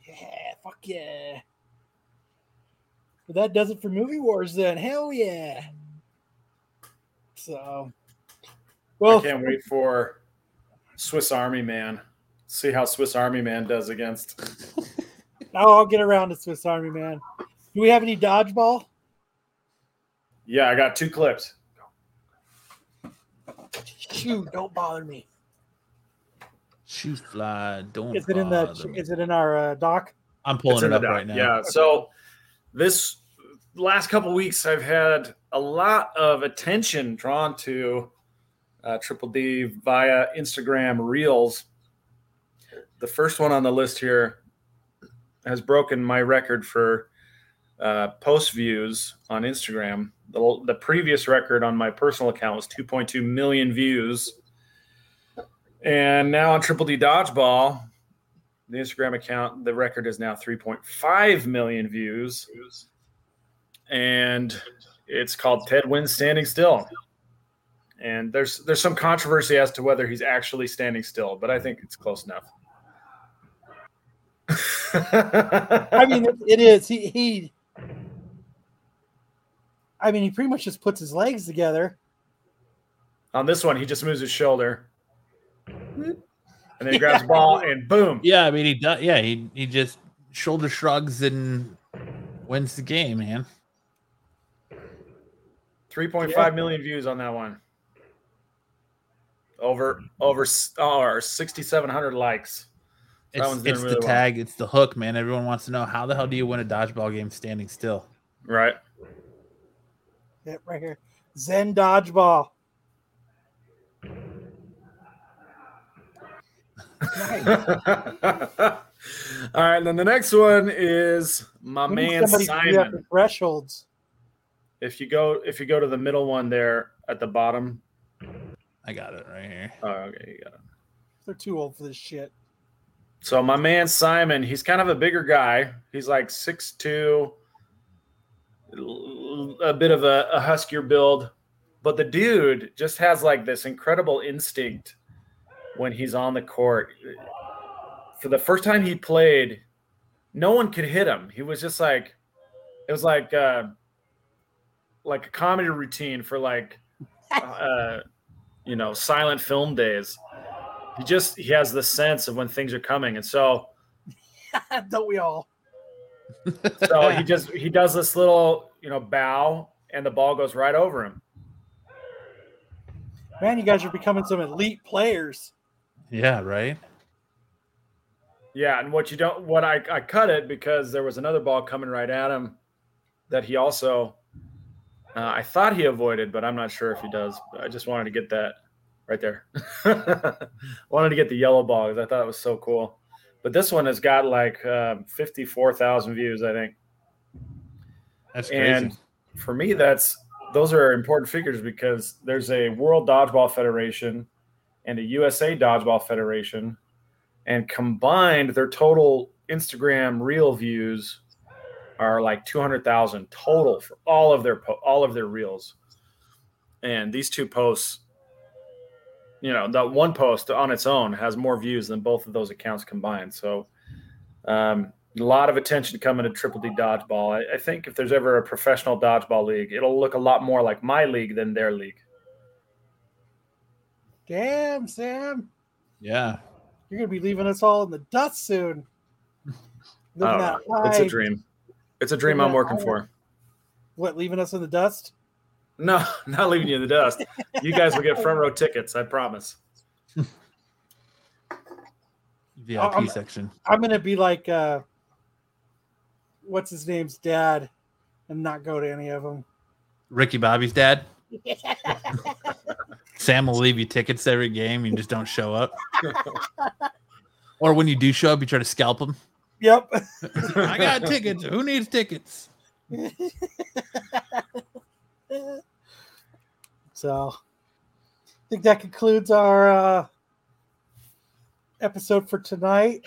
Yeah, fuck yeah. But that does it for movie wars then. Hell yeah. So well, I well can't wait for Swiss Army Man. See how Swiss Army Man does against. [laughs] now I'll get around to Swiss Army Man. Do we have any dodgeball? Yeah, I got two clips. Shoot, don't bother me. Shoot fly, don't. Is it in the me. is it in our uh, doc? I'm pulling It's it up right now. Yeah. So this last couple weeks, I've had a lot of attention drawn to uh, Triple D via Instagram Reels. The first one on the list here has broken my record for uh, post views on Instagram. The, the previous record on my personal account was 2.2 million views. And now on Triple D Dodgeball, the Instagram account, the record is now 3.5 million views. And it's called Ted Wins Standing Still. And there's there's some controversy as to whether he's actually standing still, but I think it's close enough. I mean, it, it is. He he. I mean, he pretty much just puts his legs together. on this one, he just moves his shoulder, hmm. and then he grabs the ball and boom. Yeah, I mean he does. Yeah, he he just shoulder shrugs and wins the game, man. 3.5 million views on that one. Over over oh, 6,700 likes. That It's, one's doing it's really the well. tag, it's the hook, man. Everyone wants to know how the hell do you win a dodgeball game standing still? Right. Yeah, right here. Zen dodgeball. [laughs] All right, and then the next one is my man somebody to be up Simon. thresholds. If you go if you go to the middle one there at the bottom. I got it right here. Oh, okay, you got it. They're too old for this shit. So my man Simon, he's kind of a bigger guy. He's like six two, a bit of a, a huskier build. but the dude just has like this incredible instinct when he's on the court. For the first time he played, no one could hit him. He was just like, it was like, uh, like a comedy routine for like, [laughs] uh, you know, silent film days. He just he has the sense of when things are coming, and so [laughs] Don't we all? so [laughs] he just he does this little you know bow, and the ball goes right over him. Man, you guys are becoming some elite players. Yeah, right. Yeah, and what you don't, what I, I cut it because there was another ball coming right at him that he also, uh, I thought he avoided, but I'm not sure if he does. I just wanted to get that right there. [laughs] wanted to get the yellow ball because I thought it was so cool. But this one has got like um, 54,000 views, I think. That's crazy. And for me, that's those are important figures because there's a World Dodgeball Federation and a USA Dodgeball Federation, and combined, their total Instagram reel views are like 200,000 total for all of their po- all of their reels. And these two posts, you know, that one post on its own has more views than both of those accounts combined. So, um, a lot of attention coming to Triple D Dodgeball. I, I think if there's ever a professional dodgeball league, it'll look a lot more like my league than their league. Damn, Sam. yeah. You're gonna be leaving us all in the dust soon. [laughs] I Living that know. It's a dream. It's a dream Living I'm working for. What, leaving us in the dust? No, [laughs] not leaving you in the dust. You guys will get front row tickets. I promise. VIP I'm- section. I'm gonna be like uh what's his name's dad and not go to any of them. Ricky Bobby's dad. [laughs] Sam will leave you tickets every game. You just don't show up. [laughs] or when you do show up, you try to scalp them. Yep. [laughs] I got tickets. Who needs tickets? [laughs] so I think that concludes our uh episode for tonight.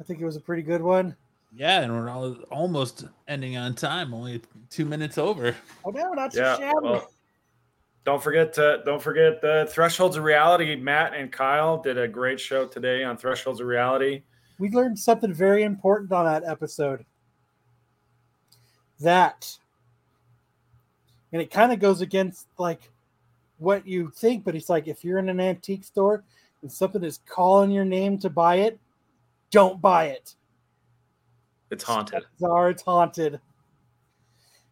I think it was a pretty good one. Yeah, and we're all, almost ending on time. Only two minutes over. Oh no, not too Yeah. shabby. Well, don't forget to don't forget the Thresholds of Reality. Matt and Kyle did a great show today on Thresholds of Reality. We learned something very important on that episode. That, and it kind of goes against like what you think, but it's like if you're in an antique store and something is calling your name to buy it, don't buy it. It's haunted. Czar, it's haunted.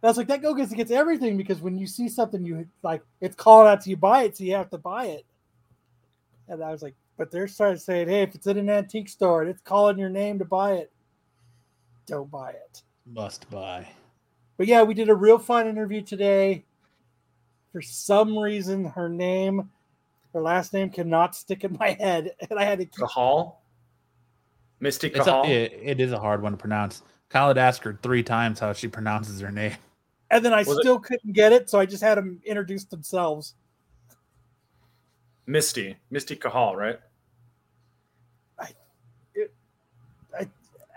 Was like, that goes against everything because when you see something, you like it's calling out to you, buy it, so you have to buy it. And I was like, but they're starting to say, hey, if it's in an antique store and it's calling your name to buy it, don't buy it. Must buy. But yeah, we did a real fun interview today. For some reason, her name, her last name cannot stick in [laughs] my head, and I had to keep. Kahal, Misty It's a, Kahal. it, it is a hard one to pronounce. Kyle had asked her three times how she pronounces her name. And then I Was it- still couldn't get it, so I just had them introduce themselves. Misty, Misty Kahal, right?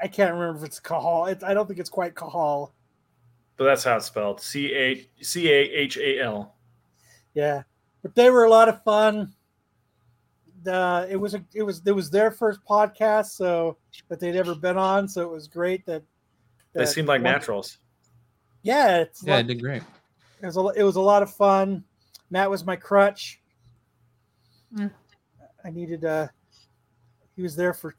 I can't remember if it's Kahal. It's, I don't think it's quite Kahal. But that's how it's spelled. C A C A H A L. Yeah, but they were a lot of fun. Uh, it was a, it was it was their first podcast, so that they'd ever been on. So it was great that, They seemed like one- naturals. Yeah, it's Yeah, like- it did great. it was a, it was a lot of fun. Matt was my crutch. Mm. I needed uh he was there for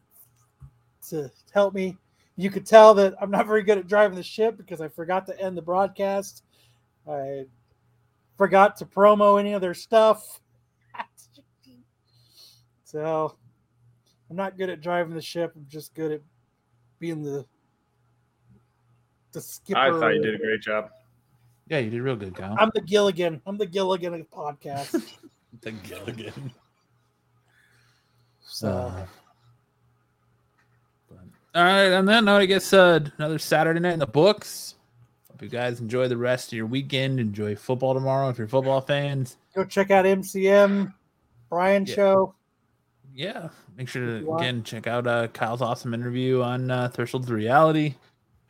to help me. You could tell that I'm not very good at driving the ship because I forgot to end the broadcast. I forgot to promo any of their stuff. [laughs] so I'm not good at driving the ship. I'm just good at being the the skipper. I thought you did a great job. Yeah, you did real good, Kyle. I'm the Gilligan. I'm the Gilligan of the [laughs] podcast. the Gilligan. So Uh, but- all right, on that note, I guess uh, another Saturday night in the books. Hope you guys enjoy the rest of your weekend. Enjoy football tomorrow if you're football fans. go check out MCM Brian Yeah. show. Yeah, make sure to again check out uh, Kyle's awesome interview on uh, Thresholds Reality.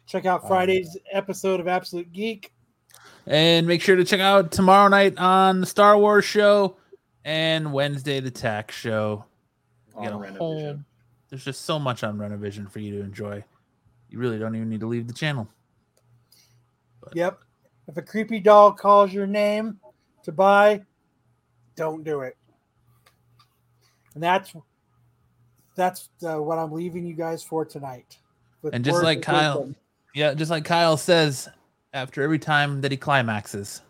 Check out Um, Friday's episode of Absolute Geek. And make sure to check out tomorrow night on the Star Wars show and Wednesday the Tack show. We got a Renovision. whole, there's just so much on Renovision for you to enjoy. You really don't even need to leave the channel. Yep. If a creepy dog calls your name to buy, don't do it. And that's that's uh, what I'm leaving you guys for tonight. And just like Kyle- wisdom. Yeah, just like Kyle says, after every time that he climaxes,